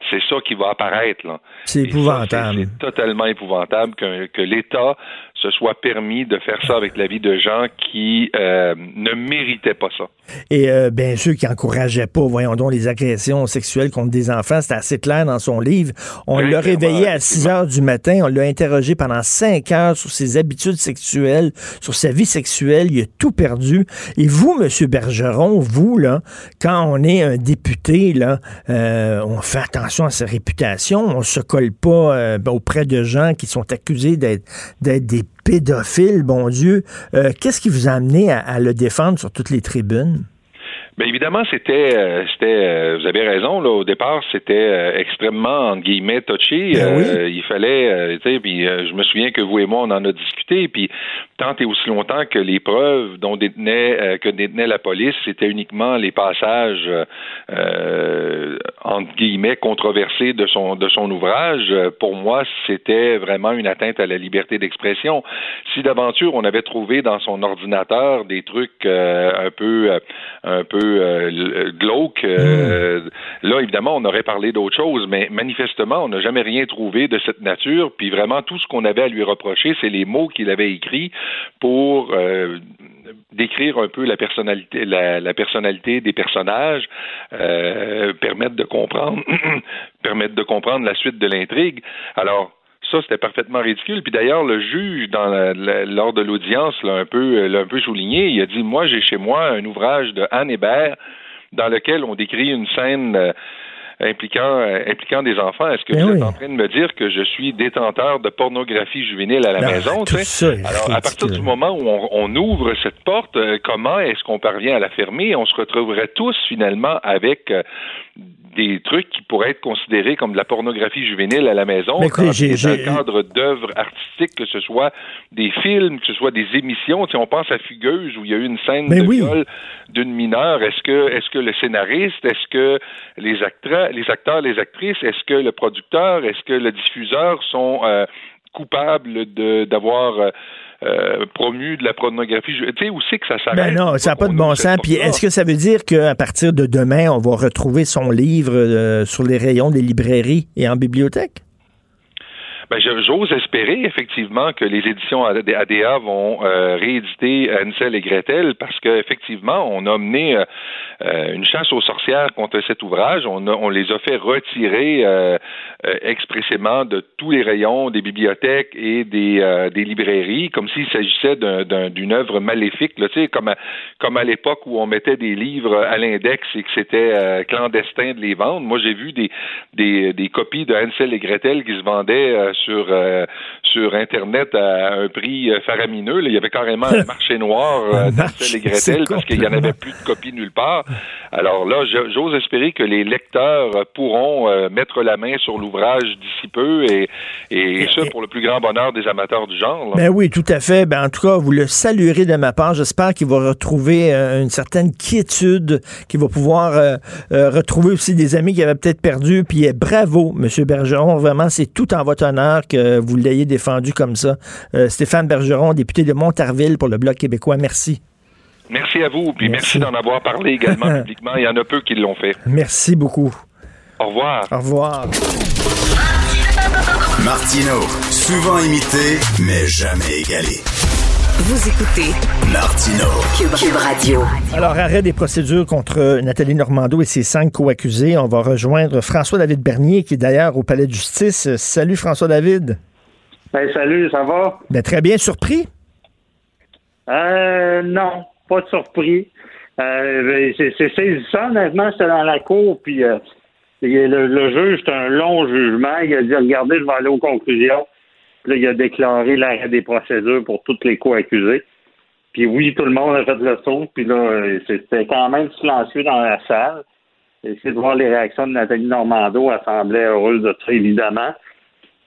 c'est ça qui va apparaître. C'est épouvantable. C'est totalement épouvantable que, que l'État se soit permis de faire ça avec la vie de gens qui euh, ne méritaient pas ça. Et euh, bien sûr qui encourageait pas, voyons donc, les agressions sexuelles contre des enfants. C'était assez clair dans son livre. On l'a réveillé à 6 heures du matin. On l'a interrogé pendant 5 heures sur ses habitudes sexuelles, sur sa vie sexuelle. Il a tout perdu. Et vous, Monsieur Bergeron, vous, là, quand on est un député, là, euh, on fait attention à sa réputation. On se colle pas euh, auprès de gens qui sont accusés d'être d'être des pédophiles, bon Dieu. Euh, Qu'est-ce qui vous a amené à, à le défendre sur toutes les tribunes? Bien évidemment, c'était, euh, c'était, euh, vous avez raison. Là, au départ, c'était euh, extrêmement entre guillemets touché. Ben Il fallait, tu sais, puis je me souviens que vous et moi, on en a discuté. Puis tant et aussi longtemps que les preuves dont détenait, euh, que détenait la police, c'était uniquement les passages euh, entre guillemets controversés de son de son ouvrage. Pour moi, c'était vraiment une atteinte à la liberté d'expression. Si d'aventure on avait trouvé dans son ordinateur des trucs euh, un peu un peu glauques, hmm. là évidemment on aurait parlé d'autre chose, mais manifestement on n'a jamais rien trouvé de cette nature. Puis vraiment tout ce qu'on avait à lui reprocher, c'est les mots qu'il avait écrits pour euh, décrire un peu la personnalité, des personnages, euh, permettre de comprendre, permettre de comprendre la suite de l'intrigue. Alors, ça, c'était parfaitement ridicule. Puis d'ailleurs, le juge, dans lors de l'audience, l'a un peu, l'a un peu souligné. Il a dit, moi, j'ai chez moi un ouvrage de Anne Hébert dans lequel on décrit une scène euh, impliquant, euh, impliquant des enfants. Est-ce que ben vous êtes en train de me dire que je suis détenteur de pornographie juvénile à la maison? Alors, à partir du moment où on, ouvre cette porte, euh, comment est-ce qu'on parvient à la fermer? On se retrouverait tous finalement avec euh, des trucs qui pourraient être considérés comme de la pornographie juvénile à la maison Mais dans le cadre d'œuvres artistiques, que ce soit des films, que ce soit des émissions. Si on pense à Fugueuse où il y a eu une scène de viol d'une mineure, est-ce que est-ce que le scénariste, est-ce que les acteurs, les acteurs, les actrices, est-ce que le producteur, est-ce que le diffuseur sont euh, coupables d'avoir euh, euh, promu de la pornographie. Tu sais, où c'est que ça s'arrête? Ben non, ça n'a pas de bon sens. Puis est-ce que ça veut dire qu'à partir de demain, on va retrouver son livre euh, sur les rayons des librairies et en bibliothèque? Ben, j'ose espérer effectivement que les éditions ADA vont euh, rééditer Ansel et Gretel parce qu'effectivement, on a mené euh, euh, une chasse aux sorcières contre cet ouvrage. On, on les a fait retirer expressément de tous les rayons des bibliothèques et des, des librairies, comme s'il s'agissait d'une œuvre maléfique, là, comme à, comme à l'époque où on mettait des livres à l'index et que c'était clandestin de les vendre. Moi, j'ai vu des, des, des copies de Hansel et Gretel qui se vendaient sur, euh, sur Internet à un prix euh, faramineux. Il y avait carrément un marché noir euh, d'Ansel et Gretel parce qu'il n'y en avait plus de copies nulle part. Alors là, j'ose espérer que les lecteurs pourront mettre la main sur l'ouvrage d'ici peu et, et ce, pour le plus grand bonheur des amateurs du genre. Ben oui, tout à fait. Ben, en tout cas, vous le saluerez de ma part. J'espère qu'il va retrouver une certaine quiétude, qu'il va pouvoir retrouver aussi des amis qu'il avait peut-être perdus. Puis bravo, M. Bergeron. Vraiment, c'est tout en votre honneur que vous l'ayez défendu comme ça. Euh, Stéphane Bergeron, député de Montarville pour le Bloc québécois, merci. Merci à vous, puis merci, d'en avoir parlé également publiquement. Il y en a peu qui l'ont fait. Merci beaucoup. Au revoir. Au revoir. Martino, souvent imité, mais jamais égalé. Vous écoutez Martino Cube, Radio. Alors, arrêt des procédures contre Nathalie Normando et ses cinq co-accusés. On va rejoindre François-David Bernier, qui est d'ailleurs au Palais de justice. Salut, François-David. salut, ça va? Ben, très bien. Surpris? Euh, non, pas de surpris. Euh, c'est saisissant, honnêtement, c'est dans la cour, puis euh, le, le, juge, c'est un long jugement. Il a dit, regardez, je vais aller aux conclusions. Puis là, il a déclaré l'arrêt des procédures pour toutes les co-accusés. Puis oui, tout le monde a fait le saut. Puis là, c'était quand même silencieux dans la salle. Essayer de voir les réactions de Nathalie Normando, elle semblait heureuse de ça, évidemment.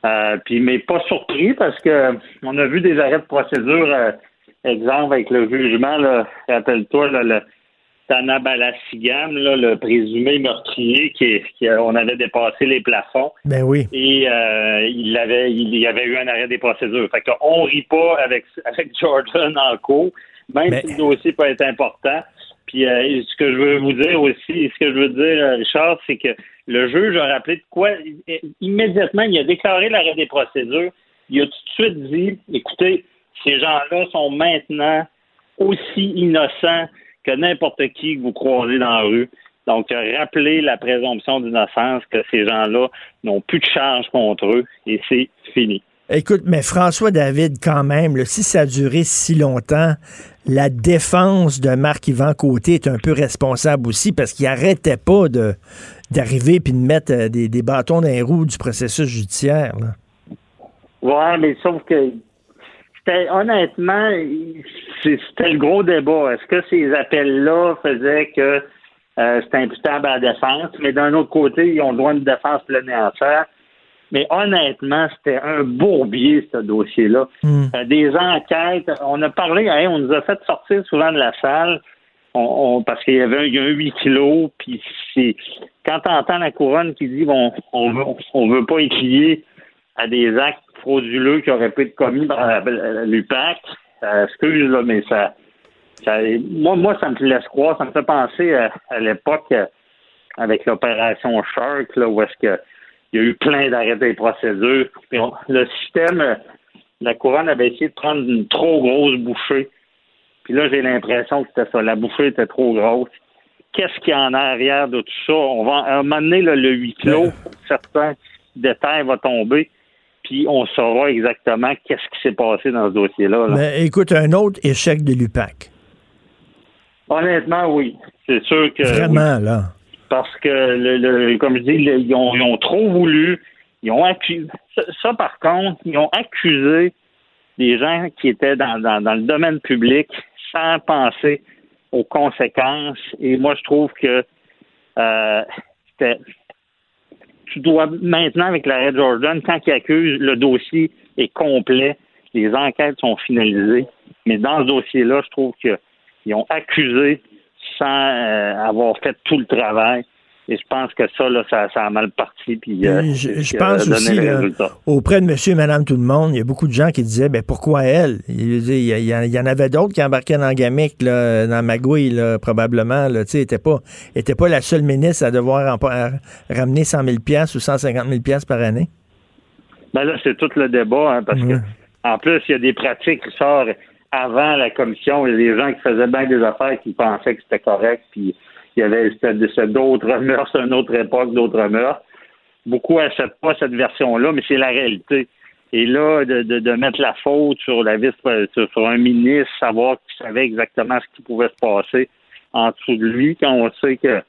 Euh, puis, mais pas surpris parce que on a vu des arrêts de procédure, euh, exemple avec le jugement, rappelle-toi, le, Tana Balasigam, le présumé meurtrier, qui, on avait dépassé les plafonds. Ben oui. Et euh, il avait il y avait eu un arrêt des procédures. Fait qu'on rit pas avec, avec Jordan en cours, même si le dossier peut être important. Puis euh, ce que je veux vous dire aussi, ce que je veux dire, euh, Richard, c'est que le juge a rappelé de quoi immédiatement, il a déclaré l'arrêt des procédures. Il a tout de suite dit écoutez, ces gens-là sont maintenant aussi innocents que n'importe qui que vous croisez dans la rue. Donc, rappelez la présomption d'innocence que ces gens-là n'ont plus de charge contre eux et c'est fini. Écoute, mais François David, quand même, si ça a duré si longtemps, la défense de Marc-Yvan Côté est un peu responsable aussi parce qu'il n'arrêtait pas de, d'arriver puis de mettre euh, des, bâtons dans les roues du processus judiciaire. Oui, mais sauf que honnêtement, c'était le gros débat. Est-ce que ces appels-là faisaient que euh, c'était imputable à la défense? Mais d'un autre côté, ils ont le droit à une défense plénière. Mais honnêtement, c'était un bourbier, ce dossier-là. Hmm. Euh, des enquêtes. On a parlé, hein, on nous a fait sortir souvent de la salle on, parce qu'il y avait un, il y a un 8 kilos. Puis c'est quand tu entends la couronne qui dit bon, on veut, on veut pas étudier à des actes frauduleux qui auraient pu être commis par l'UPAC, euh, excuse, là, mais ça, ça, moi, moi, ça me laisse croire, ça me fait penser à, l'époque euh, avec l'opération Shark, là, où est-ce que il y a eu plein d'arrêts des procédures. le système, euh, la couronne avait essayé de prendre une trop grosse bouchée. Puis là, j'ai l'impression que c'était ça. La bouchée était trop grosse. Qu'est-ce qu'il y a en arrière de tout ça? On va à un moment donné, le huis clos, certains détails vont tomber puis on saura exactement qu'est-ce qui s'est passé dans ce dossier-là. Mais écoute, un autre échec de l'UPAC. Honnêtement, oui. C'est sûr que. Vraiment, là. Parce que, le, comme je dis, ils, ont, trop voulu. Ils ont accusé. Ça, par contre, ils ont accusé des gens qui étaient dans, le domaine public sans penser aux conséquences. Et moi, je trouve que euh, c'était tu dois maintenant, avec l'arrêt Jordan, quand il accuse, le dossier est complet, les enquêtes sont finalisées. Mais dans ce dossier-là, je trouve qu'ils ont accusé sans euh, avoir fait tout le travail. Et je pense que ça, là, ça, a mal parti. Puis, euh, je, pense aussi, auprès de monsieur et madame tout le monde, il y a beaucoup de gens qui disaient, ben pourquoi elle? Il, y, en avait d'autres qui embarquaient dans Gamic, là, dans Magouille, là, probablement. Là, était pas, était pas la seule ministre à devoir ramener 100 000 ou 150 000 par année. Ben là, c'est tout le débat, hein, parce que en plus, il y a des pratiques qui sortent avant la commission. Il y a des gens qui faisaient bien des affaires qui pensaient que c'était correct, puis il y avait d'autres mœurs, une autre époque, d'autres mœurs. Beaucoup n'acceptent pas cette version-là, mais c'est la réalité. Et là, de, mettre la faute sur la vice sur un ministre, savoir qu'il savait exactement ce qui pouvait se passer en dessous de lui, quand on sait que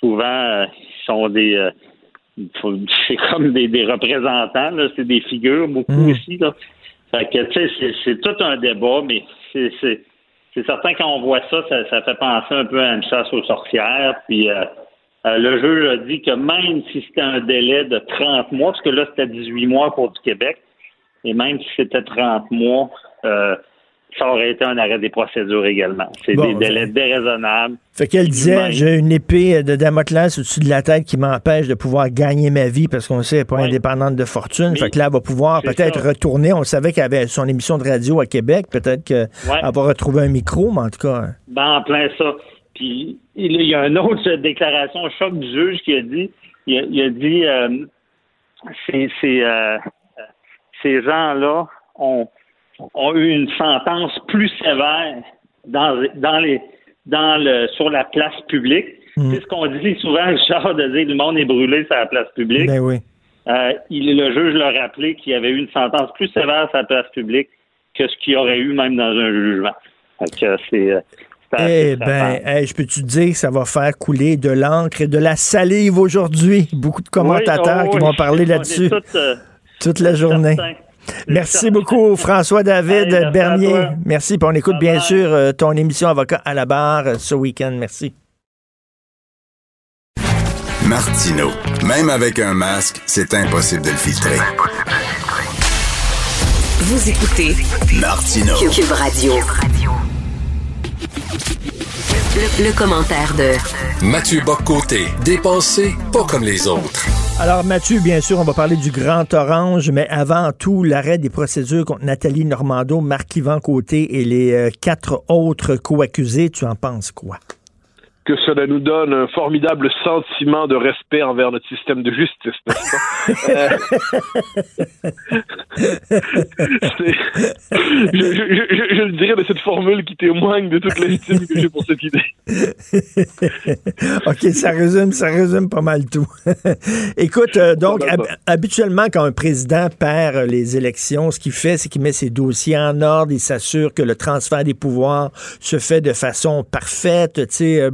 souvent euh, ils sont des euh, c'est comme des, représentants, c'est des figures beaucoup mmh. aussi. Là. Fait que tu sais, c'est tout un débat, mais c'est c'est certain quand on voit ça, ça, fait penser un peu à une chasse aux sorcières. Puis euh, euh, le juge a dit que même si c'était un délai de 30 mois, parce que là c'était 18 mois pour du Québec, et même si c'était 30 mois, euh, ça aurait été un arrêt des procédures également. C'est des délais déraisonnables. Fait qu'elle disait, j'ai une épée de Damoclès au-dessus de la tête qui m'empêche de pouvoir gagner ma vie parce qu'on sait, elle n'est pas indépendante de fortune. fait que là, elle va pouvoir peut-être retourner. On savait qu'elle avait son émission de radio à Québec. Peut-être qu'elle va retrouver un micro, mais en tout cas. Hein. Ben, en plein ça. Puis, il y a une autre déclaration choc du juge qui a dit, il a, dit, euh, euh, ces gens-là ont ont eu une sentence plus sévère dans, dans les, dans le, sur la place publique. Hmm. C'est ce qu'on dit souvent, Richard, de dire que le monde est brûlé sur la place publique. Ben oui. Euh, il, le juge l'a rappelé qu'il y avait eu une sentence plus sévère sur la place publique que ce qu'il y aurait eu même dans un jugement. c'est. Euh, eh bien, je peux te dire que ça va faire couler de l'encre et de la salive aujourd'hui? Beaucoup de commentateurs qui vont parler là-dessus euh, toute la journée. Merci beaucoup, François David Bernier. Merci. Puis on écoute bien sûr euh, ton émission Avocat à la barre euh, ce week-end. Merci. Martino. Même avec un masque, c'est impossible de le filtrer. Vous écoutez Martino. Cube Radio. Le, commentaire de Mathieu Boccoté, dépensé pas comme les autres. Alors Mathieu, bien sûr, on va parler du Grand Orange, mais avant tout, l'arrêt des procédures contre Nathalie Normando, Marc-Yvan Côté et les euh, quatre autres co-accusés, tu en penses quoi? Que cela nous donne un formidable sentiment de respect envers notre système de justice, n'est-ce pas? Euh, je, le dirais de cette formule qui témoigne de toute l'estime que j'ai pour cette idée. OK, ça résume, ça résume pas mal tout. Écoute, euh, donc, habituellement, quand un président perd les élections, ce qu'il fait, c'est qu'il met ses dossiers en ordre, il s'assure que le transfert des pouvoirs se fait de façon parfaite, tu sais, euh,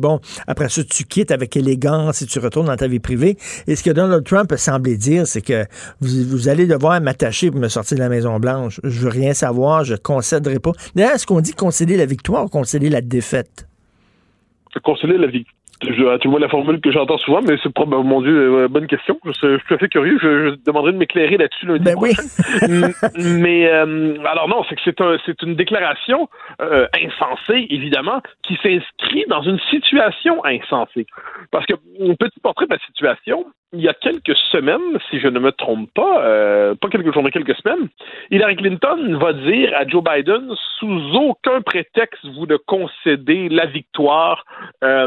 après ça, tu quittes avec élégance et tu retournes dans ta vie privée. Et ce que Donald Trump a semblé dire, c'est que vous, allez devoir m'attacher pour me sortir de la Maison-Blanche. Je veux rien savoir, je concéderai pas. D'ailleurs, est-ce qu'on dit concéder la victoire ou concéder la défaite? Concéder la victoire. Je, tu vois la formule que j'entends souvent, mais c'est probablement, mon Dieu, euh, bonne question. Je, suis tout à fait curieux. Je, je demanderai de m'éclairer là-dessus lundi ben prochain. Oui. mais euh, alors non, c'est que c'est un, c'est une déclaration euh, insensée, évidemment, qui s'inscrit dans une situation insensée. Parce que petit portrait de la situation, il y a quelques semaines, si je ne me trompe pas, euh, pas quelques jours, mais quelques semaines, Hillary Clinton va dire à Joe Biden, sous aucun prétexte, vous ne concédez la victoire euh,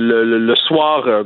le, soir. Euh,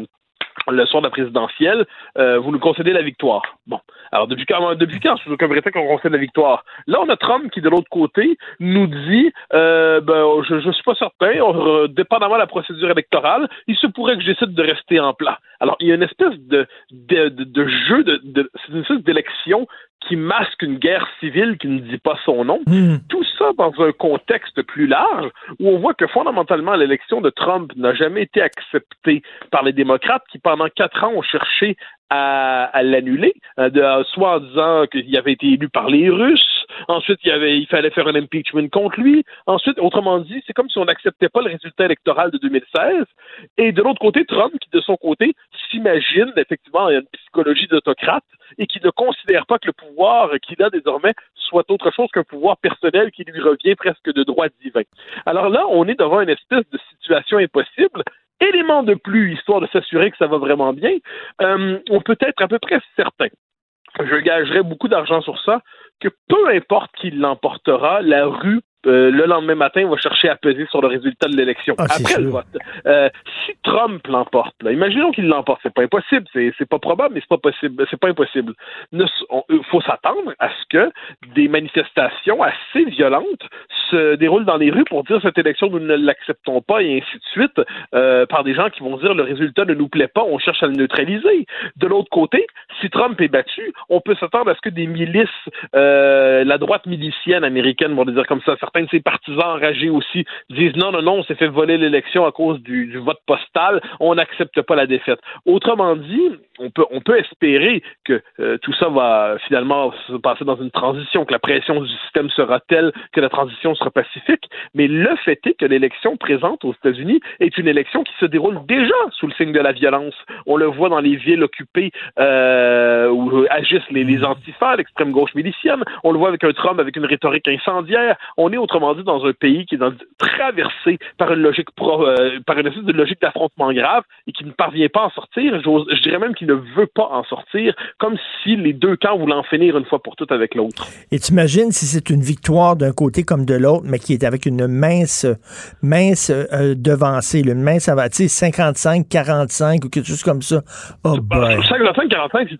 le soir de la présidentielle, vous nous concédez la victoire. Bon. Alors, depuis quand, depuis quand, sous aucun prétexte, qu'on concède la victoire? Là, on a Trump qui, de l'autre côté, nous dit, euh, ben, je ne suis pas certain, on, dépendamment de la procédure électorale, il se pourrait que je décide de rester en plat. Alors, il y a une espèce de, de, de, de jeu, de, de, c'est une espèce d'élection qui masque une guerre civile qui ne dit pas son nom. Mmh. Tout ça dans un contexte plus large où on voit que fondamentalement l'élection de Trump n'a jamais été acceptée par les démocrates qui pendant quatre ans ont cherché à, à l'annuler, euh, soit en disant qu'il avait été élu par les Russes, ensuite il, avait, il fallait faire un impeachment contre lui, ensuite, autrement dit, c'est comme si on n'acceptait pas le résultat électoral de 2016, et de l'autre côté, Trump, qui de son côté s'imagine, effectivement, une psychologie d'autocrate, et qui ne considère pas que le pouvoir qu'il a désormais soit autre chose qu'un pouvoir personnel qui lui revient presque de droit divin. Alors là, on est devant une espèce de situation impossible élément de plus, histoire de s'assurer que ça va vraiment bien, euh, on peut être à peu près certain. Je gagerais beaucoup d'argent sur ça, que peu importe qui l'emportera, la rue euh, le lendemain matin, va chercher à peser sur le résultat de l'élection. Ah, Après le vote. Euh, si Trump l'emporte, imaginons qu'il l'emporte, c'est pas impossible, c'est, c'est pas probable, mais c'est pas possible, c'est pas impossible. Il faut s'attendre à ce que des manifestations assez violentes se déroulent dans les rues pour dire cette élection nous ne l'acceptons pas et ainsi de suite, euh, par des gens qui vont dire le résultat ne nous plaît pas, on cherche à le neutraliser. De l'autre côté, si Trump est battu, on peut s'attendre à ce que des milices, euh, la droite milicienne américaine, vont dire comme ça, certains de ses partisans enragés aussi disent non, non, non, on s'est fait voler l'élection à cause du, du vote postal, on n'accepte pas la défaite. Autrement dit, on peut, on peut espérer que euh, tout ça va finalement se passer dans une transition, que la pression du système sera telle que la transition sera pacifique, mais le fait est que l'élection présente aux États-Unis est une élection qui se déroule déjà sous le signe de la violence. On le voit dans les villes occupées euh, où agissent les, les antifas, l'extrême gauche milicienne. On le voit avec un Trump avec une rhétorique incendiaire. On est autrement dit dans un pays qui est dans, traversé par une logique pro, euh, par une espèce de logique d'affrontement grave et qui ne parvient pas à en sortir. Je, dirais même qu'il ne veut pas en sortir, comme si les deux camps voulaient en finir une fois pour toutes avec l'autre. Et tu imagines si c'est une victoire d'un côté comme de l'autre, mais qui est avec une mince, mince euh, devancée, une mince avancée, 55-45 ou quelque chose comme ça. Oh boy. 55-45,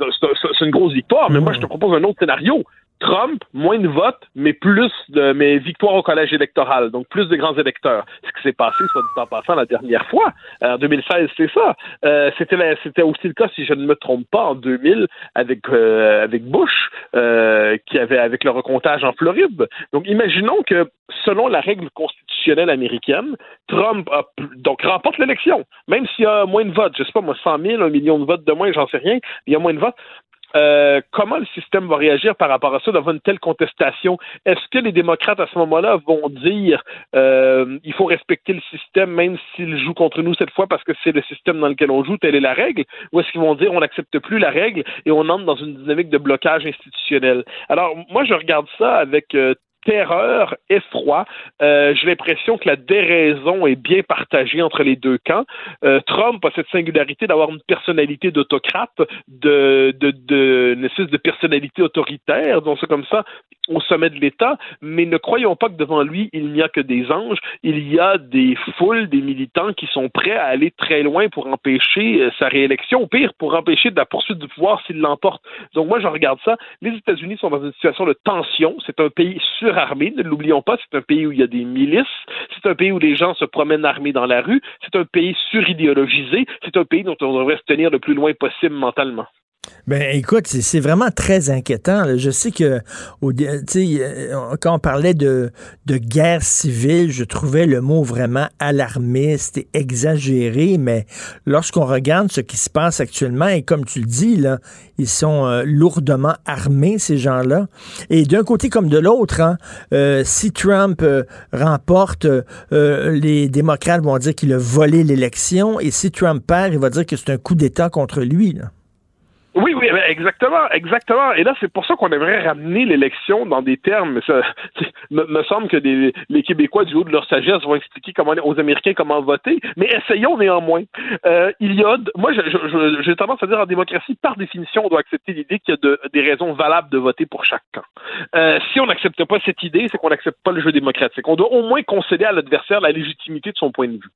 c'est une grosse victoire, mais mmh. moi, je te propose un autre scénario. Trump, moins de votes, mais plus de mais victoire au collège électoral, donc plus de grands électeurs. Ce qui s'est passé, soit du temps passant, la dernière fois, en 2016, c'est ça. Euh, c'était aussi le cas, si je ne me trompe pas, en 2000 avec euh, avec Bush, euh, qui avait avec le recomptage en Floride. Donc, imaginons que selon la règle constitutionnelle américaine, Trump a, donc remporte l'élection, même s'il y a moins de votes. Je sais pas moi, 100 000, un million de votes de moins, j'en sais rien. Il y a moins de votes. Euh, comment le système va réagir par rapport à ça devant une telle contestation? Est-ce que les démocrates à ce moment-là vont dire euh, il faut respecter le système même s'il joue contre nous cette fois parce que c'est le système dans lequel on joue, telle est la règle? Ou est-ce qu'ils vont dire on n'accepte plus la règle et on entre dans une dynamique de blocage institutionnel? Alors, moi, je regarde ça avec euh, terreur, effroi. Euh, J'ai l'impression que la déraison est bien partagée entre les deux camps. Euh, Trump a cette singularité d'avoir une personnalité d'autocrate, de, une espèce de personnalité autoritaire, donc c'est comme ça, au sommet de l'État, mais ne croyons pas que devant lui, il n'y a que des anges, il y a des foules, des militants qui sont prêts à aller très loin pour empêcher euh, sa réélection, ou pire, pour empêcher de la poursuite du pouvoir s'il l'emporte. Donc moi, je regarde ça. Les États-Unis sont dans une situation de tension. C'est un pays surarmé, ne l'oublions pas. C'est un pays où il y a des milices. C'est un pays où les gens se promènent armés dans la rue. C'est un pays suridéologisé. C'est un pays dont on devrait se tenir le plus loin possible mentalement. Ben écoute, c'est vraiment très inquiétant. Je sais que au, euh, quand on parlait de, guerre civile, je trouvais le mot vraiment alarmiste et exagéré, mais lorsqu'on regarde ce qui se passe actuellement, et comme tu le dis, là, ils sont euh, lourdement armés, ces gens-là. Et d'un côté comme de l'autre, hein, euh, si Trump remporte, les démocrates vont dire qu'il a volé l'élection, et si Trump perd, il va dire que c'est un coup d'État contre lui. Oui, oui, exactement, exactement. Et là, c'est pour ça qu'on aimerait ramener l'élection dans des termes. Ça, me, me semble que les Québécois, du haut de leur sagesse, vont expliquer aux Américains comment voter. Mais essayons néanmoins. Euh, il y a, moi, j'ai tendance à dire en démocratie, par définition, on doit accepter l'idée qu'il y a de, des raisons valables de voter pour chaque camp. Euh, si on n'accepte pas cette idée, c'est qu'on n'accepte pas le jeu démocratique. On doit au moins concéder à l'adversaire la légitimité de son point de vue.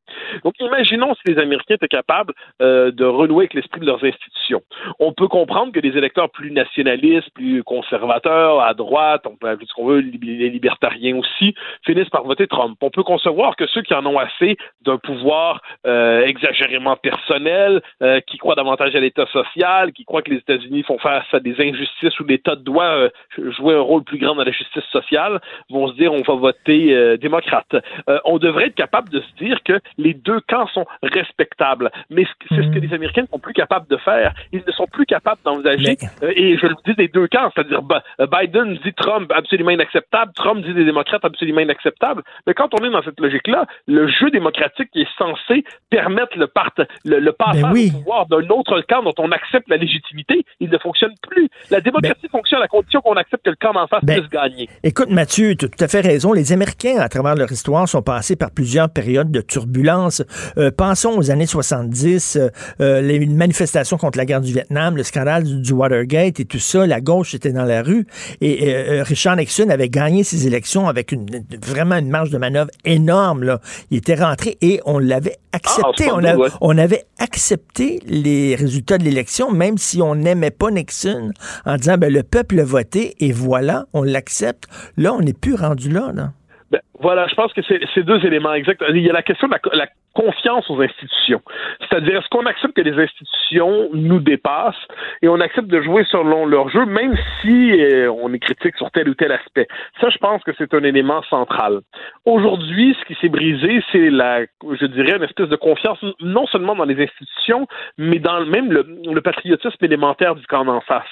Donc, imaginons si les Américains étaient capables euh, de renouer avec l'esprit de leurs institutions. On peut comprendre que des électeurs plus nationalistes, plus conservateurs, à droite, on peut appeler ce qu'on veut, les libertariens aussi, finissent par voter Trump. On peut concevoir que ceux qui en ont assez d'un pouvoir euh, exagérément personnel, euh, qui croient davantage à l'État social, qui croient que les États-Unis font face à des injustices où l'État doit euh, jouer un rôle plus grand dans la justice sociale, vont se dire on va voter démocrate. on devrait être capable de se dire que les deux camps sont respectables. Mais c'est ce que les Américains ne sont plus capables de faire. Ils ne sont plus capables d'envisager, euh, et je le dis des deux camps, c'est-à-dire euh, Biden dit Trump absolument inacceptable, Trump dit des démocrates absolument inacceptables. Mais quand on est dans cette logique-là, le jeu démocratique est censé permettre le, part, le, le passage ben au pouvoir d'un autre camp dont on accepte la légitimité, il ne fonctionne plus. La démocratie ben fonctionne à condition qu'on accepte que le camp en face ben, puisse gagner. Écoute, Mathieu, tu as tout à fait raison. Les Américains, à travers leur histoire, sont passés par plusieurs périodes de turbulence. Euh, pensons aux années 70, les manifestations contre la guerre du Vietnam, le scandale du, Watergate et tout ça, la gauche était dans la rue. Et euh, Richard Nixon avait gagné ses élections avec une, vraiment une marge de manœuvre énorme. Là. Il était rentré et on l'avait accepté. Ah, on, on, avait accepté les résultats de l'élection, même si on n'aimait pas Nixon, en disant ben, le peuple a voté et voilà, on l'accepte. Là, on n'est plus rendu là. là. Ben, voilà, je pense que c'est ces deux éléments exacts. Il y a la question de la, confiance aux institutions. C'est-à-dire, est-ce qu'on accepte que les institutions nous dépassent et on accepte de jouer selon leur jeu, même si euh, on est critique sur tel ou tel aspect? Ça, je pense que c'est un élément central. Aujourd'hui, ce qui s'est brisé, c'est la, je dirais, une espèce de confiance, non seulement dans les institutions, mais dans même le, patriotisme élémentaire du camp en face.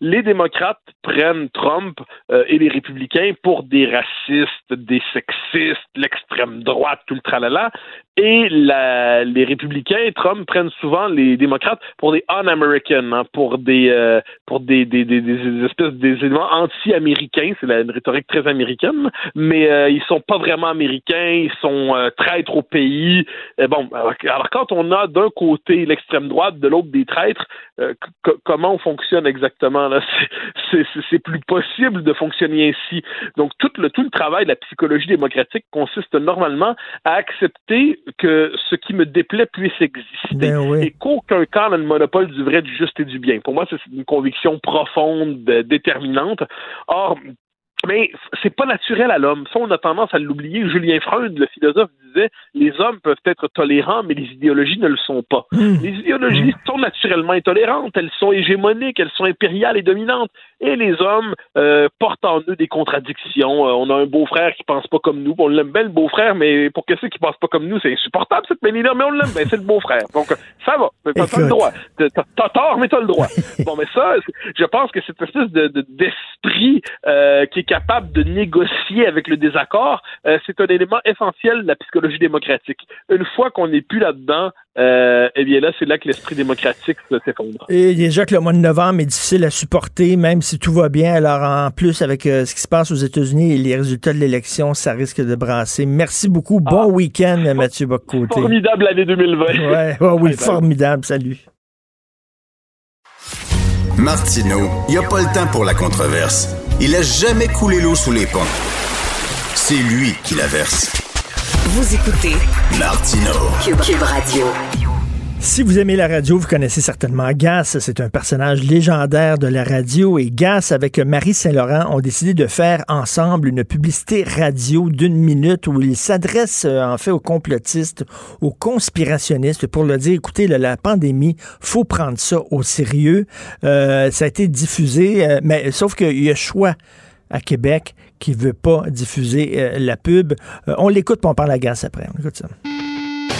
Les démocrates prennent Trump euh, et les républicains pour des racistes, des sexistes, l'extrême droite, tout le tralala, et la, les républicains, Trump prennent souvent les démocrates pour des un-American, hein, pour des euh, pour des, des, des, des, espèces des éléments anti-américains. C'est une rhétorique très américaine, mais euh, ils sont pas vraiment américains. Ils sont euh, traîtres au pays. bon, alors, quand on a d'un côté l'extrême droite, de l'autre des traîtres, comment on fonctionne exactement là? C'est plus possible de fonctionner ainsi. Donc tout le tout le travail de la psychologie démocratique consiste normalement à accepter que ce qui me déplaît puisse exister ben et qu'aucun camp n'a le monopole du vrai, du juste et du bien. Pour moi, c'est une conviction profonde, déterminante. Or, mais c'est pas naturel à l'homme. Ça, on a tendance à l'oublier. Julien Freud, le philosophe, disait les hommes peuvent être tolérants, mais les idéologies ne le sont pas. Hmm. Les idéologies sont naturellement intolérantes, elles sont hégémoniques, elles sont impériales et dominantes. Et les hommes euh, portent en eux des contradictions. Euh, on a un beau-frère qui pense pas comme nous. On l'aime bien le beau-frère, mais pour que ceux qui pensent pas comme nous, c'est insupportable cette manie-là, mais on l'aime bien, c'est le beau-frère. Donc ça va. T'as le droit. T'as tort, mais t'as le droit. bon, mais ça, je pense que cette espèce de d'esprit euh, qui est capable de négocier avec le désaccord, euh, c'est un élément essentiel de la psychologie démocratique. Une fois qu'on n'est plus là-dedans, euh, eh bien là, c'est là que l'esprit démocratique s'effondre. Et déjà que le mois de novembre est difficile à supporter, même si tout va bien. Alors en plus, avec euh, ce qui se passe aux États-Unis et les résultats de l'élection, ça risque de brasser. Merci beaucoup. Bon ah. week-end, Mathieu Boccoté. Formidable année 2020. Ouais, oui, formidable. Salut. Martineau, il n'y a pas le temps pour la controverse. Il a jamais coulé l'eau sous les ponts. C'est lui qui la verse. Vous écoutez Martino Cube, Radio. Si vous aimez la radio, vous connaissez certainement Gas. C'est un personnage légendaire de la radio. Et Gas, avec Marie Saint-Laurent, ont décidé de faire ensemble une publicité radio d'une minute où ils s'adressent euh, en fait aux complotistes, aux conspirationnistes pour leur dire, écoutez, la pandémie, faut prendre ça au sérieux. Euh, ça a été diffusé, euh, mais sauf qu'il y a choix à Québec qui veut pas diffuser la pub. on l'écoute, puis on parle à Gas après. On écoute ça.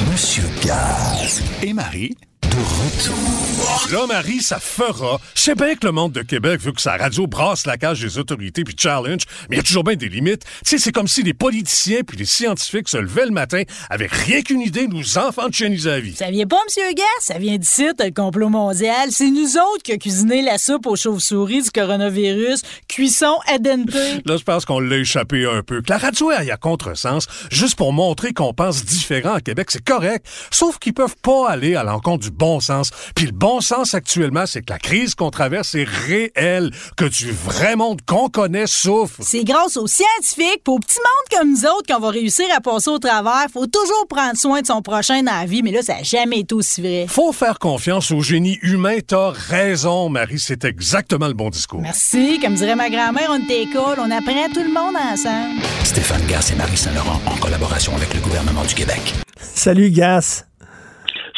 Monsieur Gaz. Et Marie de retour. Là, Marie, ça fera. Je sais bien que le monde de Québec veut que sa radio brasse la cage des autorités puis challenge, mais il y a toujours bien des limites. Tu sais, c'est comme si les politiciens puis les scientifiques se levaient le matin avec rien qu'une idée, nous enfants de chieniser la vie. Ça vient pas, Monsieur Gas, ça vient d'ici, le complot mondial. C'est nous autres qui a cuisiné la soupe aux chauves-souris du coronavirus, cuisson dente. Là, je pense qu'on l'a échappé un peu. Que la radio aille à contresens, juste pour montrer qu'on pense différent à Québec, c'est correct. Sauf qu'ils peuvent pas aller à l'encontre du bon sens. Puis le bon sens actuellement, c'est que la crise qu'on traverse est réelle, que du vrai monde qu'on connaît souffre. C'est grâce aux scientifiques, pour aux petits mondes comme nous autres qu'on va réussir à passer au travers. Faut toujours prendre soin de son prochain dans la vie, mais là, ça n'a jamais été aussi vrai. Faut faire confiance au génie humain. T'as raison, Marie. C'est exactement le bon discours. Merci. Comme dirait ma grand-mère, on est école, on apprend tout le monde ensemble. Stéphane Gass et Marie Saint-Laurent en collaboration avec le gouvernement du Québec. Salut, Gas.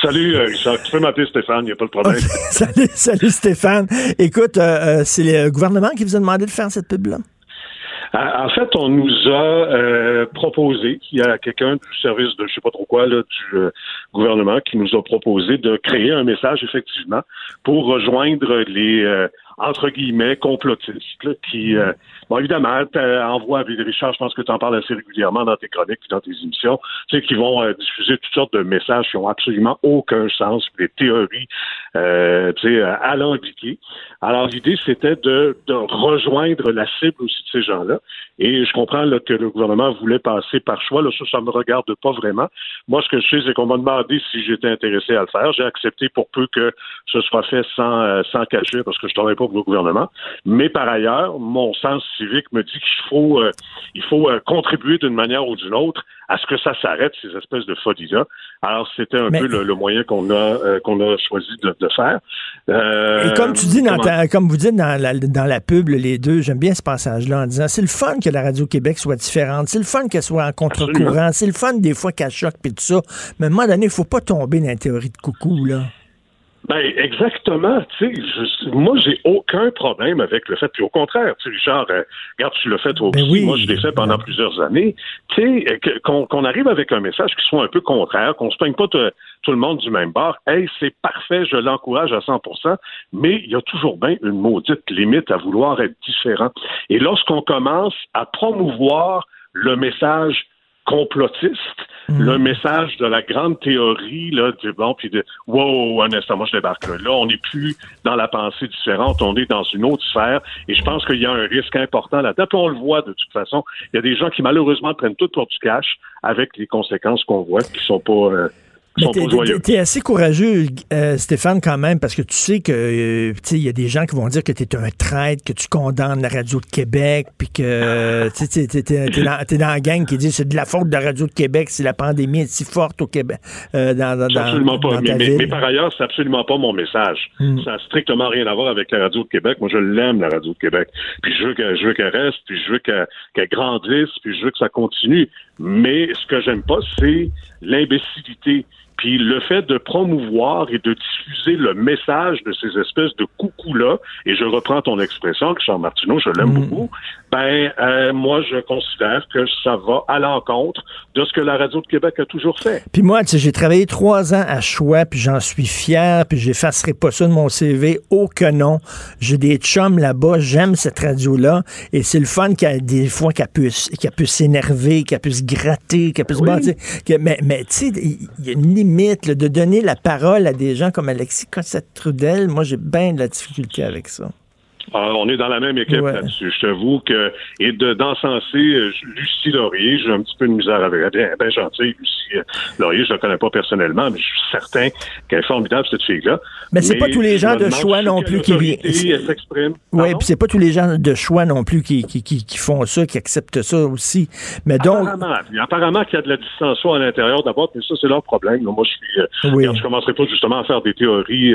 Salut, euh, Tu peux m'appeler Stéphane, il n'y a pas de problème. salut, salut Stéphane. Écoute, euh, euh, c'est le gouvernement qui vous a demandé de faire cette pub-là? En fait, on nous a proposé, il y a quelqu'un du service de je sais pas trop quoi là, du gouvernement qui nous a proposé de créer un message effectivement pour rejoindre les entre guillemets complotistes qui Bon, évidemment, envoie Richard, je pense que tu en parles assez régulièrement dans tes chroniques et dans tes émissions, tu sais, qui vont euh, diffuser toutes sortes de messages qui ont absolument aucun sens, des théories, euh, tu sais, euh, alambiquées. Alors, l'idée, c'était de, de, rejoindre la cible aussi de ces gens-là. Et je comprends là, que le gouvernement voulait passer par choix. Là, ça, ça me regarde pas vraiment. Moi, ce que je sais, c'est qu'on m'a demandé si j'étais intéressé à le faire. J'ai accepté pour peu que ce soit fait sans, euh, sans cacher, parce que je travaille pas pour le gouvernement. Mais par ailleurs, mon sens me dit qu'il faut, euh, il faut euh, contribuer d'une manière ou d'une autre à ce que ça s'arrête, ces espèces de folies-là. Alors, c'était un peu le, moyen qu'on a, euh, qu'on a choisi de, faire. Et comme tu dis, dans comme vous dites dans la, dans la pub, les deux, j'aime bien ce passage-là en disant c'est le fun que la Radio-Québec soit différente, c'est le fun qu'elle soit en contre-courant, c'est le fun des fois qu'elle choque et tout ça. Mais à un moment donné, il faut pas tomber dans la théorie de coucou, là. Ben exactement. Tu sais, moi j'ai aucun problème avec le fait. Puis au contraire, tu sais, Richard, euh, regarde, tu l'as fait toi ben aussi. Moi, je l'ai fait pendant plusieurs années. Tu sais, qu'on arrive avec un message qui soit un peu contraire, qu'on se peigne pas tout le monde du même bord. Hey, c'est parfait, je l'encourage à 100%. Mais il y a toujours bien une maudite limite à vouloir être différent. Et lorsqu'on commence à promouvoir le message complotiste, mhm. le message de la grande théorie, là, du bon, puis de wow, un instant, moi je débarque là. Là, on n'est plus dans la pensée différente, on est dans une autre sphère, et je pense qu'il y a un risque important là-dedans. Puis on le voit de toute façon. Il y a des gens qui malheureusement prennent tout pour du cash avec les conséquences qu'on voit, qui sont pas euh, t'es, es assez courageux, euh, Stéphane, quand même, parce que tu sais que euh, il y a des gens qui vont dire que tu es un traître, que tu condamnes la radio de Québec, puis que tu t'es, dans, dans la gang qui dit c'est de la faute de la radio de Québec si la pandémie est si forte au Québec. Euh, dans, dans, absolument pas. mais, par ailleurs, c'est absolument pas mon message. Hmm. Ça n'a strictement rien à voir avec la radio de Québec. Moi, je l'aime la radio de Québec. Puis je veux qu'elle reste, puis je veux qu'elle, qu'elle grandisse, puis je veux que ça continue. Mais ce que j'aime pas, c'est l'imbécilité puis le fait de promouvoir et de diffuser le message de ces espèces de coucous-là, et je reprends ton expression, Richard Martineau, je l'aime mm. beaucoup, ben euh, moi je considère que ça va à l'encontre de ce que la Radio de Québec a toujours fait. Puis moi, tu sais, j'ai travaillé trois ans à Choix, puis j'en suis fier, puis j'effacerai pas ça de mon CV, au canon. J'ai des chums là-bas, j'aime cette radio-là, et c'est le fun qu'il des fois qu'elle puisse, qu'elle puisse s'énerver, qu'elle puisse gratter, qu'elle puisse oui. mais, mais tu sais, il y a une limite de donner la parole à des gens comme Alexis Cossette-Trudel. Moi, j'ai bien de la difficulté avec ça. Ah, on est dans la même équipe là-dessus. Je t'avoue que, et de, d'encenser euh, Lucie Laurier, j'ai un petit peu de misère avec elle. Bien, bien gentille, Lucie euh, Laurier, je la connais pas personnellement, mais je suis certain qu'elle est formidable, cette fille-là. Mais c'est pas tous les gens de choix non plus qui... Oui, puis c'est pas tous les gens de choix non plus qui, qui, qui, font ça, qui acceptent ça aussi. Mais donc... Apparemment, apparemment qu'il y a de la distension à l'intérieur d'abord, mais ça, c'est leur problème. Moi, je suis... Euh, oui. je commencerai pas justement à faire des théories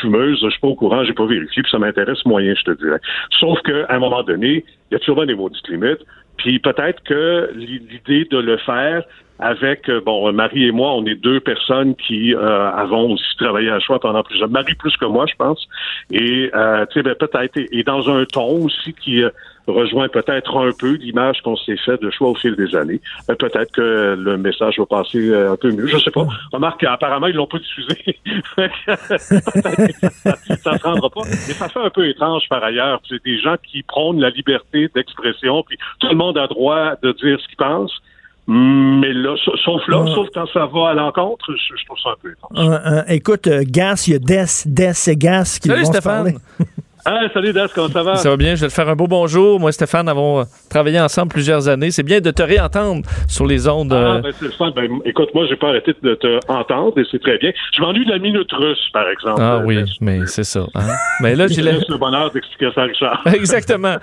fumeuses. Je suis pas au courant, j'ai pas vérifié, puis ça m'intéresse moyen, je te dirais. Sauf qu'à un moment donné, il y a toujours des maudites limites. Puis peut-être que l'idée de le faire avec, euh, bon, Marie et moi, on est deux personnes qui euh, avons aussi travaillé à choix pendant plusieurs, Marie plus que moi, je pense, et euh, tu sais, ben, peut-être, et, dans un ton aussi qui euh, rejoint peut-être un peu l'image qu'on s'est fait de choix au fil des années. Ben, peut-être que le message va passer un peu mieux, je sais pas. Remarque apparemment ils l'ont pas diffusé. ça ne se rendra pas. Mais ça fait un peu étrange par ailleurs. C'est des gens qui prônent la liberté d'expression, puis tout le monde a droit de dire ce qu'il pense. Mais là, sauf là, sauf quand ça va à l'encontre, je, trouve ça un peu étrange. écoute, euh, Gas, il y a Des, Des et Gas qui Salut vont Stéphane. Ah, salut Des, comment ça va? Ça va bien, je vais te faire un beau bonjour. Moi et Stéphane avons euh, travaillé ensemble plusieurs années. C'est bien de te réentendre sur les ondes. Ah, euh, ben c'est le fun. Ben, écoute, moi, j'ai pas arrêté de te entendre et c'est très bien. Je m'ennuie de la minute russe, par exemple. Ah oui, mais c'est ça. Hein? mais là, j'ai le bonheur d'expliquer ça à Richard. Exactement.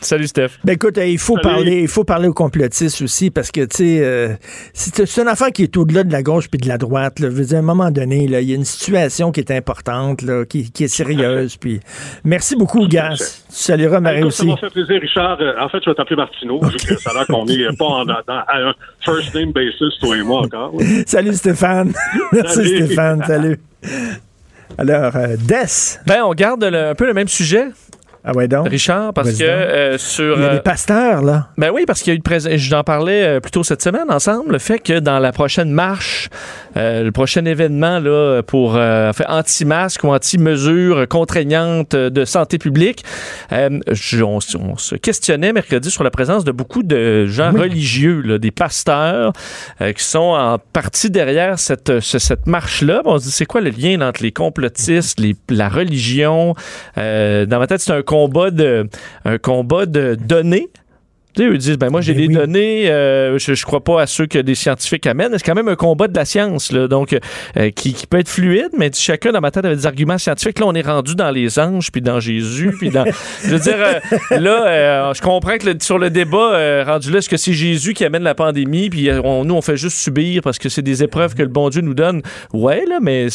Salut Steph. Ben écoute, il faut parler, il faut parler aux complotistes aussi parce que tu sais, euh, c'est une affaire qui est au-delà de la gauche puis de la droite. Là. Je veux dire, à un moment donné, là, il y a une situation qui est importante, là, qui, qui est sérieuse. Puis merci beaucoup, Gas. Tu salueras Marie aussi. Ça m'a fait plaisir, Richard. Euh, en fait, je vais t'appeler Martineau, vu que ça a l'air qu'on n'est pas en, à un first name basis, toi et moi encore. Salut Stéphane. Merci Stéphane, salut. Alors, euh, Des. Ben, on garde un peu le même sujet. Ah ouais donc? Richard, parce que euh, sur. Il y a des pasteurs, là. Ben oui, parce qu'il y a eu Je J'en parlais plus tôt cette semaine ensemble, le fait que dans la prochaine marche euh, le prochain événement là, pour euh, anti-masque ou anti-mesures contraignantes de santé publique, euh, on, se questionnait mercredi sur la présence de beaucoup de gens religieux, là, des pasteurs euh, qui sont en partie derrière cette, cette marche-là. on se dit, c'est quoi le lien entre les complotistes, les, la religion? dans ma tête, c'est un combat de, un combat de données ils disent, ben moi j'ai ben des données, euh, je, je crois pas à ceux que des scientifiques amènent. C'est quand même un combat de la science, là, donc euh, qui, qui, peut être fluide, mais chacun dans ma tête avait des arguments scientifiques. Là, on est rendu dans les anges, puis dans Jésus, puis dans. je veux dire, euh, là, je comprends que sur le débat rendu là, est-ce que c'est Jésus qui amène la pandémie, puis nous on fait juste subir parce que c'est des épreuves que le bon Dieu nous donne. Ouais, là, mais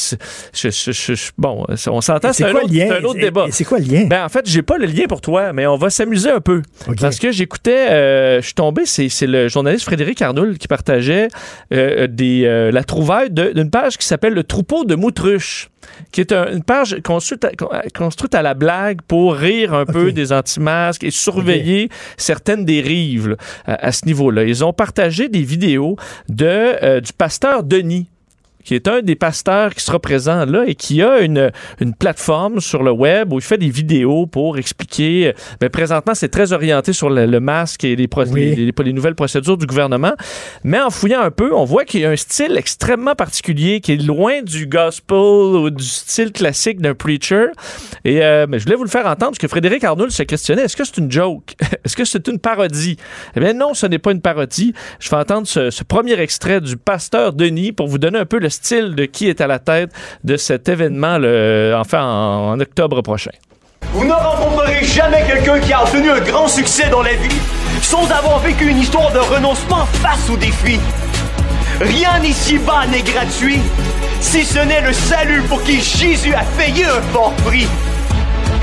bon, on s'entend, c'est un, un, autre débat. C'est quoi le lien? Ben en fait, j'ai pas le lien pour toi, mais on va s'amuser un peu parce que j'écoutais euh, je suis tombé, c'est le journaliste Frédéric Arnoul qui partageait euh, des, euh, la trouvaille d'une page qui s'appelle Le troupeau de moutruches qui est une page construite à, construite à, la blague pour rire un peu des anti-masques et surveiller certaines dérives à, ce niveau-là. Ils ont partagé des vidéos de, du pasteur Denis qui est un des pasteurs qui sera présent là et qui a une, une plateforme sur le web où il fait des vidéos pour expliquer. Mais ben, présentement, c'est très orienté sur le, masque et les, les, les, nouvelles procédures du gouvernement. Mais en fouillant un peu, on voit qu'il y a un style extrêmement particulier qui est loin du gospel ou du style classique d'un preacher. Et euh, mais je voulais vous le faire entendre parce que Frédéric Arnould se questionnait est-ce que c'est une joke? Est-ce que c'est une parodie? Eh bien, non, ce n'est pas une parodie. Je vais entendre ce, ce premier extrait du pasteur Denis pour vous donner un peu le style de qui est à la tête de cet événement, le, enfin en, octobre prochain. Vous ne rencontrerez jamais quelqu'un qui a obtenu un grand succès dans la vie sans avoir vécu une histoire de renoncement face aux défis. Rien ici-bas n'est gratuit, si ce n'est le salut pour qui Jésus a payé un fort prix.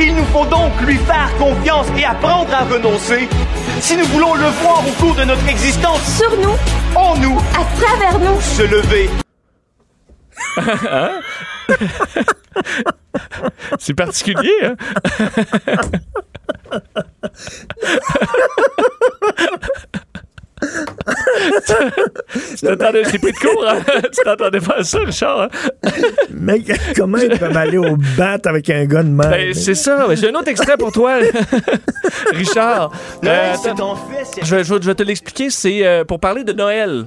Il nous faut donc lui faire confiance et apprendre à renoncer si nous voulons le voir au cours de notre existence. Sur nous, en nous, à travers nous, se lever. Hein? C'est particulier, hein? tu t'attendais, j'ai pris de cours, hein? tu t'attendais pas à ça, Richard. Hein? Mais comment ils peuvent aller au bat avec un gars de même? Ben, c'est ça. J'ai un autre extrait pour toi, Richard. Euh, je, vais, je vais te l'expliquer. C'est euh, pour parler de Noël.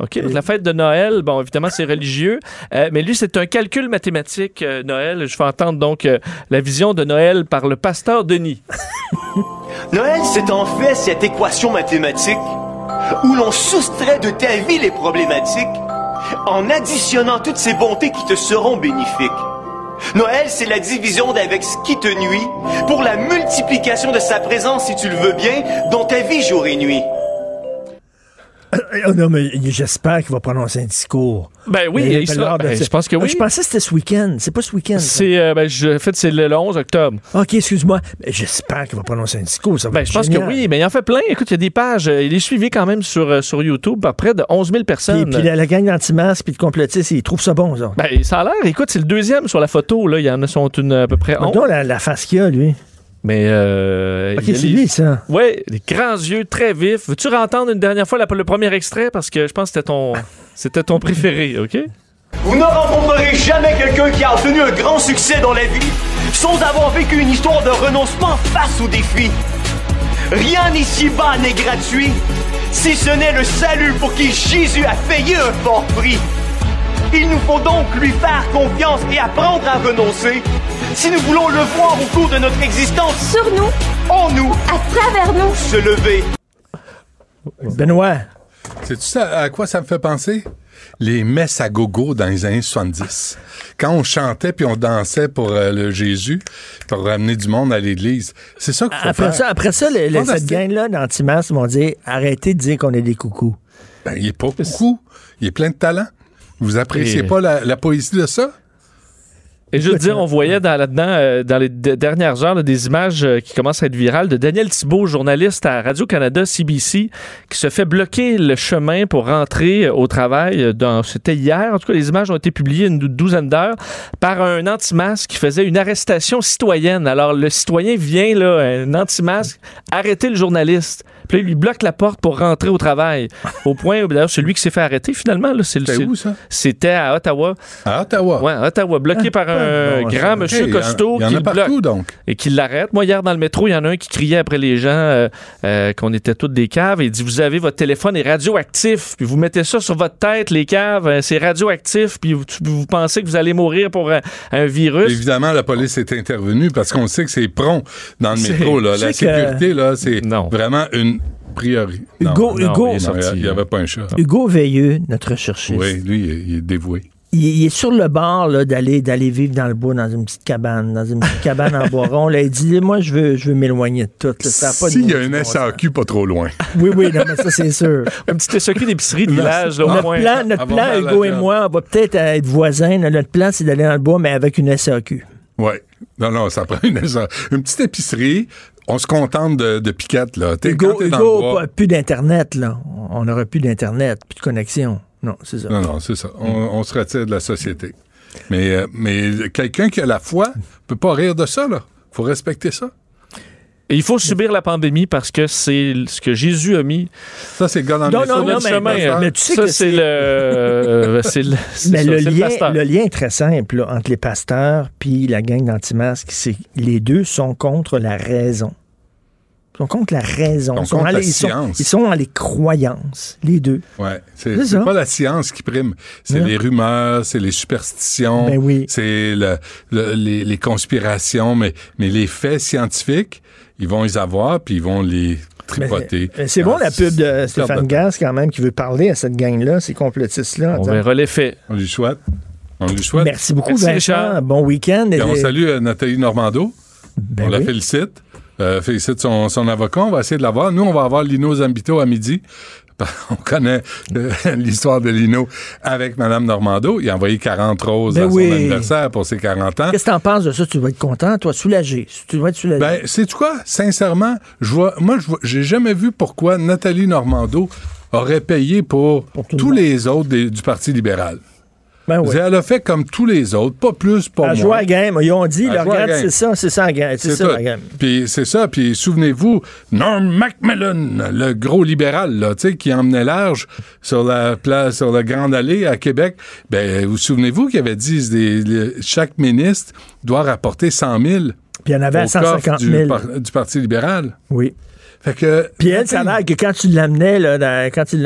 OK? Donc, la fête de Noël, bon, évidemment, c'est religieux, euh, mais lui, c'est un calcul mathématique, euh, Noël. Je vais entendre donc euh, la vision de Noël par le pasteur Denis. Noël, c'est en fait cette équation mathématique où l'on soustrait de ta vie les problématiques en additionnant toutes ces bontés qui te seront bénéfiques. Noël, c'est la division d'avec ce qui te nuit pour la multiplication de sa présence, si tu le veux bien, dans ta vie jour et nuit. Oh non, mais j'espère qu'il va prononcer un discours. Ben oui, il sera- de ben, je pense que Ah, oui. Je pensais que c'était ce week-end. C'est pas ce week-end. C'est, euh, ben, je, en fait, c'est le, le 11 octobre. OK, excuse-moi. J'espère qu'il va prononcer un discours. Ça va Ben, être je pense que oui, mais il en fait plein. Écoute, il y a des pages. euh, Il est suivi quand même sur, euh, sur YouTube par près de 11 000 Puis, personnes. puis la, la gang d'anti-masques puis de complotistes, ils trouvent ça bon, ça. Ben, ça a l'air, écoute, c'est le deuxième sur la photo. Là. Il y en a sont une, à peu près 11. Donc, la, la face qu'il a, lui. Mais. Euh, OK, il y a c'est les- lui, ça? Ouais, les grands yeux très vifs. Veux-tu entendre une dernière fois la- le premier extrait? Parce que je pense que c'était ton, c'était ton préféré, OK? Vous ne rencontrerez jamais quelqu'un qui a obtenu un grand succès dans la vie sans avoir vécu une histoire de renoncement face aux défis. Rien ici-bas n'est gratuit, si ce n'est le salut pour qui Jésus a payé un fort prix. Il nous faut donc lui faire confiance et apprendre à renoncer si nous voulons le voir au cours de notre existence. Sur nous, en nous, à travers nous. se lever. Benoît. C'est ça à quoi ça me fait penser? Les messes à gogo dans les années 70. Quand on chantait puis on dansait pour euh, le Jésus, pour ramener du monde à l'église. C'est ça qu'il faut Après faire. ça, après ça, le- le- cette gang-là d'anti-masques vont dire arrêtez de dire qu'on est des coucous. Ben, il est pas coucou. Il est plein de talent. Vous appréciez Et- pas la, la poésie de ça? Et je veux dire, on voyait dans, là-dedans, euh, dans les dernières heures, là, des images euh, qui commencent à être virales de Daniel Thibault, journaliste à Radio-Canada, CBC, qui se fait bloquer le chemin pour rentrer euh, au travail. Dans, c'était hier, en tout cas, les images ont été publiées une dou- douzaine d'heures par un anti-masque qui faisait une arrestation citoyenne. Alors, le citoyen vient, là, un anti-masque, arrêter le journaliste. Puis là, il lui bloque la porte pour rentrer au travail. Au point où, d'ailleurs, celui qui s'est fait arrêter, finalement, là, c'est le. C'était c'est- où, ça? C'était à Ottawa. À Ottawa? Ouais, à Ottawa, bloqué par un grand monsieur Ok, il y en- costaud il y en qui a le partout, bloque donc. et qui l'arrête. Moi, hier, dans le métro, il y en a un qui criait après les gens euh, euh, qu'on était toutes des caves et il dit Vous avez votre téléphone est radioactif, puis vous mettez ça sur votre tête, les caves, euh, c'est radioactif, puis vous, pensez que vous allez mourir pour un, un virus. Évidemment, la police est intervenue parce qu'on sait que c'est prompt dans le métro. Là. La que- sécurité, là, c'est vraiment une priorité. Non, Hugo- non, Hugo- il sorti, il n'y avait pas un chat. Hugo Veilleux, notre recherchiste, Oui, lui, il est- il est dévoué. il, il est sur le bord là, d'aller d'aller vivre dans le bois, dans une petite cabane, dans une petite cabane en bois rond. Là, il dit Moi, je veux, je veux m'éloigner de tout. S'il y a un. SAQ pas trop loin. Oui, oui, non, mais ça, c'est sûr. Un petit SAQ d'épicerie de village, là, au Notre moins. plan, notre Avant plan, Hugo et moi, on va peut-être être voisins. Notre plan, c'est d'aller dans le bois, mais avec une SAQ. Oui. Non, non, ça prend une, une petite épicerie. On se contente de, de piquettes, là. T'es- Hugo, quand t'es dans le bois- pas- plus d'Internet, là. On n'aura plus d'Internet, plus de connexion. Non, c'est ça. Non, non, c'est ça. On, on se retire de la société. Mais, euh, mais quelqu'un qui a la foi peut pas rire de ça, là. faut respecter ça. Et il faut subir la pandémie parce que c'est ce que Jésus a mis. Ça, c'est le gars dans le Non, non, non, mais- chemin, mais- mais tu sais ça, que c'est c'est- le. euh, c'est le, Mais ça, le lien, le lien est très simple là, entre les pasteurs puis la gang d'anti-masques. C'est les deux sont contre la raison. Ils sont contre la raison. Ils sont contre dans la les, ils sont- science. ils sont dans les croyances, les deux. Ouais, c'est pas la science qui prime, c'est les rumeurs, c'est les superstitions, Ben oui. c'est le- le- les, les conspirations, mais, mais les faits scientifiques, ils vont les avoir puis ils vont les tripoter. Mais C'est bon la pub de Stéphane Gass quand même qui veut parler à cette gang-là, ces complotistes-là. On disant, verra l'effet. On lui souhaite. On lui souhaite. Merci beaucoup, Merci, Vincent. Richard. Bon week-end. On salue euh, Nathalie Normando. Ben on la félicite. Euh, félicite son, son avocat. On va essayer de l'avoir. Nous, on va avoir Lino Zambito à midi. On connaît euh, l'histoire de Lino avec Mme Normando. Il a envoyé 40 roses Ben à son oui. anniversaire pour ses 40 ans. Qu'est-ce que t'en penses de ça? Tu vas être content, toi, soulagé. Tu vas être soulagé. Ben, c'est quoi? Sincèrement, je vois, moi, je vois- j'ai jamais vu pourquoi Nathalie Normando aurait payé pour, tous les autres des- du Parti libéral. Ben oui. Elle a fait comme tous les autres, pas plus, pas moins. Elle joue à la game. Ils ont dit, regarde, c'est ça, c'est ça, c'est ça la game. Puis c'est ça. Puis souvenez-vous, Norm Macmillan, le gros libéral, là, tu sais, qui emmenait large sur la place, sur la Grande Allée à Québec. Ben, vous souvenez-vous qu'il avait dit des- les- chaque ministre doit rapporter 100 000 Puis il y en avait à au coffre 150 du, 000. par- du Parti libéral. Oui. Fait que. Puis elle, ça a l'air que quand tu l'amenais, là, dans- quand tu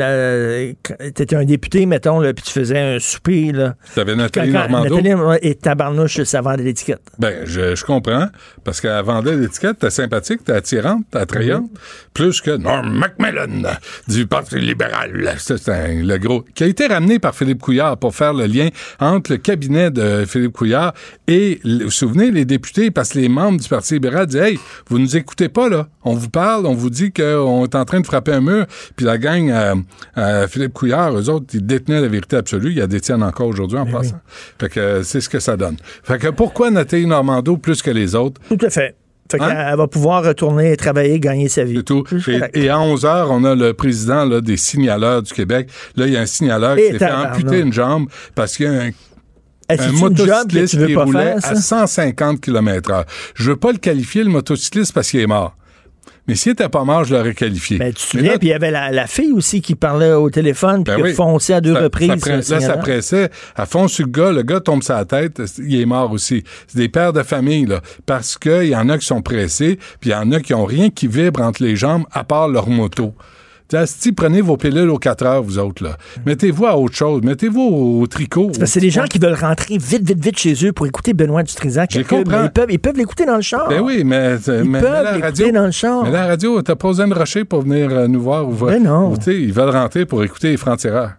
étais un député, mettons, là, puis tu faisais un souper, là. T'avais Nathalie Quand- quand Normando. Nathalie, et tabarnouche, ça vendait l'étiquette. Ben, je, je comprends, parce qu'elle vendait l'étiquette, t'es sympathique, t'es attirante, t'es attrayante, plus que Norm Macmillan du Parti libéral. Ça, C'est un- le gros. Qui a été ramené par Philippe Couillard pour faire le lien entre le cabinet de Philippe Couillard et, vous vous souvenez, les députés, parce que les membres du Parti libéral disaient Hey, vous nous écoutez pas, là. On vous parle, on vous dit qu'on est en train de frapper un mur, puis la gang à, à Philippe Couillard, eux autres, ils détenaient la vérité absolue. Ils la détiennent encore aujourd'hui en passant. Fait que euh, c'est ce que ça donne. Fait que pourquoi Nathalie Normando plus que les autres? Tout à fait. Fait Hein? qu'elle elle va pouvoir retourner travailler, gagner sa vie. Tout. Et, et à 11 heures, on a le président là, des signaleurs du Québec. Là, il y a un signaleur qui s'est fait amputer une jambe parce qu'il y a un motocycliste qui roulait faire, à ça? 150 km heure. Je veux pas le qualifier, le motocycliste, parce qu'il est mort. Mais s'il était pas mort, je l'aurais qualifié. Ben, tu te souviens, puis il y avait la, la fille aussi qui parlait au téléphone, puis Ben qui oui. foncé à deux Ça- reprises. ça presse- là, ça pressait. À fond sur le gars, le gars tombe la tête, il est mort aussi. C'est des pères de famille, là. Parce qu'il y en a qui sont pressés, puis il y en a qui ont rien qui vibre entre les jambes à part leur moto. Asti, prenez vos pilules aux 4 heures, vous autres, là. Mettez-vous à autre chose. Mettez-vous au, au tricot. C'est parce que c'est des gens qui veulent rentrer vite, vite, vite chez eux pour écouter Benoît Dutrisac. Je comprends. Ils peuvent ils peuvent l'écouter dans le char. Ben oui, mais, mais, mais peuvent la l'écouter radio, dans le char. Mais la radio, t'as pas besoin de rusher pour venir euh, nous voir. Ou, Ben non. ou, ils veulent rentrer pour écouter les francs-tireurs.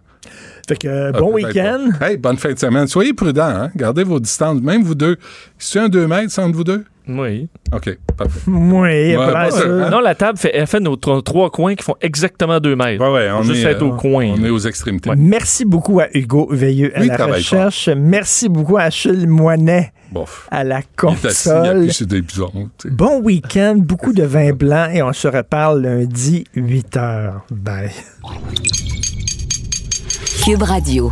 Fait que euh, Ah, bon week-end. Hey, bonne fin de semaine. Soyez prudents, hein? Gardez vos distances. Même vous deux. C'est un 2 mètres entre vous deux? Oui. OK, parfait. Oui, Ouais, pas sûr, hein? Non, la table fait, elle fait nos tro- trois coins qui font exactement deux mètres. Ouais, on Faut juste est, être au euh, coin. On est aux extrémités. Merci beaucoup à Hugo Veilleux à Oui, la recherche. Merci beaucoup à Achille Moinet Bof. à la Il est assis, il console. des bisons. Bon week-end, beaucoup de vin blanc et on se reparle lundi 8h. Bye. Cube Radio.